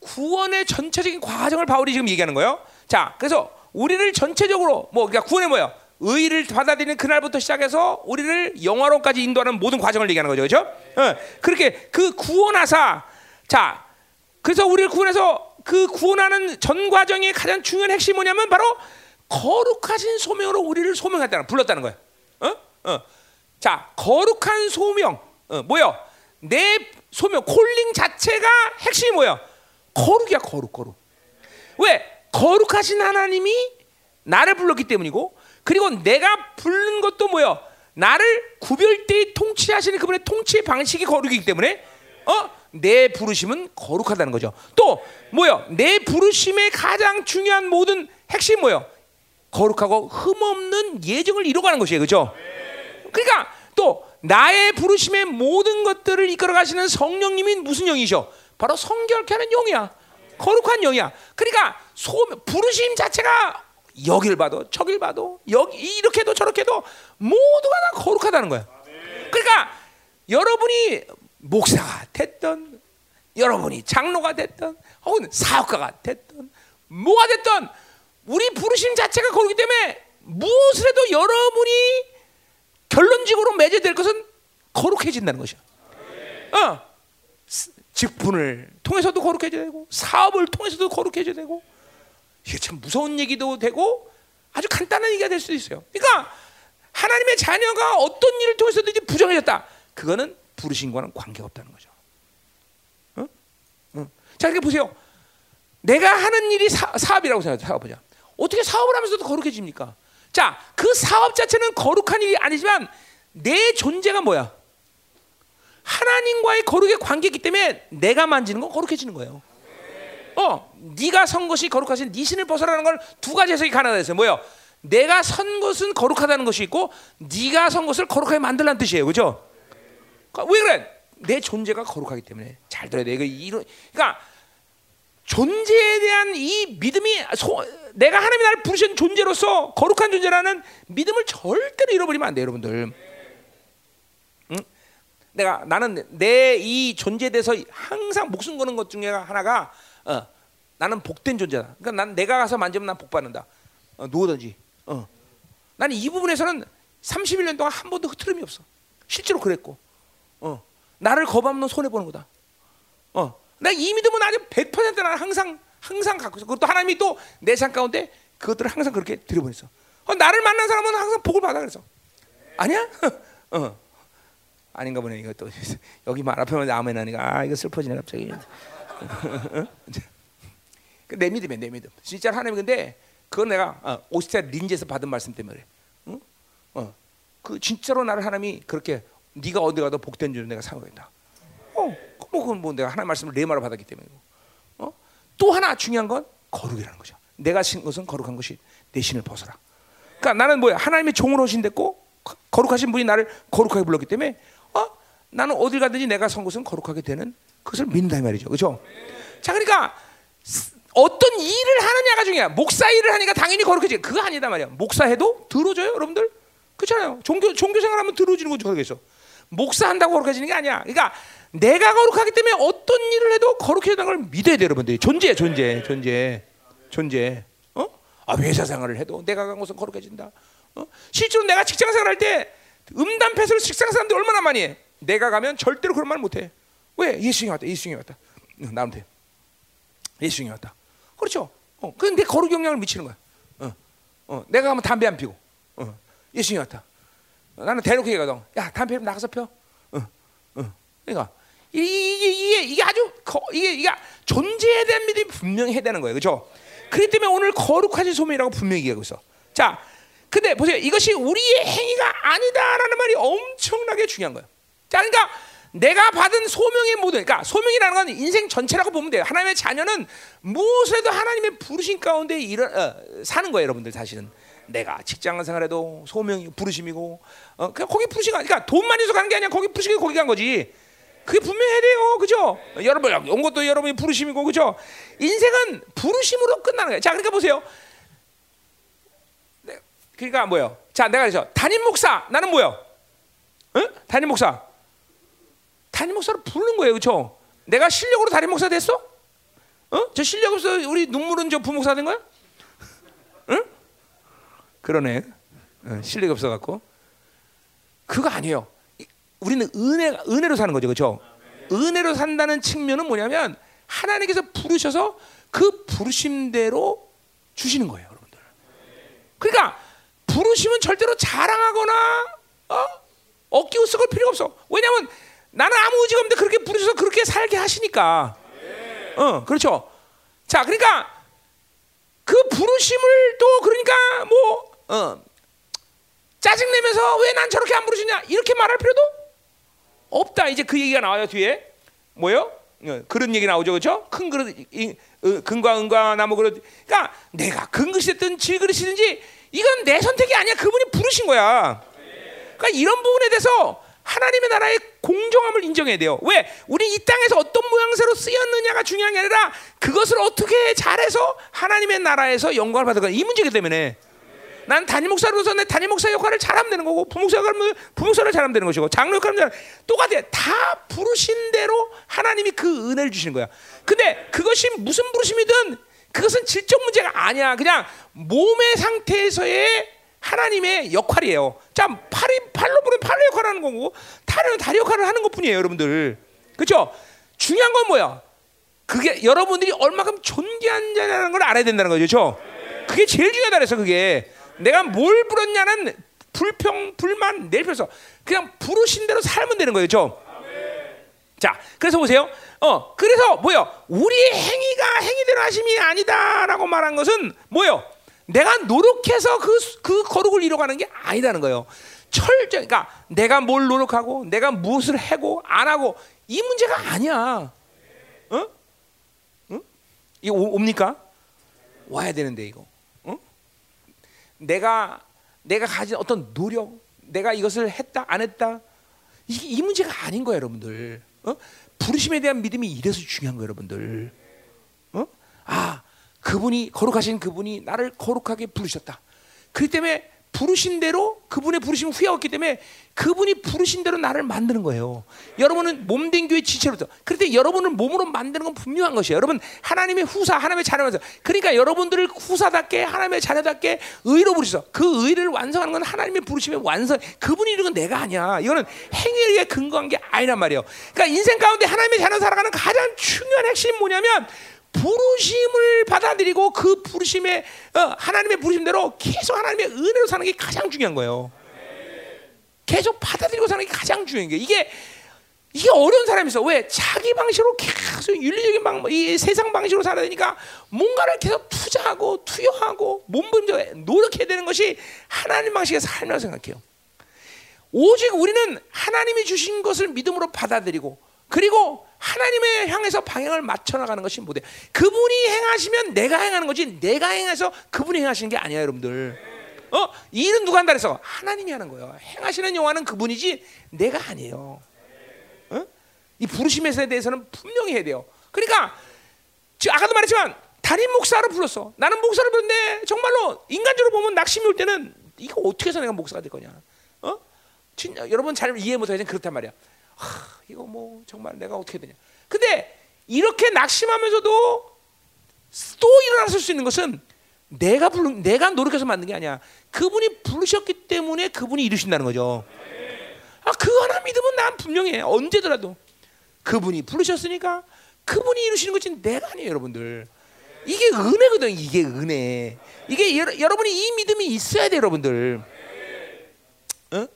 구원의 전체적인 과정을 바울이 지금 얘기하는 거예요. 자, 그래서 우리를 전체적으로 뭐 그러니까 구원의 뭐야? 의를 받아들이는 그날부터 시작해서 우리를 영화로까지 인도하는 모든 과정을 얘기하는 거죠, 그렇죠? 어, 그렇게 그 구원하사, 자, 그래서 우리를 구원해서 그 구원하는 전 과정의 가장 중요한 핵심이 뭐냐면 바로 거룩하신 소명으로 우리를 소명했다는 불렀다는 거야. 어? 어. 자, 거룩한 소명. 어, 뭐요? 내 소명 콜링 자체가 핵심이 뭐야? 거룩이야, 거룩, 거룩. 왜? 거룩하신 하나님이 나를 불렀기 때문이고 그리고 내가 부른 것도 뭐야? 나를 구별되이 통치하시는 그분의 통치의 방식이 거룩이기 때문에 어? 내 부르심은 거룩하다는 거죠. 또 뭐요? 내 부르심의 가장 중요한 모든 핵심 뭐요? 거룩하고 흠없는 예정을 이루어가는 것이에요. 그렇죠? 그러니까 또 나의 부르심의 모든 것들을 이끌어 가시는 성령님이 무슨 영이셔? 바로 성결케 하는 영이야. 거룩한 영이야. 그러니까 소 부르심 자체가 여길 봐도 저길 봐도 여기 이렇게도 저렇게도 모두가 다 거룩하다는 거야. 그러니까 여러분이 목사가 됐던 여러분이 장로가 됐던 혹은 사역가가 됐던 뭐가 됐던 우리 부르심 자체가 거기 때문에 무엇을 해도 여러분이 결론적으로 맺어야 것은 거룩해진다는 것이야. 어. 직분을 통해서도 거룩해져야 되고 사업을 통해서도 거룩해져야 되고 이게 참 무서운 얘기도 되고 아주 간단한 얘기가 될 수도 있어요. 그러니까 하나님의 자녀가 어떤 일을 통해서든지 부정해졌다. 그거는 부르신과는 관계가 없다는 거죠. 어? 어. 자, 이렇게 보세요. 내가 하는 일이 사, 사업이라고 생각해 보자. 어떻게 사업을 하면서도 거룩해집니까? 자, 그 사업 자체는 거룩한 일이 아니지만 내 존재가 뭐야? 하나님과의 거룩의 관계이기 때문에 내가 만지는 건 거룩해지는 거예요. 어, 네가 선 것이 거룩하신 네 신을 벗어라는 걸 두 가지 해석이 가능하다 뭐요? 내가 선 것은 거룩하다는 것이 있고 네가 선 것을 거룩하게 만들라는 뜻이에요. 그죠? 그러니까 왜 그래? 내 존재가 거룩하기 때문에 잘 들어야 돼. 이거 그러니까 존재에 대한 이 믿음이 소, 내가 하나님이 나를 부르신 존재로서 거룩한 존재라는 믿음을 절대로 잃어버리면 안 돼요, 여러분들. 응? 내가 나는 내 이 존재에 대해서 항상 목숨 거는 것 중에 하나가 어, 나는 복된 존재다. 그러니까 난 내가 가서 만지면 난 복받는다. 어, 누구든지. 어. 나는 이 부분에서는 31년 동안 한 번도 흐트름이 없어. 실제로 그랬고. 어. 나를 거부하면 손해 보는 거다. 어. 나이 믿음은 아주 100% 나는 항상 항상 갖고 있어. 그것도 하나님이 또 내 삶 가운데 그것들을 항상 그렇게 들여보냈어. 어, 나를 만난 사람은 항상 복을 받아 그래서. 아니야? 어. 아닌가 보네. 또 여기 말 앞에만 아멘 하니까 아 이거 슬퍼지네 갑자기. 그내 믿음이야 내 믿음. 진짜 하나님 근데 그건 내가 어, 오스트리아 린지에서 받은 말씀 때문에 그래. 응? 어. 그 진짜로 나를 하나님이 그렇게 네가 어디 가도 복된 줄 내가 생각한다. 어, 뭐 그건 뭐 내가 하나님 말씀을 내 말로 받았기 때문이고. 어? 또 하나 중요한 건 거룩이라는 거죠. 내가 신 것은 거룩한 것이 내 신을 벗어라. 그러니까 나는 뭐야 하나님의 종으로 신됐고 거룩하신 분이 나를 거룩하게 불렀기 때문에 어? 나는 어딜 가든지 내가 선 것은 거룩하게 되는 그것을 믿는다 이 말이죠. 그렇죠? 자, 그러니까 어떤 일을 하느냐가 중요해. 목사 일을 하니까 당연히 거룩해지. 그거 아니다 말이야. 목사해도 들어줘요, 여러분들. 그렇잖아요. 종교 종교 생활하면 들어지는 거죠, 거기서. 목사 한다고 거룩해지는 게 아니야. 그러니까 내가 거룩하기 때문에 어떤 일을 해도 거룩해지는 걸 믿어야 돼, 여러분들이. 존재, 존재, 존재, 존재. 어? 아, 회사 생활을 해도 내가 간 곳은 거룩해진다. 어? 실제로 내가 직장 생활할 때 음담 패스를 직장 사람들이 얼마나 많이 해. 내가 가면 절대로 그런 말 못 해. 왜? 예수님이 왔다. 예수님이 왔다. 나한테 예수님이 왔다. 그렇죠. 어, 근데 거룩 영향을 미치는 거야. 어, 어, 내가 가면 담배 안 피고. 어, 예수님이 왔다. 나는 대놓고 얘기하거든. 야, 담배 나가서 펴. 어, 어. 그러니까 이게 이게 이게 아주 거, 이게 이게 존재에 대한 믿음이 분명히 해야 되는 거예요. 그렇죠? 그렇기 때문에 오늘 거룩하신 소명이라고 분명히 얘기하고 있어. 자, 근데 보세요. 이것이 우리의 행위가 아니다라는 말이 엄청나게 중요한 거예요. 자, 그러니까 내가 받은 소명의 모든, 그러니까 소명이라는 건 인생 전체라고 보면 돼요. 하나님의 자녀는 무엇에도 하나님의 부르심 가운데 일어, 어, 사는 거예요, 여러분들 사실은. 내가 직장 생활해도 소명이 부르심이고, 어, 그냥 거기 부르심, 그러니까 돈만 있어 가는 게 아니야. 거기 부르심이 거기 간 거지. 그게 분명해야 돼요, 그죠? 여러분 온 것도 여러분이 부르심이고, 그죠? 인생은 부르심으로 끝나는 거예요. 자, 그러니까 보세요. 네, 그러니까 뭐요? 자, 내가 그래서 담임 목사, 나는 뭐요? 응? 담임 목사. 담임 목사로 부르는 거예요, 그렇죠? 내가 실력으로 담임 목사 됐어? 어? 저 실력 없어 우리 눈물은 저 부목사 된 거야? 응? 그러네. 어, 실력이 없어 갖고 그거 아니에요. 우리는 은혜 은혜로 사는 거죠, 그렇죠? 은혜로 산다는 측면은 뭐냐면 하나님께서 부르셔서 그 부르심대로 주시는 거예요, 여러분들. 그러니까 부르심은 절대로 자랑하거나 어? 어깨 웃을 필요가 없어. 왜냐하면 나는 아무 의지가 없는데 그렇게 부르셔서 그렇게 살게 하시니까. 어, 그렇죠. 자, 그러니까 그 부르심을 또 그러니까 뭐 어, 짜증 내면서 왜 난 저렇게 안 부르시냐 이렇게 말할 필요도 없다. 이제 그 얘기가 나와요 뒤에 뭐요? 어, 그런 얘기 나오죠, 그렇죠? 큰 그릇, 이, 어, 금과 은과 나무 그릇. 그러니까 내가 큰 그릇이든 질 그릇이든지 이건 내 선택이 아니야. 그분이 부르신 거야. 그러니까 이런 부분에 대해서 하나님의 나라의 공정함을 인정해야 돼요. 왜? 우리 이 땅에서 어떤 모양새로 쓰였느냐가 중요한 게 아니라 그것을 어떻게 잘해서 하나님의 나라에서 영광을 받을까 이 문제이기 때문에 난 단임 목사로서 내 단임 목사 역할을 잘하면 되는 거고 부목사 역할은 부목사를 잘하면 되는 것이고 장로 역할은 똑같아. 다 부르신 대로 하나님이 그 은혜를 주시는 거야. 근데 그것이 무슨 부르심이든 그것은 질적 문제가 아니야. 그냥 몸의 상태에서의 하나님의 역할이에요. 자, 팔이 팔로 부르면 팔로 역할을 하는 거고 다리는 다리 역할을 하는 것뿐이에요, 여러분들. 그렇죠? 중요한 건 뭐야? 그게 여러분들이 얼마큼 존귀한 자라는 걸 알아야 된다는 거죠. 그렇죠? 그게 제일 중요하다 그래서 그게 내가 뭘 부렸냐는 불평, 불만 내려서 그냥 부르신 대로 살면 되는 거예요. 그렇죠? 자, 그래서 보세요. 어, 그래서 뭐요? 우리 행위가 행위대로 하심이 아니다라고 말한 것은 뭐요? 내가 노력해서 그, 그 거룩을 이뤄가는 게 아니다는 거예요. 철저 그러니까 내가 뭘 노력하고 내가 무엇을 하고 안 하고 이 문제가 아니야. 어? 응? 이거 오- 옵니까? 와야 되는데 이거. 어? 내가 내가 가진 어떤 노력, 내가 이것을 했다 안 했다 이게 이 문제가 아닌 거예요, 여러분들. 어? 부르심에 대한 믿음이 이래서 중요한 거예요, 여러분들. 어? 아, 그분이 거룩하신 그분이 나를 거룩하게 부르셨다. 그렇기 때문에 부르신 대로 그분의 부르심을 후회했기 때문에 그분이 부르신 대로 나를 만드는 거예요. 여러분은 몸된 교회 지체로부터. 그런데 여러분을 몸으로 만드는 건 분명한 것이에요. 여러분 하나님의 후사, 하나님의 자녀면서 그러니까 여러분들을 후사답게 하나님의 자녀답게 의로 부르셔. 그 의를 완성하는 건 하나님의 부르심의 완성. 그분이 이루는 건 내가 아니야. 이거는 행위에 근거한 게 아니란 말이에요. 그러니까 인생 가운데 하나님의 자녀 살아가는 가장 중요한 핵심이 뭐냐면 부르심을 받아들이고 그 부르심에 어, 하나님의 부르심대로 계속 하나님의 은혜로 사는 게 가장 중요한 거예요. 계속 받아들이고 사는 게 가장 중요한 게 이게 이게 어려운 사람이 있어. 왜? 자기 방식으로 계속 윤리적인 방법, 이 세상 방식으로 살아야 되니까 뭔가를 계속 투자하고 투여하고 몸부림져 노력해야 되는 것이 하나님 방식의 삶이라고 생각해요. 오직 우리는 하나님이 주신 것을 믿음으로 받아들이고 그리고 하나님의 향해서 방향을 맞춰 나가는 것이 무대. 그분이 행하시면 내가 행하는 거지 내가 행해서 그분이 행하시는 게 아니야, 여러분들. 어? 이 일은 누가 한다 그래서 하나님이 하는 거예요. 행하시는 영화는 그분이지 내가 아니에요. 어? 이 부르심에 대해서는 분명히 해야 돼요. 그러니까 아까도 말했지만 담임 목사를 불렀어. 나는 목사를 불렀는데 정말로 인간적으로 보면 낙심이 올 때는 이거 어떻게 해서 내가 목사가 될 거냐? 어? 진짜 여러분 잘 이해 못하지만 그렇단 말이야. 하, 이거 뭐 정말 내가 어떻게 되냐? 근데 이렇게 낙심하면서도 또 일어났을 수 있는 것은 내가 부르, 내가 노력해서 만든 게 아니야. 그분이 부르셨기 때문에 그분이 이루신다는 거죠. 아, 그 하나 믿으면 난 분명해. 언제더라도 그분이 부르셨으니까 그분이 이루시는 거지 내가 아니에요, 여러분들. 이게 은혜거든. 이게 은혜. 이게 여, 여러분이 이 믿음이 있어야 돼, 여러분들. 어?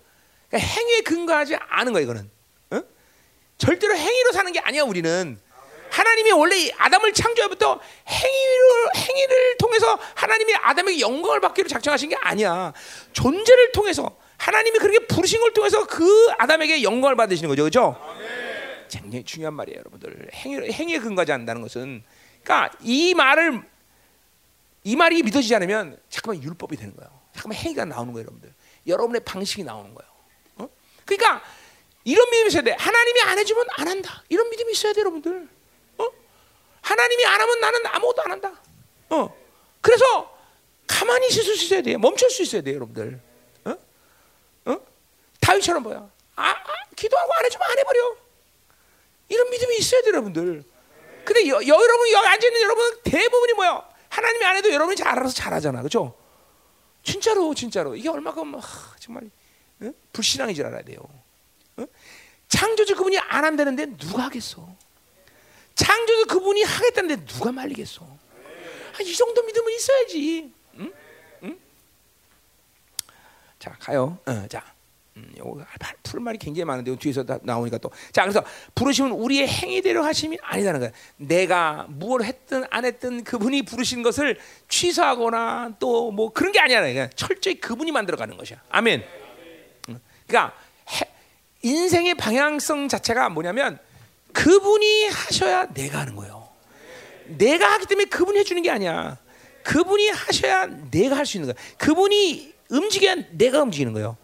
그러니까 행위에 근거하지 않은 거야, 이거는. 어? 절대로 행위로 사는 게 아니야, 우리는. 하나님이 원래 아담을 창조부터 행위를 행위를 통해서 하나님이 아담에게 영광을 받기로 작정하신 게 아니야. 존재를 통해서 하나님이 그렇게 부르신 걸 통해서 그 아담에게 영광을 받으시는 거죠, 그렇죠? 굉장히 중요한 말이에요, 여러분들. 행위 행위에 근거하지 않는다는 것은, 그러니까 이 말을 이 말이 믿어지지 않으면 잠깐만 율법이 되는 거예요. 잠깐만 행위가 나오는 거예요, 여러분들. 여러분의 방식이 나오는 거예요. 어? 그러니까 이런 믿음이 있어야 돼. 하나님이 안 해주면 안 한다. 이런 믿음이 있어야 돼, 여러분들. 어? 하나님이 안 하면 나는 아무것도 안 한다. 어? 그래서 가만히 있을 수 있어야 돼. 멈출 수 있어야 돼, 여러분들. 어? 어? 다윗처럼 뭐야? 아, 아, 기도하고 안 해주면 안 해버려. 이런 믿음이 있어야 돼, 여러분들. 근데 여, 여, 여러분 여기 앉아 있는 여러분 대부분이 뭐야? 하나님이 안 해도 여러분이 잘 알아서 잘하잖아, 그렇죠? 진짜로, 진짜로 이게 얼마큼 하, 정말 어? 불신앙인 줄 알아야 돼요. 어? 창조주 그분이 안 한다는데 누가 하겠어? 창조주 그분이 하겠다는데 누가 말리겠어? 아, 이 정도 믿음은 있어야지. 응? 응? 자 가요. 어, 자. 음, 요거 풀 말이 굉장히 많은데 뒤에서 다 나오니까 또. 자, 그래서 부르심은 우리의 행위대로 하심이 아니라는 거야. 내가 무엇을 했든 안 했든 그분이 부르신 것을 취소하거나 또 뭐 그런 게 아니야. 그냥 철저히 그분이 만들어가는 것이야. 아멘. 음, 그러니까 해, 인생의 방향성 자체가 뭐냐면 그분이 하셔야 내가 하는 거예요. 내가 하기 때문에 그분이 해주는 게 아니야. 그분이 하셔야 내가 할 수 있는 거야. 그분이 움직여야 내가 움직이는 거예요.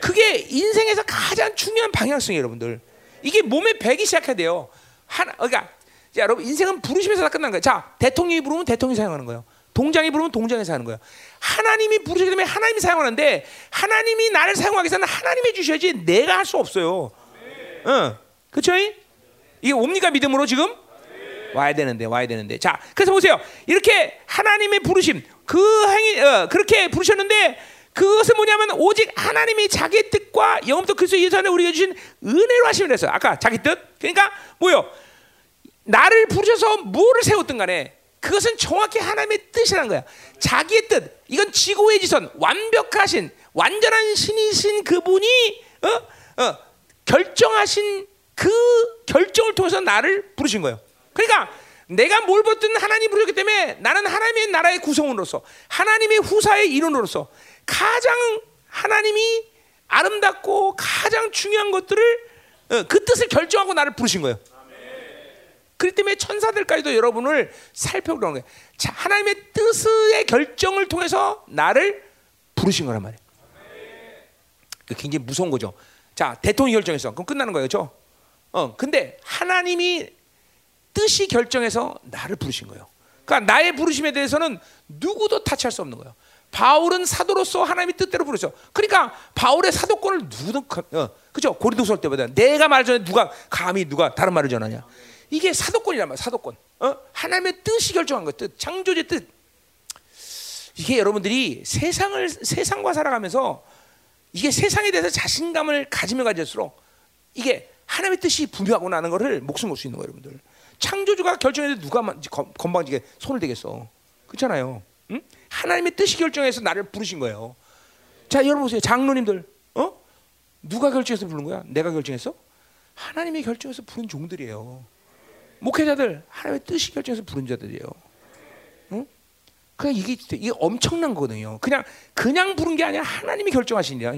그게 인생에서 가장 중요한 방향성이에요, 여러분들. 이게 몸에 배기 시작해야 돼요. 하나, 그러니까 자, 여러분 인생은 부르심에서 다 끝난 거예요. 자, 대통령이 부르면 대통령이 사용하는 거예요. 동장이 부르면 동장이 하는 거예요. 하나님이 부르시기 때문에 하나님이 사용하는데 하나님이 나를 사용하기 위해서는 하나님이 주셔야지 내가 할 수 없어요. 응, 그렇죠? 이게 옵니까 믿음으로 지금? 와야 되는데 와야 되는데 자 그래서 보세요 이렇게 하나님의 부르심 그 행위 어, 그렇게 부르셨는데 그것은 뭐냐면 오직 하나님이 자기 뜻과 영업도 그리스도 예수 안에 우리에게 주신 은혜로 하심을 했어요. 아까 자기 뜻. 그러니까 뭐요? 나를 부르셔서 뭐를 세웠든 간에 그것은 정확히 하나님의 뜻이라는 거야. 자기의 뜻. 이건 지고의 지선, 완벽하신 완전한 신이신 그분이 어? 어, 결정하신 그 결정을 통해서 나를 부르신 거예요. 그러니까 내가 뭘 벗든 하나님 부르셨기 때문에 나는 하나님의 나라의 구성원으로서 하나님의 후사의 일원으로서 가장 하나님이 아름답고 가장 중요한 것들을 어, 그 뜻을 결정하고 나를 부르신 거예요. 그렇기 때문에 천사들까지도 여러분을 살펴보는 거예요. 자, 하나님의 뜻의 결정을 통해서 나를 부르신 거란 말이에요. 그 굉장히 무서운 거죠. 자, 대통령 결정해서 그럼 끝나는 거예요, 그렇죠? 어, 근데 하나님이 뜻이 결정해서 나를 부르신 거예요. 그러니까 나의 부르심에 대해서는 누구도 타치할 수 없는 거예요. 바울은 사도로서 하나님의 뜻대로 부르죠. 그러니까 바울의 사도권을 누구도 어, 그죠? 고린도서 때보다 내가 말 전에 누가 감히 누가 다른 말을 전하냐? 이게 사도권이란 말이야. 사도권. 어? 하나님의 뜻이 결정한 것, 뜻, 창조의 뜻. 이게 여러분들이 세상을 세상과 살아가면서 이게 세상에 대해서 자신감을 가지면 가질수록 이게 하나님의 뜻이 분명하고 나는 것을 목숨 걸 수 있는 거예요, 여러분들. 창조주가 결정했는데 누가 건방지게 손을 대겠어? 그렇잖아요. 응? 하나님의 뜻이 결정해서 나를 부르신 거예요. 자, 여러분 보세요. 장로님들, 어? 누가 결정해서 부른 거야? 내가 결정했어? 하나님이 결정해서 부른 종들이에요. 목회자들 하나님의 뜻이 결정해서 부른 자들이에요. 응? 그냥 이게 이게 엄청난 거거든요. 그냥 그냥 부른 게 아니라 하나님이 결정하신 일이야,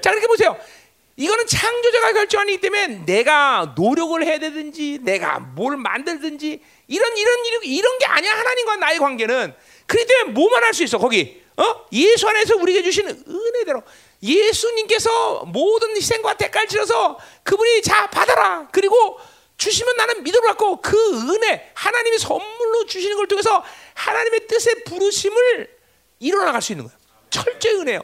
자, 그렇게 보세요. 이거는 창조자가 결정하기 때문에 내가 노력을 해야 되든지 내가 뭘 만들든지 이런 이런 이런, 이런 게 아니야 하나님과 나의 관계는 그렇기 때문에 뭐만 할 수 있어 거기 어 예수 안에서 우리에게 주시는 은혜대로 예수님께서 모든 희생과 대가를 치러서 그분이 자 받아라 그리고 주시면 나는 믿음을 갖고 그 은혜 하나님이 선물로 주시는 걸 통해서 하나님의 뜻의 부르심을 이뤄나갈 수 있는 거예요 철저히 은혜요.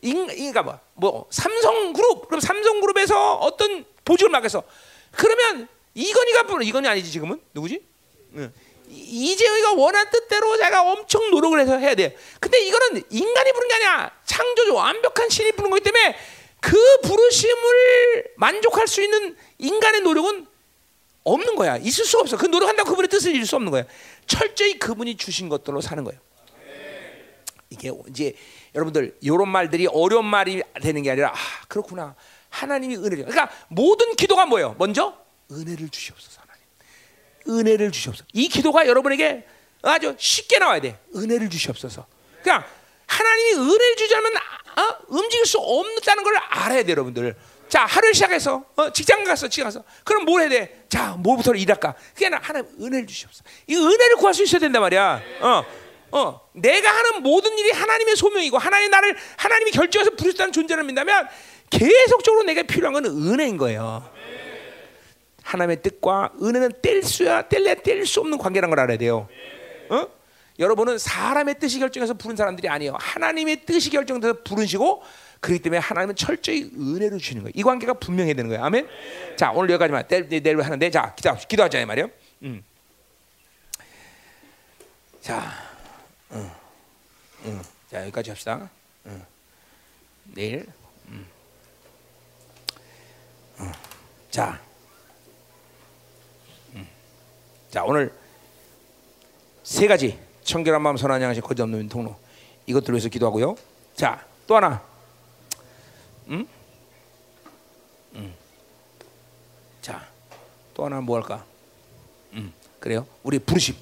그러니까 뭐, 뭐 삼성그룹 그럼 삼성그룹에서 어떤 보직을 맡겠어. 그러면 이건희가 부르 이건희 아니지 지금은 누구지? 응. 이재영이가 원한 뜻대로 제가 엄청 노력을 해서 해야 돼요. 근데 이거는 인간이 부른 게 아니야. 창조주 완벽한 신이 부른 거기 때문에 그 부르심을 만족할 수 있는 인간의 노력은 없는 거야. 있을 수 없어. 그 노력한다고 그분의 뜻을 이룰 수 없는 거야. 철저히 그분이 주신 것들로 사는 거예요. 이게 이제 여러분들 이런 말들이 어려운 말이 되는 게 아니라 아 그렇구나 하나님이 은혜를 그러니까 모든 기도가 뭐예요? 먼저 은혜를 주시옵소서 하나님 은혜를 주시옵소서 이 기도가 여러분에게 아주 쉽게 나와야 돼 은혜를 주시옵소서 그냥 하나님이 은혜를 주지 않으면 어? 움직일 수 없다는 걸 알아야 돼 여러분들 자 하루를 시작해서 어, 직장 가서 직장 가서 그럼 뭘 해야 돼? 자 뭐부터 일할까? 그게 하나님 은혜를 주시옵소서 이 은혜를 구할 수 있어야 된단 말이야 어. 어, 내가 하는 모든 일이 하나님의 소명이고 하나님 나를 하나님이 결정해서 부르셨다는 존재를 믿다면 계속적으로 내가 필요한 건 은혜인 거예요. 하나님의 뜻과 은혜는 뗄 수야 뗄래야 뗄수 없는 관계라는 걸 알아야 돼요. 어? 여러분은 사람의 뜻이 결정해서 부른 사람들이 아니에요. 하나님의 뜻이 결정돼서 부르시고 그렇기 때문에 하나님은 철저히 은혜를 주시는 거예요. 이 관계가 분명해야 되는 거예요. 아멘. 자 오늘 여기까지만 내일 하는데 자 기도 기도하자 말이요. 음. 자. 응. 응. 자 여기까지 합시다. 응. 내일. 응. 응. 자. 응. 자 오늘 세 가지 청결한 마음 선한 양식 거짓 없는 통로 이것들을 위해서 기도하고요. 자 또 하나. 응? 응. 자 또 하나 뭐 할까? 응. 그래요. 우리 부르심.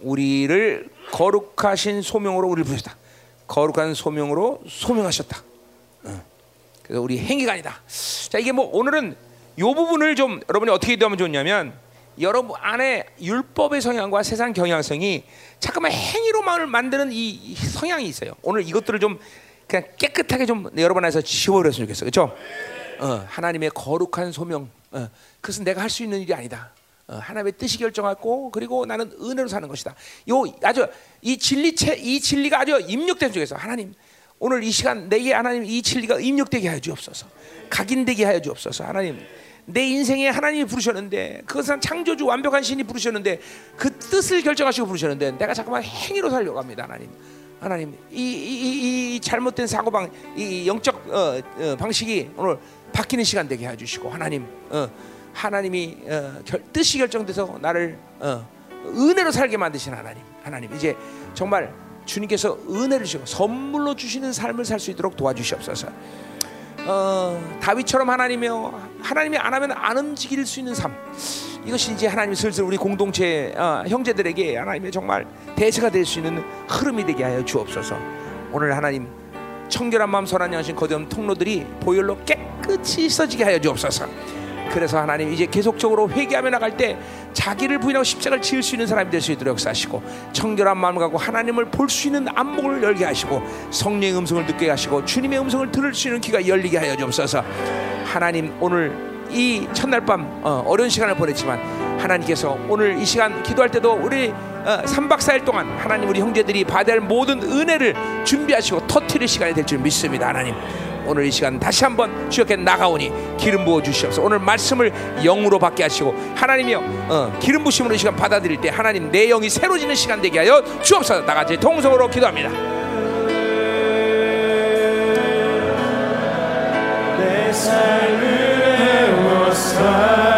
우리를 거룩하신 소명으로 우리를 부르셨다. 거룩한 소명으로 소명하셨다. 그래서 우리 행위가 아니다. 자 이게 뭐 오늘은 이 부분을 좀 여러분이 어떻게 기도하면 좋냐면 여러분 안에 율법의 성향과 세상 경향성이 잠깐만 행위로만을 만드는 이 성향이 있어요. 오늘 이것들을 좀 그냥 깨끗하게 좀 여러분 안에서 지워버렸으면 좋겠어, 그렇죠? 어, 하나님의 거룩한 소명, 어, 그것은 내가 할 수 있는 일이 아니다. 어, 하나님의 뜻이 결정하고 그리고 나는 은혜로 사는 것이다. 요 아주 이 진리체 이 진리가 아주 입력된 중에서 하나님 오늘 이 시간 내게 하나님 이 진리가 입력되게 하여 주옵소서. 각인되게 하여 주옵소서. 하나님 내 인생에 하나님이 부르셨는데 그것은 창조주 완벽한 신이 부르셨는데 그 뜻을 결정하시고 부르셨는데 내가 잠깐만 행위로 살려고 합니다. 하나님. 하나님 이, 이, 이 잘못된 사고방 이 영적 어, 어, 방식이 오늘 바뀌는 시간 되게 해주시고 하나님 어, 하나님이 어, 결, 뜻이 결정돼서 나를 어, 은혜로 살게 만드신 하나님, 하나님 이제 정말 주님께서 은혜를 주시고 선물로 주시는 삶을 살 수 있도록 도와주시옵소서. 어, 다윗처럼 하나님이요 하나님이 안 하면 안 움직일 수 있는 삶 이것이 이제 하나님 슬슬 우리 공동체 어, 형제들에게 하나님의 정말 대세가 될 수 있는 흐름이 되게 하여 주옵소서. 오늘 하나님 청결한 마음 선한 양심 거듭 통로들이 보혈로 깨끗이 써지게 하여 주옵소서. 그래서 하나님 이제 계속적으로 회개하며 나갈 때 자기를 부인하고 십자가를 지을 수 있는 사람이 될 수 있도록 역사하시고 청결한 마음을 갖고 하나님을 볼 수 있는 안목을 열게 하시고 성령의 음성을 듣게 하시고 주님의 음성을 들을 수 있는 귀가 열리게 하여 주옵소서. 하나님 오늘 이 첫날 밤 어, 어려운 시간을 보냈지만 하나님께서 오늘 이 시간 기도할 때도 우리 어, 3박 4일 동안 하나님 우리 형제들이 할 모든 은혜를 준비하시고 터트릴 시간이 될 줄 믿습니다 하나님 오늘 이 시간 다시 한번 주역께 나가오니 기름 부어 주시옵소서. 오늘 말씀을 영으로 받게 하시고 하나님이여 어, 기름 부심으로 이 시간 받아들일 때 하나님 내 영이 새로지는 시간 되게 하여 주옵소서. 나같이 통성으로 기도합니다. 내 삶을 애워싸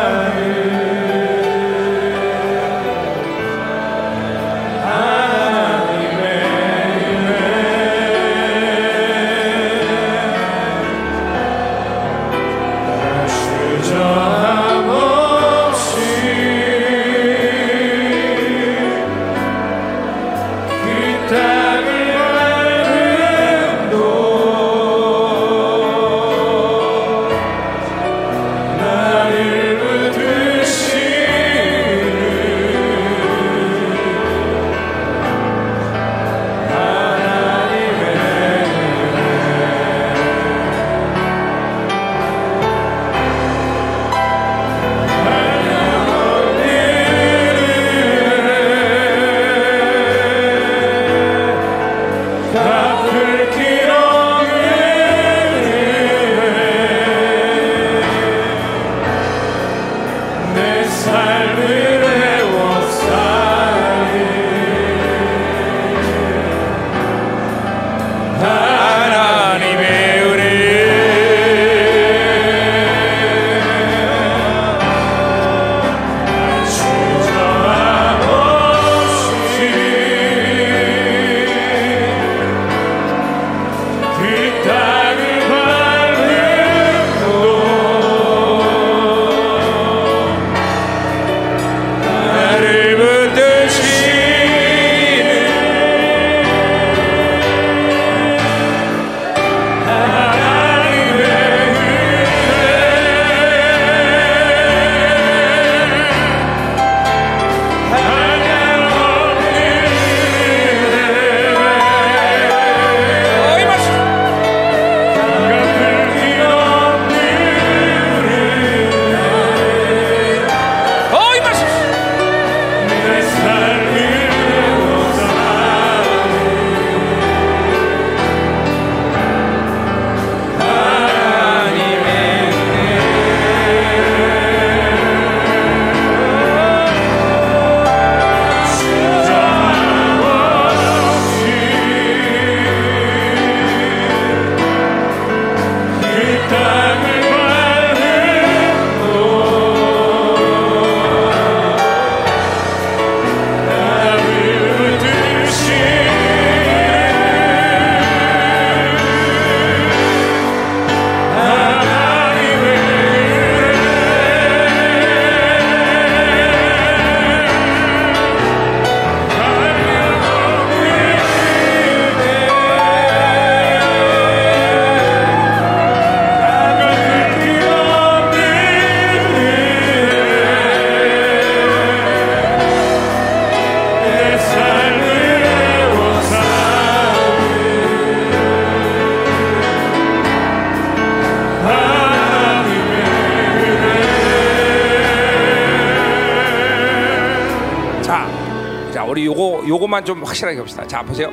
요거만 좀 확실하게 봅시다. 자 보세요.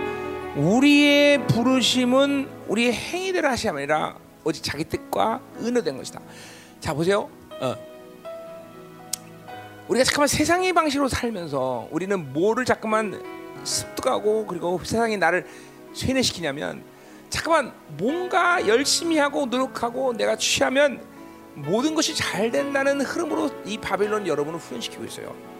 우리의 부르심은 우리의 행위대로 하심이 아니라 오직 자기 뜻과 은혜된 것이다. 자 보세요. 어. 우리가 잠깐만 세상의 방식으로 살면서 우리는 뭐를 자꾸만 습득하고 그리고 세상이 나를 쇠뇌시키냐면 잠깐만 뭔가 열심히 하고 노력하고 내가 취하면 모든 것이 잘 된다는 흐름으로 이 바빌론 여러분을 훈련시키고 있어요.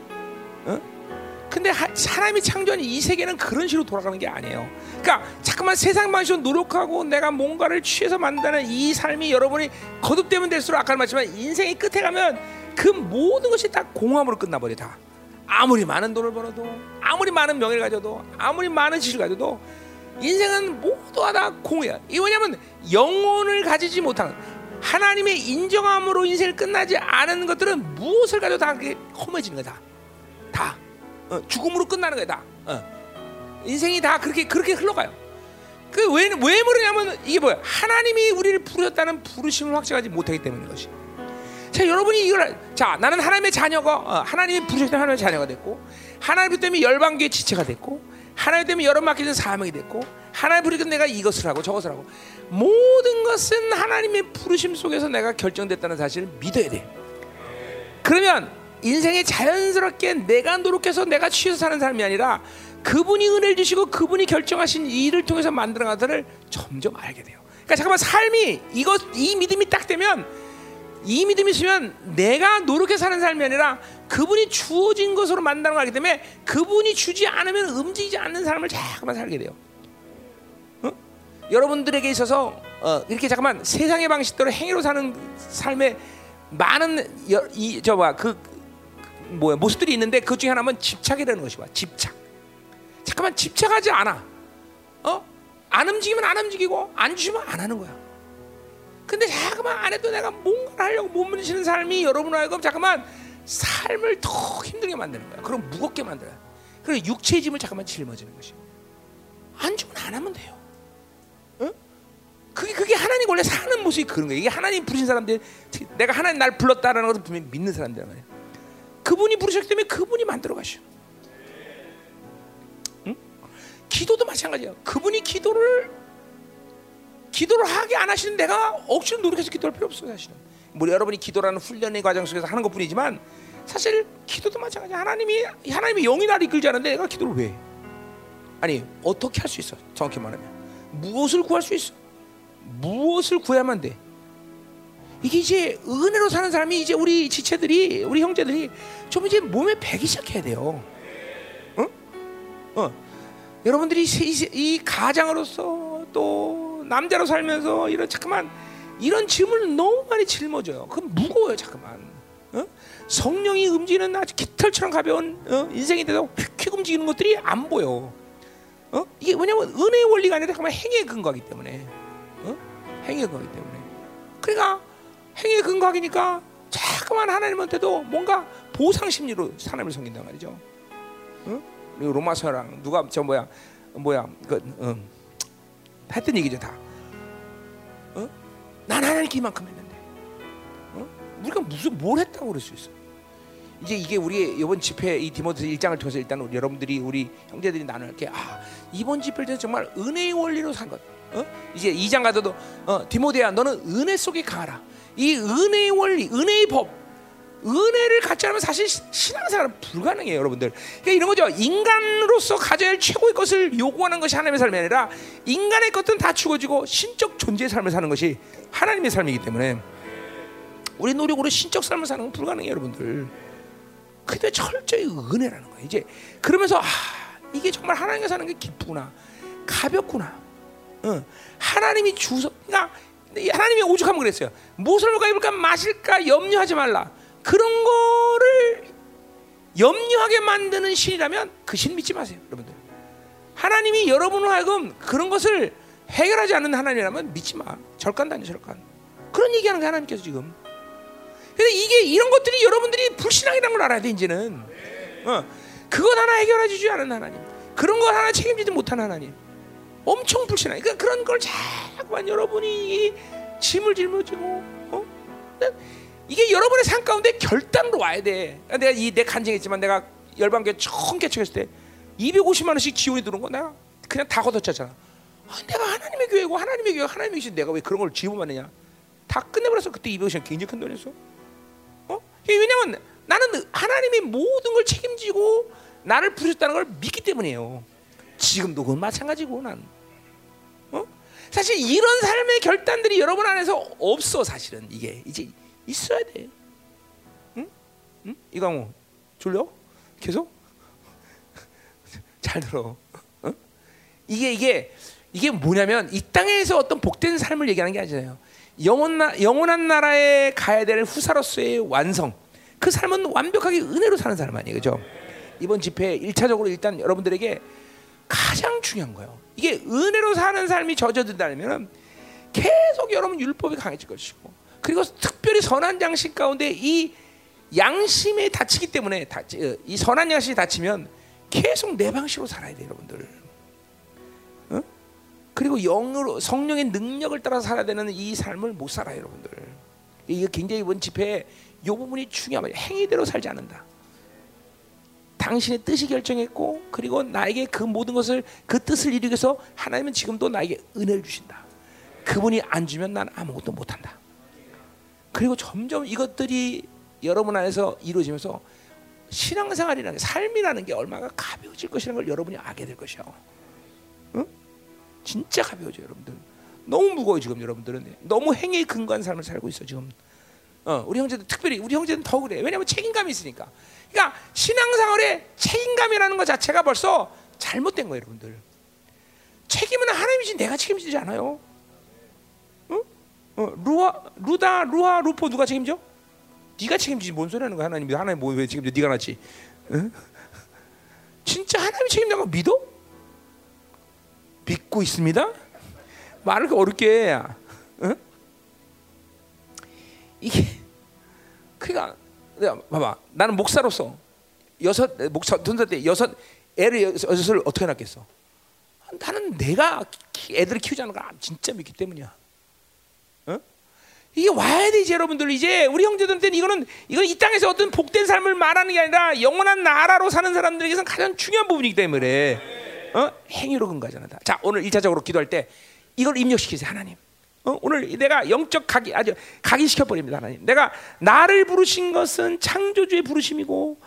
어? 근데 하- 사람이 창조한 이 세계는 그런 식으로 돌아가는 게 아니에요. 그러니까 잠깐만 세상 방식으로 노력하고 내가 뭔가를 취해서 만드는 이 삶이 여러분이 거듭되면 될수록 아까 말했지만 인생의 끝에 가면 그 모든 것이 다 공허함으로 끝나버려 다. 아무리 많은 돈을 벌어도 아무리 많은 명예를 가져도 아무리 많은 지식을 가져도 인생은 모두가 다 공이야. 이 뭐냐면 영혼을 가지지 못한 하나님의 인정함으로 인생을 끝나지 않은 것들은 무엇을 가도 다 그게 험해지는 거다. 죽음으로 끝나는 거야. 다 어. 인생이 다 그렇게 그렇게 흘러가요. 그왜왜 왜 모르냐면 이게 뭐야? 하나님이 우리를 부르셨다는 부르심을 확증하지 못하기 때문인 것이. 자 여러분이 이걸 자 나는 하나님의 자녀가 어, 하나님이 부르셨던 하나님의 자녀가 됐고 하나님 때문에 열방교의 지체가 됐고 하나님 때문에 여러 맡기는 사명이 됐고 하나님 부르니까 내가 이것을 하고 저것을 하고 모든 것은 하나님의 부르심 속에서 내가 결정됐다는 사실을 믿어야 돼. 그러면 인생에 자연스럽게 내가 노력해서 내가 취해서 사는 삶이 아니라 그분이 은혜를 주시고 그분이 결정하신 일을 통해서 만들어 가들을 점점 알게 돼요. 그러니까 잠깐만 삶이 이것 이 믿음이 딱 되면 이 믿음이 있으면 내가 노력해 사는 삶이 아니라 그분이 주어진 것으로 만나는 거기 때문에 그분이 주지 않으면 움직이지 않는 삶을 잠깐만 살게 돼요. 어? 여러분들에게 있어서 어, 이렇게 잠깐만 세상의 방식대로 행위로 사는 삶에 많은 여, 이 저봐 그 뭐야 모습들이 있는데 그 중에 하나는 집착이라는 것이 봐 집착. 잠깐만 집착하지 않아. 어? 안 움직이면 안 움직이고 안 주면 안 하는 거야. 근데 잠깐만 안 해도 내가 뭔가를 하려고 못 부리시는 삶이 여러분 알고 잠깐만 삶을 더 힘들게 만드는 거야. 그럼 무겁게 만들어요. 그리고 육체의 짐을 잠깐만 짊어지는 것이. 안 주면 안 하면 돼요. 어? 그게 그게 하나님 원래 사는 모습이 그런 거예요. 이게 하나님 부르신 사람들 내가 하나님 날 불렀다라는 것을 분명히 믿는 사람들 말이야. 그분이 부르셨기 때문에 그분이 만들어 가셔. 응? 기도도 마찬가지야. 그분이 기도를 기도를 하게 안 하시는 내가 억지로 노력해서 기도할 필요 없어요, 사실은. 뭐 여러분이 기도라는 훈련의 과정 속에서 하는 것뿐이지만 사실 기도도 마찬가지야. 하나님이 하나님이 영이 나를 이끌지 않는데 내가 기도를 왜? 해? 아니 어떻게 할 수 있어? 정확히 말하면 무엇을 구할 수 있어? 무엇을 구해야만 돼? 이게 이제 은혜로 사는 사람이 이제 우리 지체들이 우리 형제들이 좀 이제 몸에 배기 시작해야 돼요. 어? 어. 여러분들이 이, 이 가장으로서 또 남자로 살면서 이런 잠깐만 이런 짐을 너무 많이 짊어져요. 그건 무거워요, 잠깐만. 어? 성령이 움직이는 아주 깃털처럼 가벼운 어? 인생이 돼도 휙휙 움직이는 것들이 안 보여. 어? 이게 뭐냐면 은혜의 원리가 아니라 정말 행위에 근거하기 때문에. 어? 행위에 근거하기 때문에. 그러니까 행위에 근거하기니까 자꾸만 하나님한테도 뭔가 보상 심리로 하나님을 섬긴단 말이죠. 어? 그리고 로마서랑 누가 저 뭐야 뭐야 그 음, 했던 얘기죠 다. 어? 난 하나님께 이만큼 했는데 어? 우리가 무슨 뭘 했다고 그럴 수 있어? 이제 이게 우리 이번 집회 이 디모데 1장을 통해서 일단 우리 여러분들이 우리 형제들이 나눌 게 아 이번 집회를 정말 은혜의 원리로 산 것. 어? 이제 2장 가서도 어, 디모데야 너는 은혜 속에 가라. 이 은혜의 원리, 은혜의 법, 은혜를 갖지 않으면 사실 신앙생활은 불가능해요, 여러분들. 그러니까 이런 거죠. 인간으로서 가져야 할 최고의 것을 요구하는 것이 하나님의 삶이 아니라 인간의 것은 다 죽어지고 신적 존재의 삶을 사는 것이 하나님의 삶이기 때문에 우리 노력으로 신적 삶을 사는 건 불가능해요, 여러분들. 그게 철저히 은혜라는 거예요. 이제 그러면서 아, 이게 정말 하나님과 사는 게 기쁘구나, 가볍구나. 응. 하나님이 주서, 그러니까 하나님이 오죽하면 그랬어요. 무엇을 먹을까 입을까 마실까 염려하지 말라. 그런 거를 염려하게 만드는 신이라면 그 신 믿지 마세요, 여러분들. 하나님이 여러분을 하여금 그런 것을 해결하지 않는 하나님이라면 믿지 마. 절간 다니 절간. 그런 얘기하는 게 하나님께서 지금. 근데 이게 이런 것들이 여러분들이 불신앙이라는 걸 알아야 돼 이제는. 어, 그것 하나 해결해 주지 않은 하나님. 그런 거 하나 책임지지 못하는 하나님. 엄청 불신앙. 그러니까 그런 걸 자꾸만 여러분이 짐을 짊어지고, 어? 이게 여러분의 삶 가운데 결단으로 와야 돼. 내가 이 내 간증했지만 내가 열방교 처음 개척했을 때 250만 원씩 지원이 들어온 거 내가 그냥 다 걷어찼잖아. 아, 내가 하나님의 교회고 하나님의 교회 하나님의 교회 내가 왜 그런 걸 지원받느냐? 다 끝내버려서 그때 250만 굉장히 큰 돈이었어. 어? 왜냐면 나는 하나님의 모든 걸 책임지고 나를 부르셨다는 걸 믿기 때문이에요. 지금도 그건 마찬가지고 난. 어? 사실 이런 삶의 결단들이 여러분 안에서 없어 사실은 이게 이제 있어야 돼. 응? 응? 이강호 졸려? 계속? 잘 들어. 어? 이게 이게 이게 뭐냐면 이 땅에서 어떤 복된 삶을 얘기하는 게 아니잖아요. 영원 나, 영원한 나라에 가야 될 후사로서의 완성. 그 삶은 완벽하게 은혜로 사는 사람 아니에요, 그죠? 이번 집회 1차적으로 일단 여러분들에게 가장 중요한 거예요. 이게 은혜로 사는 삶이 젖어든다면 계속 여러분 율법이 강해질 것이고 그리고 특별히 선한 양식 가운데 이 양심에 다치기 때문에 다치, 어, 이 선한 양심이 다치면 계속 내 방식으로 살아야 돼요, 여러분들. 어? 그리고 영으로 성령의 능력을 따라 살아야 되는 이 삶을 못 살아요, 여러분들. 이게 굉장히 이번 집회에 이 부분이 중요합니다. 행위대로 살지 않는다. 당신의 뜻이 결정했고 그리고 나에게 그 모든 것을 그 뜻을 이루기 위해서 하나님은 지금도 나에게 은혜를 주신다. 그분이 안 주면 난 아무것도 못한다. 그리고 점점 이것들이 여러분 안에서 이루어지면서 신앙생활이라는 게, 삶이라는 게 얼마나 가벼워질 것이라는 걸 여러분이 알게 될 것이야. 응? 진짜 가벼워져 여러분들. 너무 무거워 지금 여러분들은 너무 행위에 근거한 삶을 살고 있어 지금. 어, 우리 형제들 특별히 우리 형제는 더 그래. 왜냐하면 책임감이 있으니까. 그러니까 신앙생활에 책임감이라는 것 자체가 벌써 잘못된 거예요, 여러분들. 책임은 하나님이지 내가 책임지지 않아요. 어? 어, 루아, 루다, 루아, 루포 누가 책임져? 네가 책임지지 뭔 소리 하는 거야 하나님이 하나님 뭐왜 책임져? 네가 낫지. 응? 진짜 하나님이 책임진 거 믿어? 믿고 있습니다. 말을 어렵게 해. 응? 이게 그러니까 봐봐 나는 목사로서 여섯 목사 전사 때 여섯 애를 여섯을 어떻게 낳겠어? 나는 내가 키- 애들을 키우자는 걸 진짜 믿기 때문이야. 어? 이게 와야 되지 여러분들 이제 우리 형제들한테는 이거는 이건 이 땅에서 어떤 복된 삶을 말하는 게 아니라 영원한 나라로 사는 사람들에게서는 가장 중요한 부분이기 때문에 어? 행위로 근거하잖아. 자 오늘 1차적으로 기도할 때 이걸 입력시키세요 하나님. 어? 오늘 내가 영적 각이 아주 각인시켜 버립니다 하나님. 내가 나를 부르신 것은 창조주의 부르심이고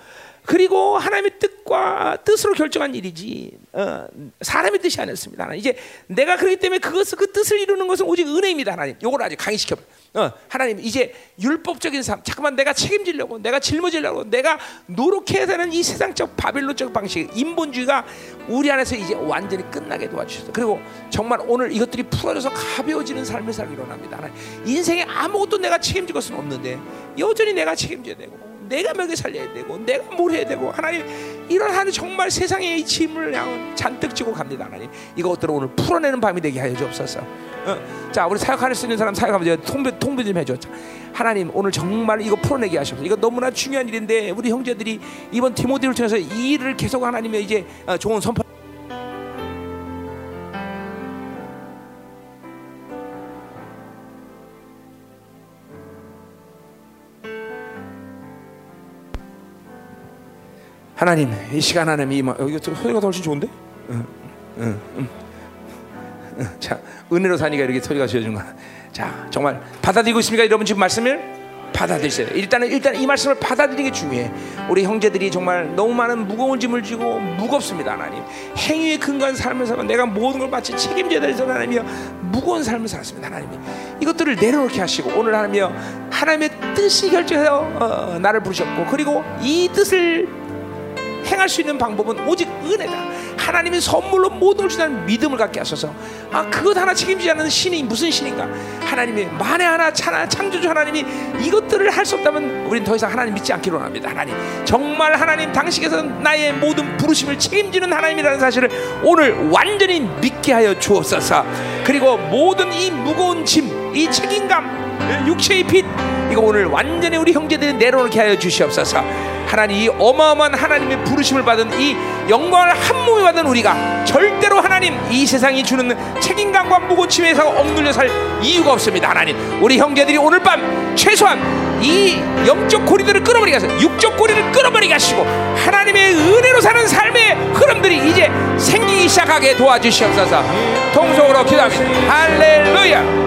그리고 하나님의 뜻과 뜻으로 결정한 일이지 어, 사람의 뜻이 아니었습니다. 하나님. 이제 내가 그렇기 때문에 그것을 그 뜻을 이루는 것은 오직 은혜입니다, 하나님. 요걸 아주 강의시켜. 어, 하나님 이제 율법적인 삶, 잠깐만 내가 책임지려고, 내가 짊어지려고, 내가 노력해야 되는 이 세상적 바빌론적 방식, 인본주의가 우리 안에서 이제 완전히 끝나게 도와주셨어. 그리고 정말 오늘 이것들이 풀어져서 가벼워지는 삶을 살기로 합니다. 하나님. 인생에 아무것도 내가 책임질 것은 없는데 여전히 내가 책임져야 되고. 내가 먹여 살려야 되고 내가 뭘 해야 되고 하나님 이런 하는 정말 세상의 이 짐을 그냥 잔뜩 지고 갑니다 하나님. 이것들을 오늘 풀어내는 밤이 되게 하여 주옵소서. 어. 자 우리 사역할 수 있는 사람 사역하면 통배, 통배 좀 해줘. 자, 하나님 오늘 정말 이거 풀어내게 하셔서. 이거 너무나 중요한 일인데 우리 형제들이 이번 디모데를 통해서 이 일을 계속 하나님의 이제 어, 좋은 선포 하나님 이 시간 하나님 이 마- 어, 이거 소리가 더 훨씬 좋은데? 응, 응, 응. 응. 자 은혜로 사니까 이렇게 소리가 지어준 거야. 자 정말 받아들이고 있습니까? 여러분 지금 말씀을 받아들이세요. 일단은 일단 이 말씀을 받아들이는 게 중요해. 우리 형제들이 정말 너무 많은 무거운 짐을 지고 무겁습니다, 하나님. 근거한 삶을 살면 내가 모든 걸 마치 책임져야 될 하나님이여 무거운 삶을 살았습니다, 하나님이. 이것들을 내려놓게 하시고 오늘 하나님이여 하나님의 뜻이 결정해서 어, 나를 부르셨고 그리고 이 뜻을 행할 수 있는 방법은 오직 은혜다. 하나님의 선물로 모든 걸 주는 믿음을 갖게 하소서. 아 그것 하나 책임지지 않는 신이 무슨 신인가? 하나님의 만에 하나 창조주 하나님이 이것들을 할 수 없다면 우리는 더 이상 하나님 믿지 않기로 합니다. 하나님 정말 하나님 당신께서 나의 모든 부르심을 책임지는 하나님이라는 사실을 오늘 완전히 믿게 하여 주옵소서. 그리고 모든 이 무거운 짐, 이 책임감, 육체의 빚 이거 오늘 완전히 우리 형제들이 내려놓게 하여 주시옵소서. 하나님 이 어마어마한 하나님의 부르심을 받은 이 영광을 한 몸에 받은 우리가 절대로 하나님 이 세상이 주는 책임감과 무고침에서 억눌려 살 이유가 없습니다. 하나님 우리 형제들이 오늘 밤 최소한 이 영적 고리들을 끊어버리게 하소서. 육적 고리를 끊어버리게 하시고 하나님의 은혜로 사는 삶의 흐름들이 이제 생기기 시작하게 도와주시옵소서. 통속으로 기도합니다. 할렐루야.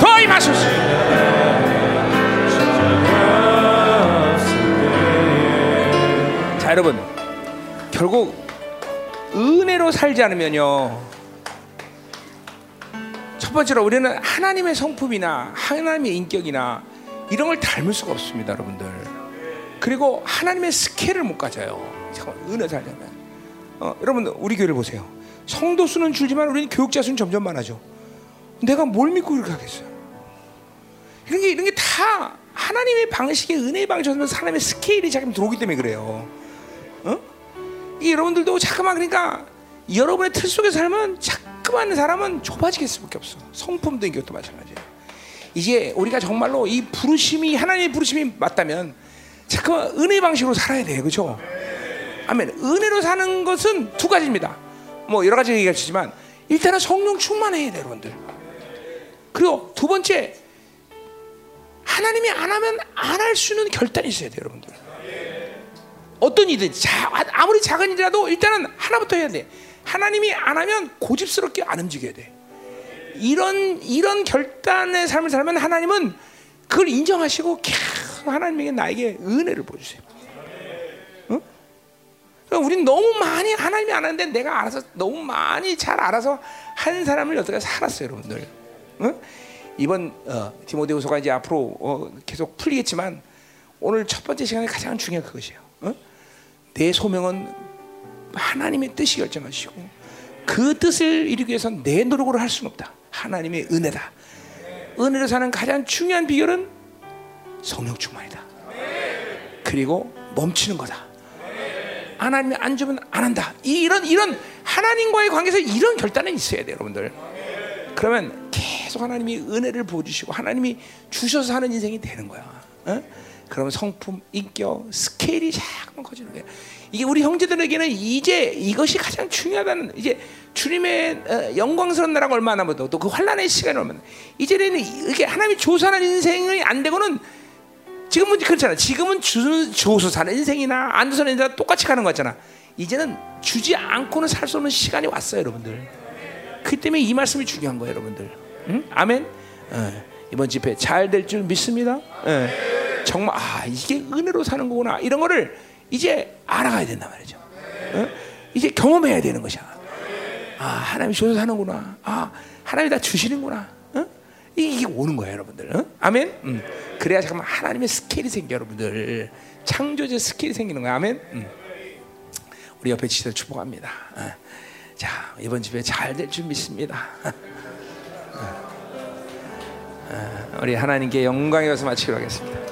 더 임하소서 자 여러분 결국 은혜로 살지 않으면요 첫 번째로 우리는 하나님의 성품이나 하나님의 인격이나 이런 걸 닮을 수가 없습니다 여러분들. 그리고 하나님의 스케일을 못 가져요. 은혜 살려면. 어, 여러분 우리 교회를 보세요. 성도 수는 줄지만 우리는 교육자 수는 점점 많아져. 내가 뭘 믿고 그렇게 하겠어요? 이런 게 이런 게 다 하나님의 방식의 은혜의 방식에서 하나님의 스케일이 자꾸 들어오기 때문에 그래요. 어? 이 여러분들도 자꾸만 그러니까 여러분의 틀 속에 살면 자꾸만 사람은 좁아지게 수밖에 없어. 성품도 이것도 마찬가지예요. 이제 우리가 정말로 이 부르심이 하나님의 부르심이 맞다면 자꾸만 은혜 방식으로 살아야 돼, 그렇죠? 아멘. 은혜로 사는 것은 두 가지입니다. 뭐 여러 가지 얘기가 있지만 일단은 성령 충만해야 돼, 여러분들. 그리고 두 번째 하나님이 안 하면 안 할 수 있는 결단이 있어야 돼요, 여러분들. 어떤 일이든 자, 아무리 작은 일이라도 일단은 하나부터 해야 돼. 하나님이 안 하면 고집스럽게 안 움직여야 돼. 이런 이런 결단의 삶을 살면 하나님은 그걸 인정하시고 계속 하나님에게 나에게 은혜를 보여주세요. 응? 그러니까 우린 너무 많이 하나님이 안 하는데 내가 알아서 너무 많이 잘 알아서 한 사람을 여태까 살았어요, 여러분들. 응? 이번 어, 디모데후서가 이제 앞으로 어, 계속 풀리겠지만 오늘 첫 번째 시간에 가장 중요한 그것이에요. 응? 내 소명은 하나님의 뜻이 결정하시고 그 뜻을 이루기 위해서 내 노력으로 할 수는 없다. 하나님의 은혜다. 은혜로 사는 가장 중요한 비결은 성령 충만이다. 그리고 멈추는 거다. 하나님이 안 주면 안 한다. 이- 이런 이런 하나님과의 관계에서 이런 결단은 있어야 돼요, 여러분들. 그러면 계속 하나님이 은혜를 부어주시고 하나님이 주셔서 하는 인생이 되는 거야. 어? 그러면 성품, 인격, 스케일이 자꾸만 커지는 거야. 이게 우리 형제들에게는 이제 이것이 가장 중요하다는 이제 주님의 어, 영광스러운 나라가 얼마 남았고 또그 환란의 시간이 얼마 남 이제는 이게 하나님이 조사하는 인생이 안 되고는 지금은 그렇잖아. 지금은 주, 조수 사는 인생이나 안 주사는 인생 똑같이 가는 거잖아. 이제는 주지 않고는 살 수 없는 시간이 왔어요, 여러분들. 그 때문에 이 말씀이 중요한 거예요, 여러분들. 응? 아멘. 어, 이번 집회 잘 될 줄 믿습니다. 예. 정말 아 이게 은혜로 사는 거구나 이런 거를 이제 알아가야 된단 말이죠. 어? 이제 경험해야 되는 것이야. 아 하나님이 주셔서 사는구나. 아 하나님이 다 주시는구나. 어? 이게, 오는 거예요, 여러분들. 어? 아멘. 음. 그래야 잠깐만 하나님의 스케일이 생겨, 여러분들. 창조적 스케일이 생기는 거야. 아멘. 음. 우리 옆에 지도를 축복합니다. 어. 자 이번 집회 잘될 줄 믿습니다. 어, 우리 하나님께 영광이 와서 마치기로 하겠습니다.